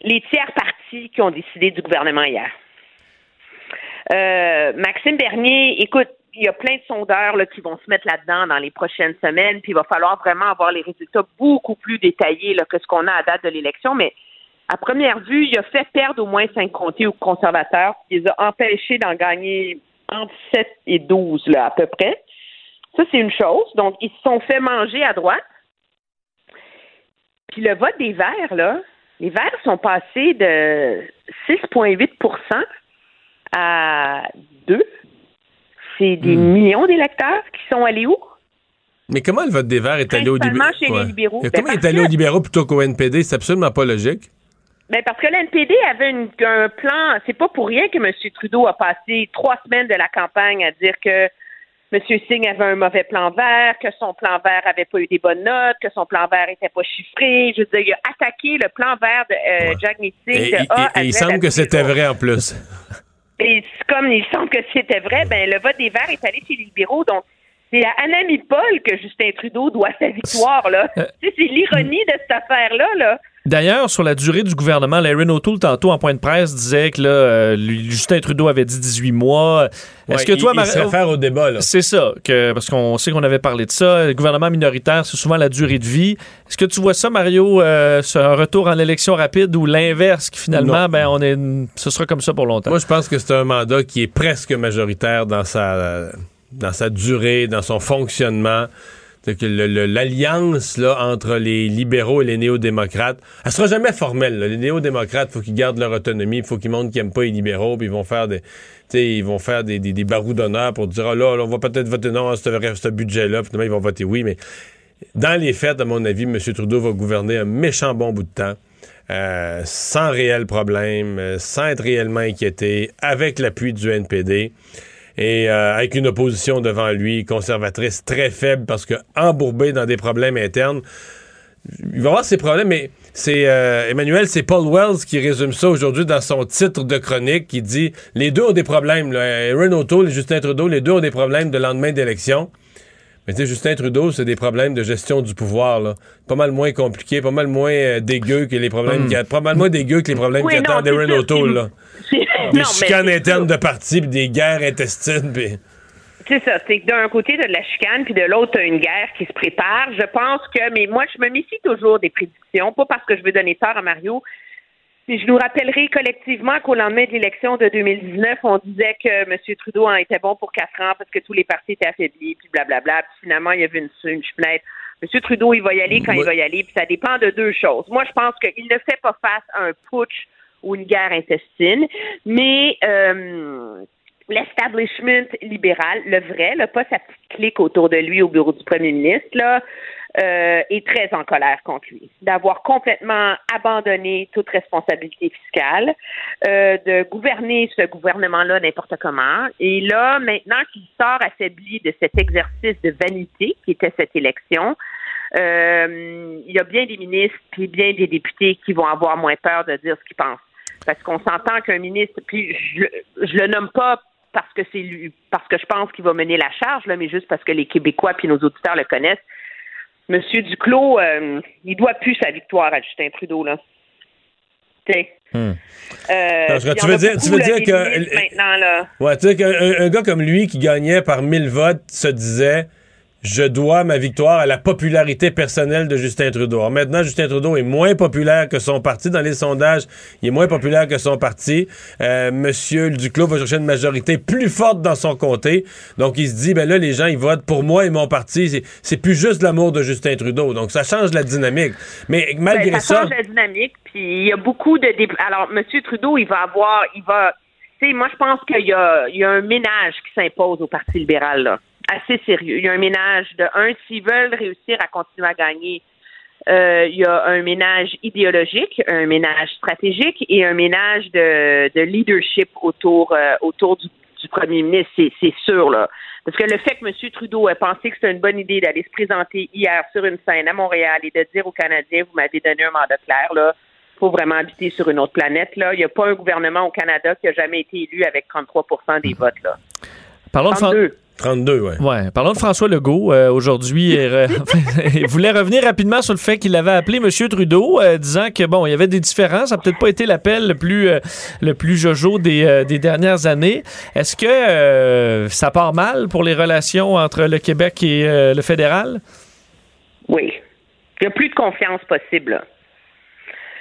les tiers partis qui ont décidé du gouvernement hier. Euh, Maxime Bernier, écoute, il y a plein de sondeurs là, qui vont se mettre là-dedans dans les prochaines semaines, puis il va falloir vraiment avoir les résultats beaucoup plus détaillés là, que ce qu'on a à date de l'élection, mais à première vue, il a fait perdre au moins cinq comtés aux conservateurs. Il les a empêchés d'en gagner entre 7 et 12, là, à peu près. Ça, c'est une chose. Donc, ils se sont fait manger à droite. Puis le vote des Verts, là, les Verts sont passés de 6,8% à 2. C'est des millions d'électeurs qui sont allés où? Mais comment le vote des Verts est allé au Principalement libéraux? chez les libéraux. Et Ben, comment il est allé que- au libéraux plutôt qu'au NPD? C'est absolument pas logique. Ben parce que l'NPD avait une- un plan. C'est pas pour rien que M. Trudeau a passé trois semaines de la campagne à dire que M. Singh avait un mauvais plan vert, que son plan vert avait pas eu des bonnes notes, que son plan vert était pas chiffré. Je veux dire, il a attaqué le plan vert de euh, Jack Meeting Et, il semble que c'était vrai en plus. Et comme il semble que c'était vrai, ben le vote des Verts est allé chez les libéraux. Donc, c'est à Anami Paul que Justin Trudeau doit sa victoire, là. Euh, Tu sais, c'est l'ironie de cette affaire-là, là. D'ailleurs, sur la durée du gouvernement, Larry O'Toole, tantôt, en point de presse, disait que là, euh, lui- Justin Trudeau avait dit 18 mois. Est-ce Ouais, que toi, Marie- réfère au débat, là. C'est ça, que, parce qu'on sait qu'on avait parlé de ça. Le gouvernement minoritaire, c'est souvent la durée de vie. Est-ce que tu vois ça, Mario, euh, un retour en élection rapide ou l'inverse, qui finalement, Non. ben, on est, ce sera comme ça pour longtemps? Moi, je pense que c'est un mandat qui est presque majoritaire dans sa, dans sa durée, dans son fonctionnement. C'est que le- le- l'alliance là, entre les libéraux et les néo-démocrates, elle sera jamais formelle. là. Les néo-démocrates, faut qu'ils gardent leur autonomie, faut qu'ils montrent qu'ils n'aiment pas les libéraux, puis ils vont faire des, ils vont faire des, des, des barous d'honneur pour dire, ah là, on va peut-être voter non à ce, ce budget-là, finalement, ils vont voter oui, mais dans les faits, à mon avis, M. Trudeau va gouverner un méchant bon bout de temps. euh, sans réel problème, euh, sans être réellement inquiété, avec l'appui du NPD et euh, avec une opposition devant lui, conservatrice très faible parce que embourbé dans des problèmes internes. Il va avoir ses problèmes, mais c'est euh, Emmanuel, c'est Paul Wells qui résume ça aujourd'hui dans son titre de chronique qui dit les deux ont des problèmes. Là. O'Toole et Justin Trudeau, les deux ont des problèmes de lendemain d'élection. Mais tu sais, Justin Trudeau, c'est des problèmes de gestion du pouvoir, là. Pas mal moins compliqué, pas mal moins euh, dégueu que les problèmes Mm. qui pas mal moins dégueu que les problèmes Oui, Erin sûr, O'Toole, là. Des non, chicanes internes de parti, puis des guerres intestines, puis... C'est ça. C'est que d'un côté, tu as de la chicane, puis de l'autre, tu as une guerre qui se prépare. Je pense que, mais moi, je me méfie toujours des prédictions, pas parce que je veux donner tort à Mario, Puis je nous rappellerai collectivement qu'au lendemain de l'élection de 2019, on disait que M. Trudeau en était bon pour quatre ans parce que tous les partis étaient affaiblis, puis blablabla. Puis finalement, il y avait une, une fenêtre. M. Trudeau, il va y aller quand il va y aller, puis ça dépend de deux choses. Moi, je pense qu'il ne fait pas face à un putsch ou une guerre intestine, mais euh, l'establishment libéral, le vrai, là, pas sa petite clique autour de lui au bureau du premier ministre, là, euh, est très en colère contre lui, d'avoir complètement abandonné toute responsabilité fiscale, euh, de gouverner ce gouvernement-là n'importe comment. Et là, maintenant qu'il sort affaibli de cet exercice de vanité qui était cette élection, euh, il y a bien des ministres puis bien des députés qui vont avoir moins peur de dire ce qu'ils pensent. Parce qu'on s'entend qu'un ministre, puis je, le nomme pas parce que c'est lui, parce que je pense qu'il va mener la charge, là, mais juste parce que les Québécois puis nos auditeurs le connaissent. Monsieur Duclos, euh, il doit plus sa victoire à Justin Trudeau, là. Hmm. Euh, Parce que tu veux dire, tu veux là, dire que. là. Ouais, tu sais qu'un un gars comme lui qui gagnait par 1000 votes se disait je dois ma victoire à la popularité personnelle de Justin Trudeau. Alors maintenant, Justin Trudeau est moins populaire que son parti. Dans les sondages, il est moins populaire que son parti. Euh, Monsieur Duclos va chercher une majorité plus forte dans son comté. Donc, il se dit, ben là, les gens, ils votent pour moi et mon parti. C'est- plus juste l'amour de Justin Trudeau. Donc, ça change la dynamique. Mais malgré Ben, ça ça... change la dynamique. Puis il y a beaucoup de dé- alors M. Trudeau, il va avoir, il va, tu sais, moi je pense qu'il y y a un ménage qui s'impose au Parti libéral là, assez sérieux. Il y a un ménage de un, s'ils veulent réussir à continuer à gagner. euh, il y a un ménage idéologique, un ménage stratégique et un ménage de, de leadership autour euh, autour du, du premier ministre, c'est, sûr là. Parce que le fait que M. Trudeau ait pensé que c'était une bonne idée d'aller se présenter hier sur une scène à Montréal et de dire aux Canadiens, vous m'avez donné un mandat clair, là, faut vraiment habiter sur une autre planète. Là. Il n'y a pas un gouvernement au Canada qui a jamais été élu avec 33 des votes. Là. Parlons de 32. 32, ouais. Ouais. Parlons de François Legault. euh, Aujourd'hui, il, re- il voulait revenir rapidement sur le fait qu'il avait appelé M. Trudeau, euh, disant que bon, il y avait des différences. Ça n'a peut-être pas été l'appel le plus euh, le plus jojo des, euh, des dernières années. Est-ce que euh, ça part mal pour les relations entre le Québec et euh, le fédéral? Oui. Il n'y a plus de confiance possible. là.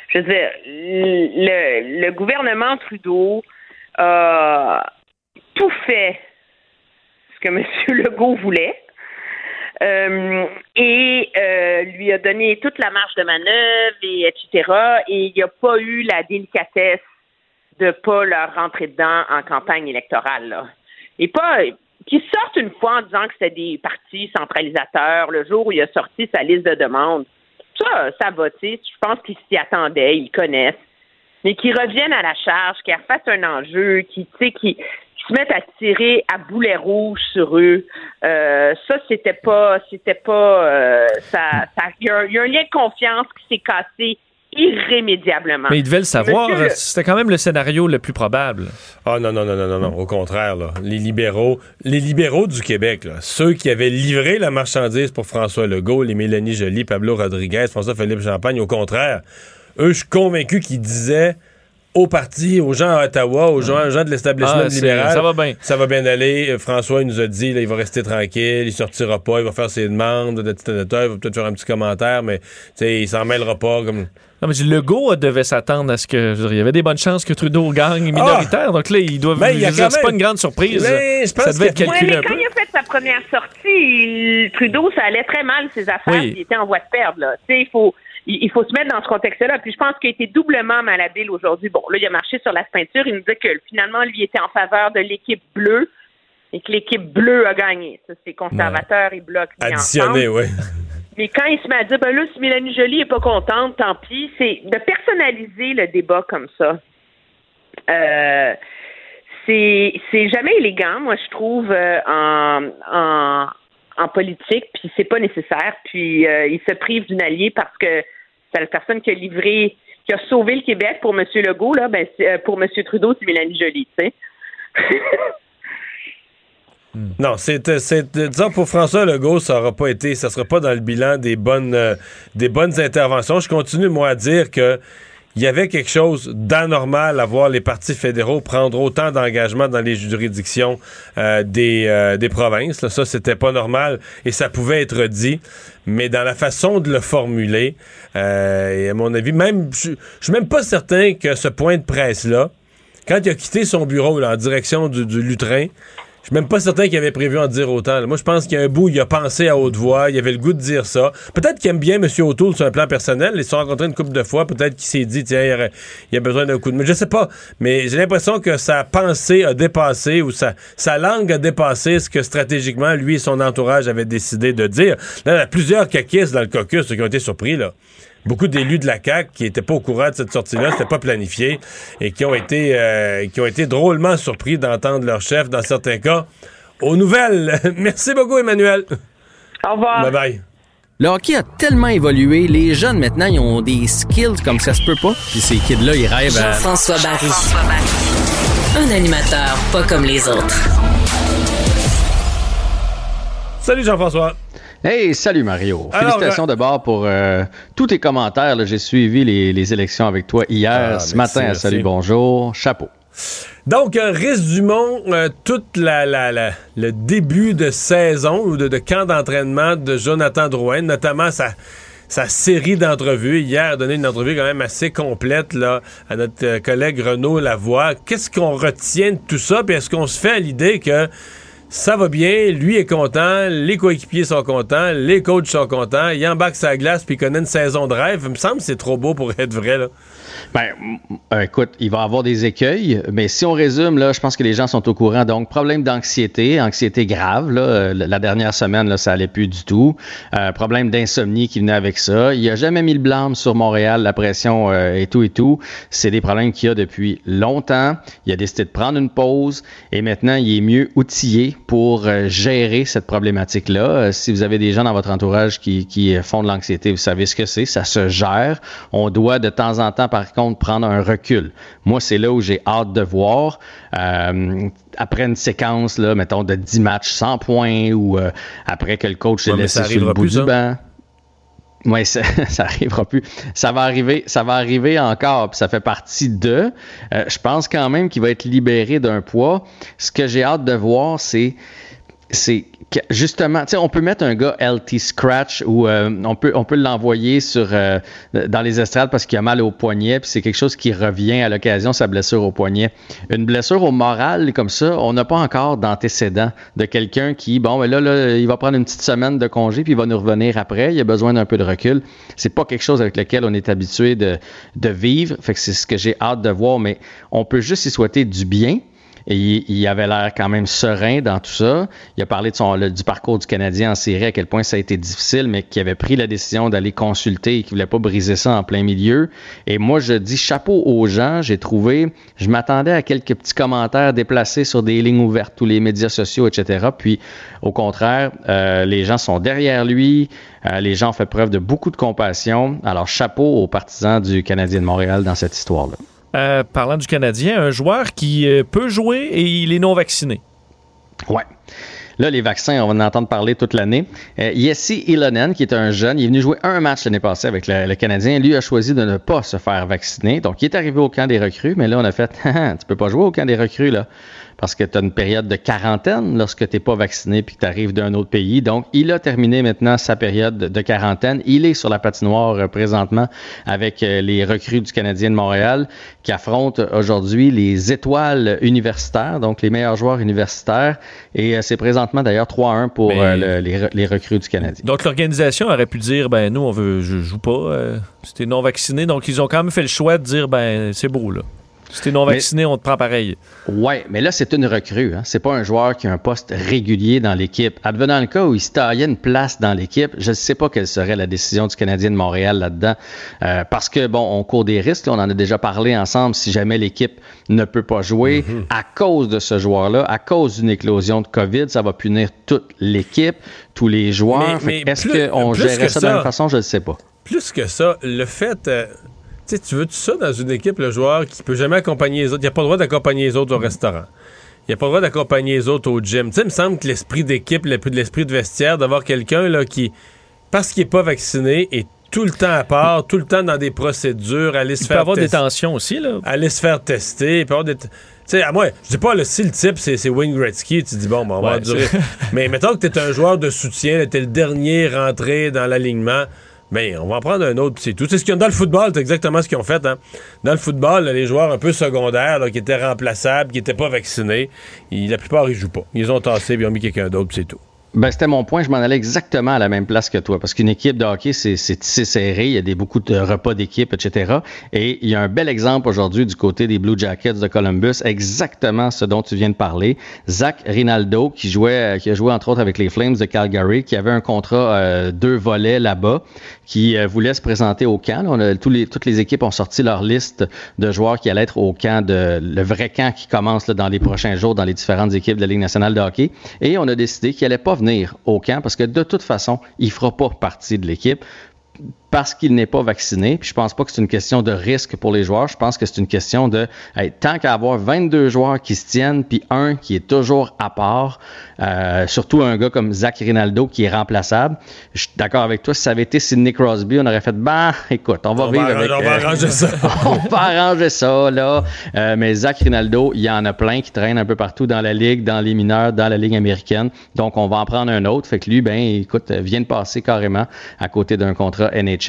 Je veux dire, le, le gouvernement Trudeau a tout fait que M. Legault voulait. euh, et euh, lui a donné toute la marge de manœuvre, et etc. Et il n'y a pas eu la délicatesse de pas leur rentrer dedans en campagne électorale. Là. Et pas qu'ils sortent une fois en disant que c'était des partis centralisateurs le jour où il a sorti sa liste de demandes. Ça, ça va. Je pense qu'ils s'y attendaient, ils connaissent. Mais qu'ils reviennent à la charge, qu'ils refassent un enjeu, tu sais, qui, qui se mettent à tirer à boulet rouge sur eux. Euh, ça, c'était pas, c'était pas, euh, ça, ça, il y, a un- il y a un lien de confiance qui s'est cassé irrémédiablement. Mais il devait le savoir. Monsieur le- C'était quand même le scénario le plus probable. Ah non, non, non, non, non, non. Au contraire, là. Les libéraux, les libéraux du Québec, là, ceux qui avaient livré la marchandise pour François Legault, les Mélanie Joly, Pablo Rodriguez, François-Philippe Champagne, au contraire, eux, je suis convaincu qu'ils disaient au parti, aux gens à Ottawa, aux gens, aux gens de l'establishment Ah, libéral. ça va bien. Ça va bien aller. Euh, François, il nous a dit, là, il va rester tranquille, il sortira pas, il va faire ses demandes de titre il va peut-être faire un petit commentaire, mais, tu sais, il s'en mêlera pas, comme... Non, mais Legault devait s'attendre à ce que. je veux dire, il y avait des bonnes chances que Trudeau gagne minoritaire. Donc là, il doit. Ben, il y a je veux dire, quand c'est pas même- une grande surprise. Mais je pense ça devait que- être calculé Ouais, mais quand peu. il a fait sa première sortie, il- Trudeau, ça allait très mal, ses affaires, Oui. puis il était en voie de perdre. Là. Tu sais, Il faut, il, faut se mettre dans ce contexte-là. Puis je pense qu'il a été doublement malhabile aujourd'hui. Bon, là, il a marché sur la ceinture. Il nous dit que finalement, lui était en faveur de l'équipe bleue et que l'équipe bleue a gagné. Ça, c'est conservateur et bloc mis Additionné, oui. Mais quand il se met à dire, ben là, si Mélanie Joly est pas contente, tant pis, c'est de personnaliser le débat comme ça. Euh, c'est c'est jamais élégant, moi, je trouve, euh, en, en, en politique, puis c'est pas nécessaire. Puis euh, il se prive d'une alliée parce que c'est la personne qui a livré, qui a sauvé le Québec pour M. Legault, là, ben, euh, pour M. Trudeau, c'est Mélanie Joly, tu sais. Non, c'est, c'est, disons pour François Legault, ça aura pas été, ça sera pas dans le bilan des bonnes, euh, des bonnes interventions. Je continue moi à dire que il y avait quelque chose d'anormal à voir les partis fédéraux prendre autant d'engagement dans les juridictions euh, des, euh, des provinces. Là. Ça, c'était pas normal et ça pouvait être dit. Mais dans la façon de le formuler, euh, et à mon avis, même je suis même pas certain que ce point de presse-là, quand il a quitté son bureau là, en direction du, du lutrin, je suis même pas certain qu'il avait prévu en dire autant. Moi, je pense qu'il y a un bout, il a pensé à haute voix, il avait le goût de dire ça. Peut-être qu'il aime bien M. O'Toole sur un plan personnel. Ils se sont rencontrés une couple de fois. Peut-être qu'il s'est dit, tiens, il il a besoin d'un coup de... Mais je sais pas. Mais j'ai l'impression que sa pensée a dépassé ou sa, sa langue a dépassé ce que stratégiquement, lui et son entourage avaient décidé de dire. Là, il y a plusieurs caquistes dans le caucus qui ont été surpris, là beaucoup d'élus de la CAQ qui n'étaient pas au courant de cette sortie-là, c'était pas planifié, et qui ont été euh, qui ont été drôlement surpris d'entendre leur chef, dans certains cas, aux nouvelles. Merci beaucoup, Emmanuel. Au revoir. Bye bye. Le hockey a tellement évolué, les jeunes maintenant, ils ont des skills comme ça se peut pas. Puis ces kids-là, ils rêvent à... Jean-François Barry. Un animateur pas comme les autres. Salut Jean-François. Hey, salut Mario. Alors, Félicitations d'abord pour euh, tous tes commentaires. J'ai suivi les, les élections avec toi hier, Ah, ce merci, matin merci. Salut Bonjour. Chapeau. Donc, euh, résumons euh, tout la, la- la- le début de saison ou de, de camp d'entraînement de Jonathan Drouin, notamment sa, sa série d'entrevues. Hier, a donné une entrevue quand même assez complète là, à notre euh, collègue Renaud Lavoie. Qu'est-ce qu'on retient de tout ça? Puis est-ce qu'on se fait à l'idée que ça va bien, lui est content, les coéquipiers sont contents, les coachs sont contents, il embarque sa glace puis il connaît une saison de rêve. Il me semble que c'est trop beau pour être vrai. Là. Ben, euh, écoute, il va avoir des écueils, mais si on résume, là, je pense que les gens sont au courant. Donc, problème d'anxiété, anxiété grave. Là, euh, la dernière semaine, là, ça allait plus du tout. Euh, problème d'insomnie qui venait avec ça. Il a jamais mis le blâme sur Montréal, la pression euh, et tout et tout. C'est des problèmes qu'il a depuis longtemps. Il a décidé de prendre une pause et maintenant, il est mieux outillé pour euh, gérer cette problématique-là. Si vous avez des gens dans votre entourage qui, qui font de l'anxiété, vous savez ce que c'est. Ça se gère. On doit de temps en temps, par contre, prendre un recul. Moi, c'est là où j'ai hâte de voir. euh, après une séquence, là, mettons, de 10 matchs sans points ou euh, après que le coach Ouais, laissé sur le bout plus, du ça. banc. Oui, ça, ça arrivera plus. Ça va arriver, ça va arriver encore, puis ça fait partie de. Euh, je pense quand même qu'il va être libéré d'un poids. Ce que j'ai hâte de voir, c'est c'est justement, tu sais, on peut mettre un gars LT scratch ou euh, on peut on peut l'envoyer sur euh, dans les estrades parce qu'il a mal au poignet, puis c'est quelque chose qui revient à l'occasion sa blessure au poignet. Une blessure au moral comme ça, on n'a pas encore d'antécédent de quelqu'un qui bon, ben là, là il va prendre une petite semaine de congé puis il va nous revenir après, il a besoin d'un peu de recul. C'est pas quelque chose avec lequel on est habitué de de vivre, fait que c'est ce que j'ai hâte de voir, mais on peut juste y souhaiter du bien. Il, il avait l'air quand même serein dans tout ça. Il a parlé de son, du parcours du Canadien en série, à quel point ça a été difficile, mais qu'il avait pris la décision d'aller consulter et qu'il voulait pas briser ça en plein milieu. Et moi, je dis chapeau aux gens. J'ai trouvé, je m'attendais à quelques petits commentaires déplacés sur des lignes ouvertes, tous les médias sociaux, etc. Puis, au contraire, euh, les gens sont derrière lui. Euh, les gens ont fait preuve de beaucoup de compassion. Alors, chapeau aux partisans du Canadien de Montréal dans cette histoire-là. Euh, parlant du Canadien, un joueur qui euh, peut jouer et il est non vacciné. Ouais. Là, les vaccins, on va en entendre parler toute l'année. Euh, Yessi Ilonen, qui est un jeune, il est venu jouer un match l'année passée avec le, le Canadien. Lui a choisi de ne pas se faire vacciner. Donc, il est arrivé au camp des recrues, mais là, on a fait, tu peux pas jouer au camp des recrues, là, parce que tu as une période de quarantaine lorsque tu n'es pas vacciné puis que tu arrives d'un autre pays. Donc, il a terminé maintenant sa période de quarantaine. Il est sur la patinoire euh, présentement avec euh, les recrues du Canadien de Montréal qui affrontent aujourd'hui les étoiles universitaires, donc les meilleurs joueurs universitaires. Et euh, c'est présentement d'ailleurs 3-1 pour Mais- le- les, re- les recrues du Canadien. Donc l'organisation aurait pu dire ben nous on veut je joue pas euh, t'es non vacciné donc ils ont quand même fait le choix de dire ben c'est beau là. Si t'es non Mais- vacciné, on te prend pareil. Ouais, mais là, c'est une recrue. Hein. C'est pas un joueur qui a un poste régulier dans l'équipe. Advenant le cas où il se taillait une place dans l'équipe, je ne sais pas quelle serait la décision du Canadien de Montréal là-dedans. Euh, parce que, bon, on court des risques. là. on en a déjà parlé ensemble. Si jamais l'équipe ne peut pas jouer à cause de ce joueur-là, à cause d'une éclosion de COVID, ça va punir toute l'équipe, tous les joueurs. Est-ce plus- qu'on gérait que ça, de la même façon? Je ne sais pas. Plus que ça, le fait. euh, tu tu veux tout ça dans une équipe, le joueur qui peut jamais accompagner les autres? Il n'a pas le droit d'accompagner les autres au restaurant. Il n'a pas le droit d'accompagner les autres au gym. Tu sais, il me semble que l'esprit d'équipe, le- l'esprit de vestiaire, d'avoir quelqu'un là qui, parce qu'il n'est pas vacciné, est tout le temps à part, tout le temps dans des procédures, aller se Il faire peut avoir des tensions aussi, là. aller se faire tester, il peut avoir des... Tu sais, à moi, je dis pas, le, si le type, c'est Wayne Gretzky, tu dis, bon, ben, on va Ouais, c'est- Mais mettons que t'es un joueur de soutien, t'es le dernier rentré dans l'alignement, ben, on va en prendre un autre, c'est tout. C'est ce qu'il y a dans le football, c'est exactement ce qu'ils ont fait. Hein. Dans le football, les joueurs un peu secondaires, qui étaient remplaçables, qui n'étaient pas vaccinés, la plupart, ils jouent pas. Ils ont tassés, puis ils ont mis quelqu'un d'autre, c'est tout. Ben, c'était mon point. Je m'en allais exactement à la même place que toi. Parce qu'une équipe de hockey, c'est serré. Il y a des, beaucoup de repas d'équipe, etc. Et il y a un bel exemple aujourd'hui du côté des Blue Jackets de Columbus. Exactement ce dont tu viens de parler. Zach Rinaldo, qui jouait, qui a joué entre autres avec les Flames de Calgary, qui avait un contrat euh, deux volets là-bas, qui euh, voulait se présenter au camp. On a, toutes les équipes ont sorti leur liste de joueurs qui allaient être au camp de le vrai camp qui commence dans les prochains jours dans les différentes équipes de la Ligue nationale de hockey. Et on a décidé qu'il allait pas venir au camp parce que de toute façon, il fera pas partie de l'équipe parce qu'il n'est pas vacciné. Puis je pense pas que c'est une question de risque pour les joueurs. Je pense que c'est une question de hey, tant qu'à avoir 22 joueurs qui se tiennent, puis un qui est toujours à part, euh, surtout un gars comme Zach Rinaldo qui est remplaçable. Je suis d'accord avec toi. Si ça avait été Sidney Crosby, on aurait fait ben, écoute, on va On vivre va avec. arranger- on va euh, arranger ça. on va arranger ça, là. Euh, mais Zach Rinaldo, il y en a plein qui traînent un peu partout dans la Ligue, dans les mineurs, dans la Ligue américaine. Donc, on va en prendre un autre. Fait que lui, ben, écoute, euh, vient de passer carrément à côté d'un contrat NHL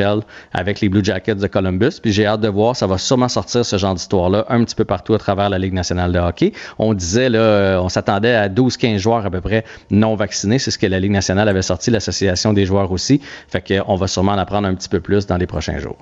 avec les Blue Jackets de Columbus. Puis j'ai hâte de voir, ça va sûrement sortir ce genre d'histoire-là un petit peu partout à travers la Ligue nationale de hockey. On disait, là, on s'attendait à 12-15 joueurs à peu près non vaccinés. C'est ce que la Ligue nationale avait sorti, l'Association des joueurs aussi. Fait qu'on va sûrement en apprendre un petit peu plus dans les prochains jours.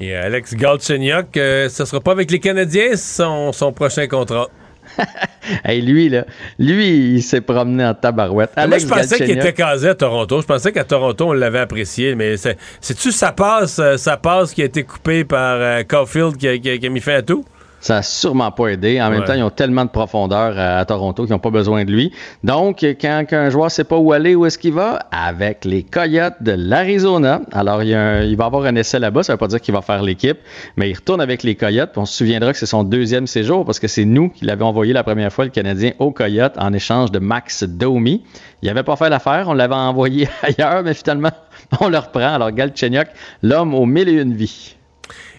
Et Alex Galchenyuk, euh, ce sera pas avec les Canadiens, son prochain contrat. Hey, lui, là, lui, il s'est promené en tabarouette. Moi, je pensais qu'il était casé à Toronto. Je pensais qu'à Toronto, on l'avait apprécié. Mais c'est- c'est-tu sa passe, euh, sa passe qui a été coupée par euh, Caulfield qui a, qui a- qui a mis fin à tout? Ça n'a sûrement pas aidé. En même Ouais. temps, ils ont tellement de profondeur à, à Toronto qu'ils n'ont pas besoin de lui. Donc, quand un joueur ne sait pas où aller, où est-ce qu'il va? Avec les Coyotes de l'Arizona. Alors, il, y a un- il va avoir un essai là-bas. Ça ne veut pas dire qu'il va faire l'équipe, mais il retourne avec les Coyotes. On se souviendra que c'est son deuxième séjour parce que c'est nous qui l'avons envoyé la première fois, le Canadien, aux Coyotes en échange de Max Domi. Il n'avait pas fait l'affaire. On l'avait envoyé ailleurs, mais finalement, on le reprend. Alors, Galchenyuk, l'homme aux mille et une vies.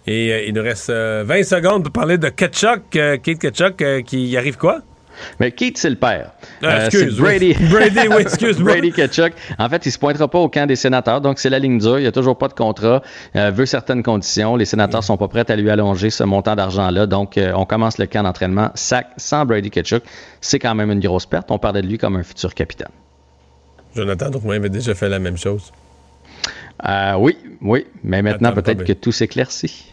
Et euh, il nous reste euh, 20 secondes pour parler de Ketchuk, euh, Kate Ketchuk, euh, qui y arrive quoi? Mais Keith, c'est le père. Ah, Euh, excuse, Brady. oui. Brady, oui, excuse-moi. Brady Ketchuk. En fait, il se pointera pas au camp des sénateurs, donc c'est la ligne dure. Il n'y a toujours pas de contrat. Euh, veut certaines conditions. Les sénateurs sont pas prêts à lui allonger ce montant d'argent-là. Donc, euh, on commence le camp d'entraînement sac sans Brady Ketchuk. C'est quand même une grosse perte. On parlait de lui comme un futur capitaine. Jonathan Drouin avait déjà fait la même chose. Euh, oui, oui. Mais maintenant, peut-être que tout s'éclaircit.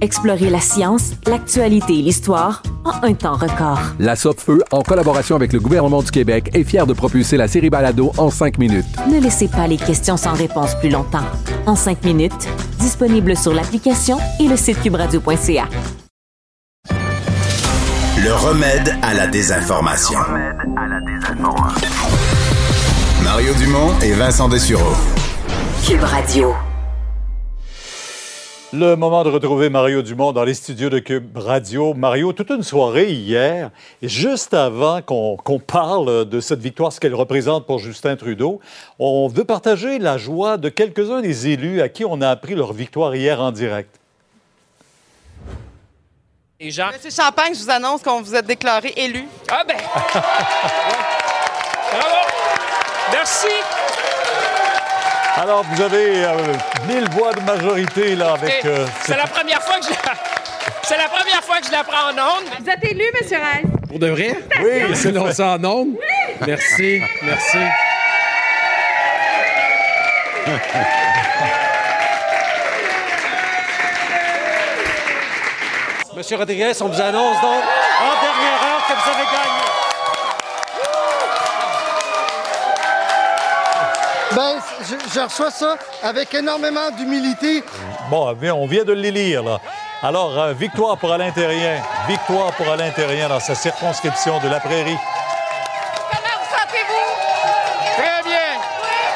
Explorez la science, l'actualité et l'histoire en un temps record. La Feu, en collaboration avec le gouvernement du Québec, est fière de propulser la série Balado en cinq minutes. Ne laissez pas les questions sans réponse plus longtemps. En cinq minutes, disponible sur l'application et le site cubradio.ca. Le remède à la désinformation. Mario Dumont et Vincent Dessureau. Cube Radio. Le moment de retrouver Mario Dumont dans les studios de Cube Radio. Mario, toute une soirée hier, et juste avant qu'on parle de cette victoire, ce qu'elle représente pour Justin Trudeau, on veut partager la joie de quelques-uns des élus à qui on a appris leur victoire hier en direct. Et Jean... Monsieur Champagne, je vous annonce qu'on vous a déclaré élu. Ah ben! Bravo! Merci! Alors, vous avez euh, 1000 voix de majorité, là, avec... Et euh, c'est la première fois que je... C'est la première fois que je la prends en onde. Vous êtes élu, M. Rice. Pour de vrai? Oui, c'est ça en ondes? Merci, merci. Monsieur Rodriguez, on vous annonce donc en dernière heure que vous avez gagné. Je, je reçois ça avec énormément d'humilité. Bon, bien, on vient de les lire, là. Alors, euh, victoire pour Alain Terrien. Victoire pour Alain Terrien dans sa circonscription de la Prairie. Comment vous sentez-vous? Très bien.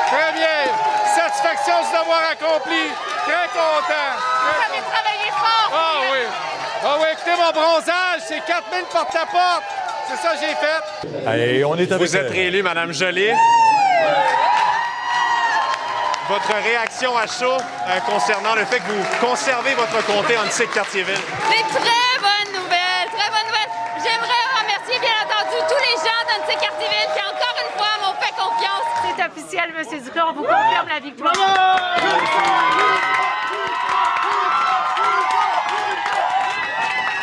Très bien. Satisfaction du devoir accompli. Très content. Vous avez travaillé fort. Ah oui. Ah oui, écoutez, mon bronzage, c'est 4000 porte-à-porte. C'est ça que j'ai fait. Et on est avec Vous êtes réélu, Madame Jolie. Votre réaction à chaud euh, concernant le fait que vous conservez votre comté en Cartierville. Des très bonnes nouvelles, très bonnes nouvelles. J'aimerais remercier, bien entendu, tous les gens d'Annecy Cartierville qui, encore une fois, m'ont fait confiance. C'est officiel, M. Duclos, on vous confirme la victoire.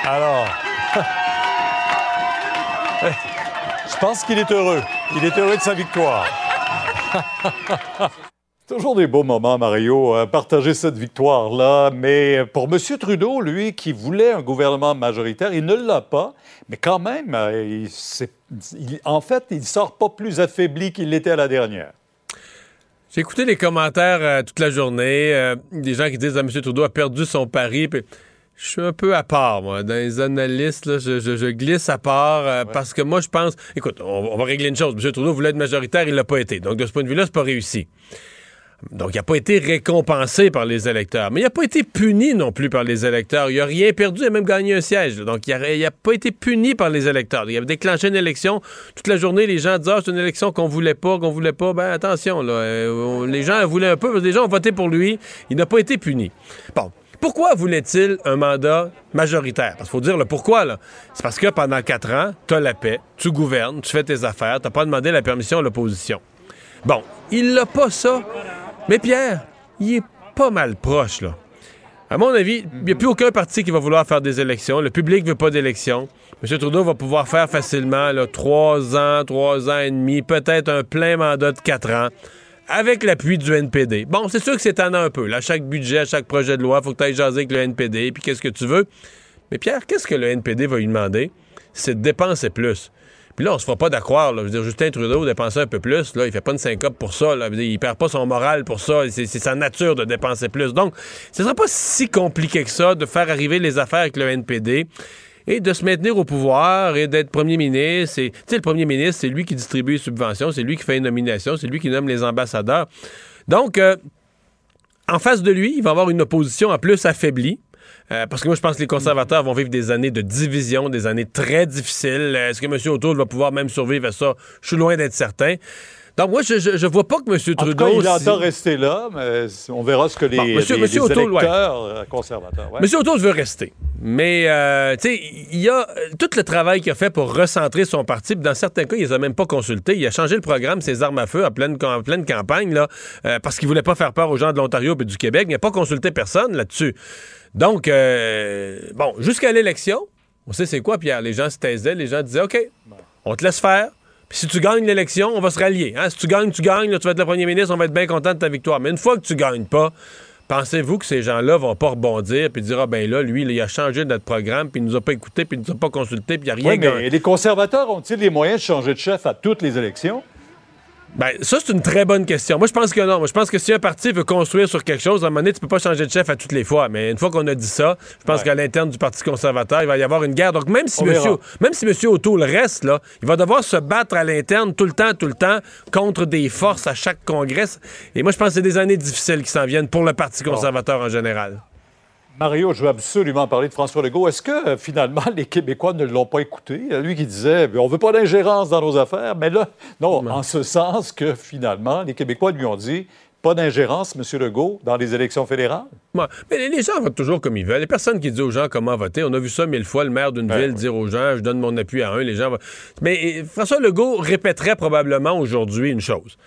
Alors, je pense qu'il est heureux. Il est heureux de sa victoire. Toujours des beaux moments, Mario, à partager cette victoire-là. Mais pour M. Trudeau, lui, qui voulait un gouvernement majoritaire, il ne l'a pas. Mais quand même, euh, il, c'est- il- en fait, il sort pas plus affaibli qu'il l'était à la dernière. J'ai écouté les commentaires euh, toute la journée, euh, des gens qui disent que M. Trudeau a perdu son pari. puis je suis un peu à part, moi. Dans les analystes, là, je, je- je glisse à part euh, parce que moi, je pense. Écoute, on, on va régler une chose. M. Trudeau voulait être majoritaire, il l'a pas été. Donc, de ce point de vue-là, c'est pas réussi. Donc, il n'a pas été récompensé par les électeurs. Mais il n'a pas été puni non plus par les électeurs. Il n'a rien perdu, il a même gagné un siège. Donc, il n'a pas été puni par les électeurs. Il a déclenché une élection. Toute la journée, les gens disaient Ah, c'est une élection qu'on voulait pas, qu'on voulait pas. Ben, attention, euh, les gens voulaient un peu, les gens ont voté pour lui. Il n'a pas été puni. Bon. Pourquoi voulait-il un mandat majoritaire? Parce qu'il faut dire le pourquoi, là. C'est parce que pendant quatre ans, tu as la paix, tu gouvernes, tu fais tes affaires, tu pas demandé la permission à l'opposition. Bon, il n'a pas ça. Mais Pierre, il est pas mal proche, là. À mon avis, il n'y a plus aucun parti qui va vouloir faire des élections. Le public ne veut pas d'élections. M. Trudeau va pouvoir faire facilement trois ans, trois ans et demi, peut-être un plein mandat de quatre ans, avec l'appui du NPD. Bon, c'est sûr que c'est tannant un peu. Là, chaque budget, à chaque projet de loi, il faut que tu ailles jaser avec le NPD, puis qu'est-ce que tu veux. Mais Pierre, qu'est-ce que le NPD va lui demander? C'est de dépenser plus. Puis là, on se fera pas d'accroire. Je veux dire, Justin Trudeau dépenser un peu plus. Là, il fait pas une syncope pour ça. Là. Dire, il perd pas son moral pour ça. C'est sa nature de dépenser plus. Donc, ce sera pas si compliqué que ça de faire arriver les affaires avec le NPD et de se maintenir au pouvoir et d'être premier ministre. Tu sais, le premier ministre, c'est lui qui distribue les subventions, c'est lui qui fait les nominations, c'est lui qui nomme les ambassadeurs. Donc, euh, en face de lui, il va avoir une opposition en plus affaiblie. Euh, parce que moi, je pense que les conservateurs vont vivre des années de division, des années très difficiles. Euh, Est-ce que M. O'Toole va pouvoir même survivre à ça? Je suis loin d'être certain. Donc, moi, je, je, je vois pas que M. Trudeau. En tout cas, il si- entend rester là, mais on verra ce que les, Bon, monsieur- les- monsieur les O'Toole, ouais. électeurs euh, conservateurs... ouais. M. O'Toole veut rester. Mais, euh, tu sais, il y a tout le travail qu'il a fait pour recentrer son parti. puis Dans certains cas, il les a même pas consultés. Il a changé le programme, ses armes à feu, en pleine, en pleine campagne, là, euh, parce qu'il voulait pas faire peur aux gens de l'Ontario et du Québec. Il n'a pas consulté personne là-dessus. Donc, euh, bon, jusqu'à l'élection, on sait c'est quoi, Pierre. Les gens se taisaient, les gens disaient, OK, on te laisse faire. Puis si tu gagnes l'élection, on va se rallier. hein. Si tu gagnes, tu gagnes, là, tu vas être le premier ministre, on va être bien content de ta victoire. Mais une fois que tu gagnes pas, pensez-vous que ces gens-là vont pas rebondir puis dire, ah ben là, lui, là, il a changé notre programme, puis il nous a pas écouté, puis il nous a pas consulté, puis il a rien Oui, gagné? mais les conservateurs ont-ils les moyens de changer de chef à toutes les élections? Ben, ça, c'est une très bonne question. Moi, je pense que non. Moi, je pense que si un parti veut construire sur quelque chose, à un moment donné, tu peux pas changer de chef à toutes les fois. Mais une fois qu'on a dit ça, je pense qu'à l'interne du Parti conservateur, il va y avoir une guerre. Donc, même si On monsieur, verra. même si M. O'Toole reste, là, il va devoir se battre à l'interne tout le temps, tout le temps, contre des forces à chaque congrès. Et moi, je pense que c'est des années difficiles qui s'en viennent pour le Parti conservateur en général. Mario, je veux absolument parler de François Legault. Est-ce que euh, finalement les Québécois ne l'ont pas écouté? Euh, Lui qui disait on veut pas d'ingérence dans nos affaires, mais là, non, en ce sens que finalement les Québécois lui ont dit pas d'ingérence, M. Legault, dans les élections fédérales. Ouais. Mais les- gens votent toujours comme ils veulent. Les personnes qui disent aux gens comment voter, on a vu ça mille fois, le maire d'une ville dire aux gens, je donne mon appui à un, les gens vont... Mais euh, François Legault répéterait probablement aujourd'hui une chose.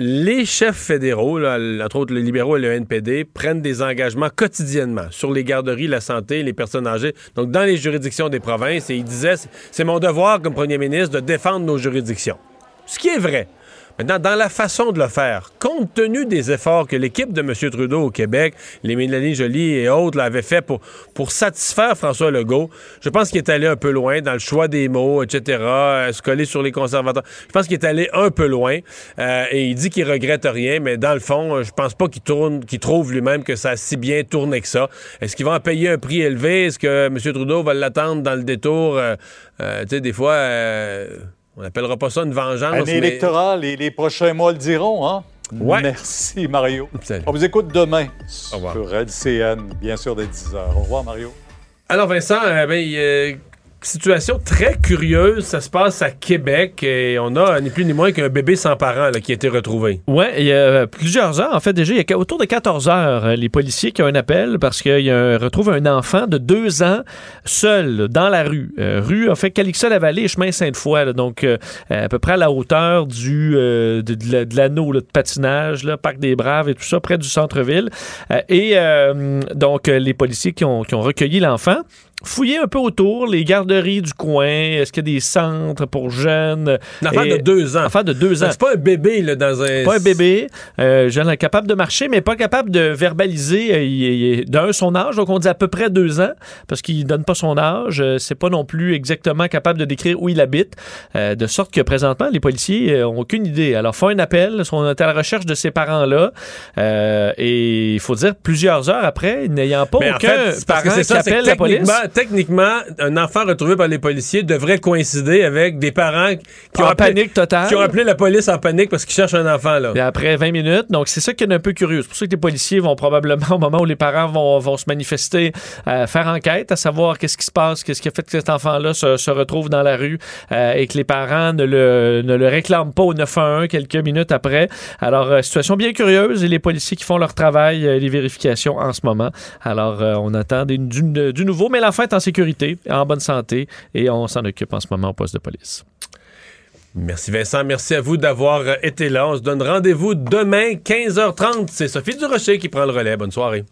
Les chefs fédéraux, entre autres les libéraux et le NPD, prennent des engagements quotidiennement sur les garderies, la santé, les personnes âgées, donc dans les juridictions des provinces. Et il disait, c'est mon devoir comme premier ministre de défendre nos juridictions. Ce qui est vrai. Maintenant, dans la façon de le faire, compte tenu des efforts que l'équipe de M. Trudeau au Québec, les Mélanie Joly et autres l'avaient fait pour, pour satisfaire François Legault, je pense qu'il est allé un peu loin dans le choix des mots, etc., euh, se coller sur les conservateurs. Je pense qu'il est allé un peu loin euh, et il dit qu'il regrette rien, mais dans le fond, euh, je pense pas qu'il tourne, qu'il trouve lui-même que ça a si bien tourné que ça. Est-ce qu'il va en payer un prix élevé? Est-ce que M. Trudeau va l'attendre dans le détour? tu sais, des fois on n'appellera pas ça une vengeance. Année électorale et les prochains mois le diront, hein? Ouais. Merci, Mario. On vous écoute demain sur LCN, bien sûr, dès 10h. Au revoir, Mario. Alors, Vincent, euh, ben, situation très curieuse. Ça se passe à Québec et on a ni plus ni moins qu'un bébé sans parents qui a été retrouvé. Oui, il y a plusieurs heures. En fait, déjà, il y a autour de 14 heures, euh, les policiers qui ont un appel parce qu'ils retrouvent un enfant de deux ans seul dans la rue. Euh, rue, en fait, Calixa-la-Vallée et chemin Sainte-Foy. Donc, euh, à peu près à la hauteur du, de, l'anneau de, patinage, Parc des Braves et tout ça, près du centre-ville. et donc, les policiers qui ont recueilli l'enfant fouiller un peu autour, les garderies du coin, est-ce qu'il y a des centres pour jeunes? Une affaire de deux ans. Affaire de deux ans. C'est pas un bébé, là, dans un... Pas un bébé. Euh, jeune capable de marcher, mais pas capable de verbaliser euh, d'un, son âge. Donc, on dit à peu près deux ans, parce qu'il donne pas son âge. Euh, c'est pas non plus exactement capable de décrire où il habite. Euh, de sorte que, présentement, les policiers ont aucune idée. Alors, font un appel, sont à la recherche de ces parents-là. et il faut dire, plusieurs heures après, n'ayant pas aucun fait, parent qui appelle la police techniquement, un enfant retrouvé par les policiers devrait coïncider avec des parents qui ont appelé, panique totale. Qui ont appelé la police en panique parce qu'ils cherchent un enfant. Là. Et après 20 minutes, donc c'est ça qui est un peu curieux. C'est pour ça que les policiers vont probablement, au moment où les parents vont, vont se manifester, euh, faire enquête, à savoir qu'est-ce qui se passe, qu'est-ce qui a fait que cet enfant-là se, se, retrouve dans la rue euh, et que les parents ne le, ne le réclament pas au 911 quelques minutes après. Alors, euh, situation bien curieuse et les policiers qui font leur travail, les vérifications en ce moment. Alors, on attend du, du nouveau, mais l'enfant en sécurité, en bonne santé, et on s'en occupe en ce moment au poste de police. Merci Vincent, merci à vous d'avoir été là. On se donne rendez-vous demain 15h30. C'est Sophie Durocher qui prend le relais. Bonne soirée.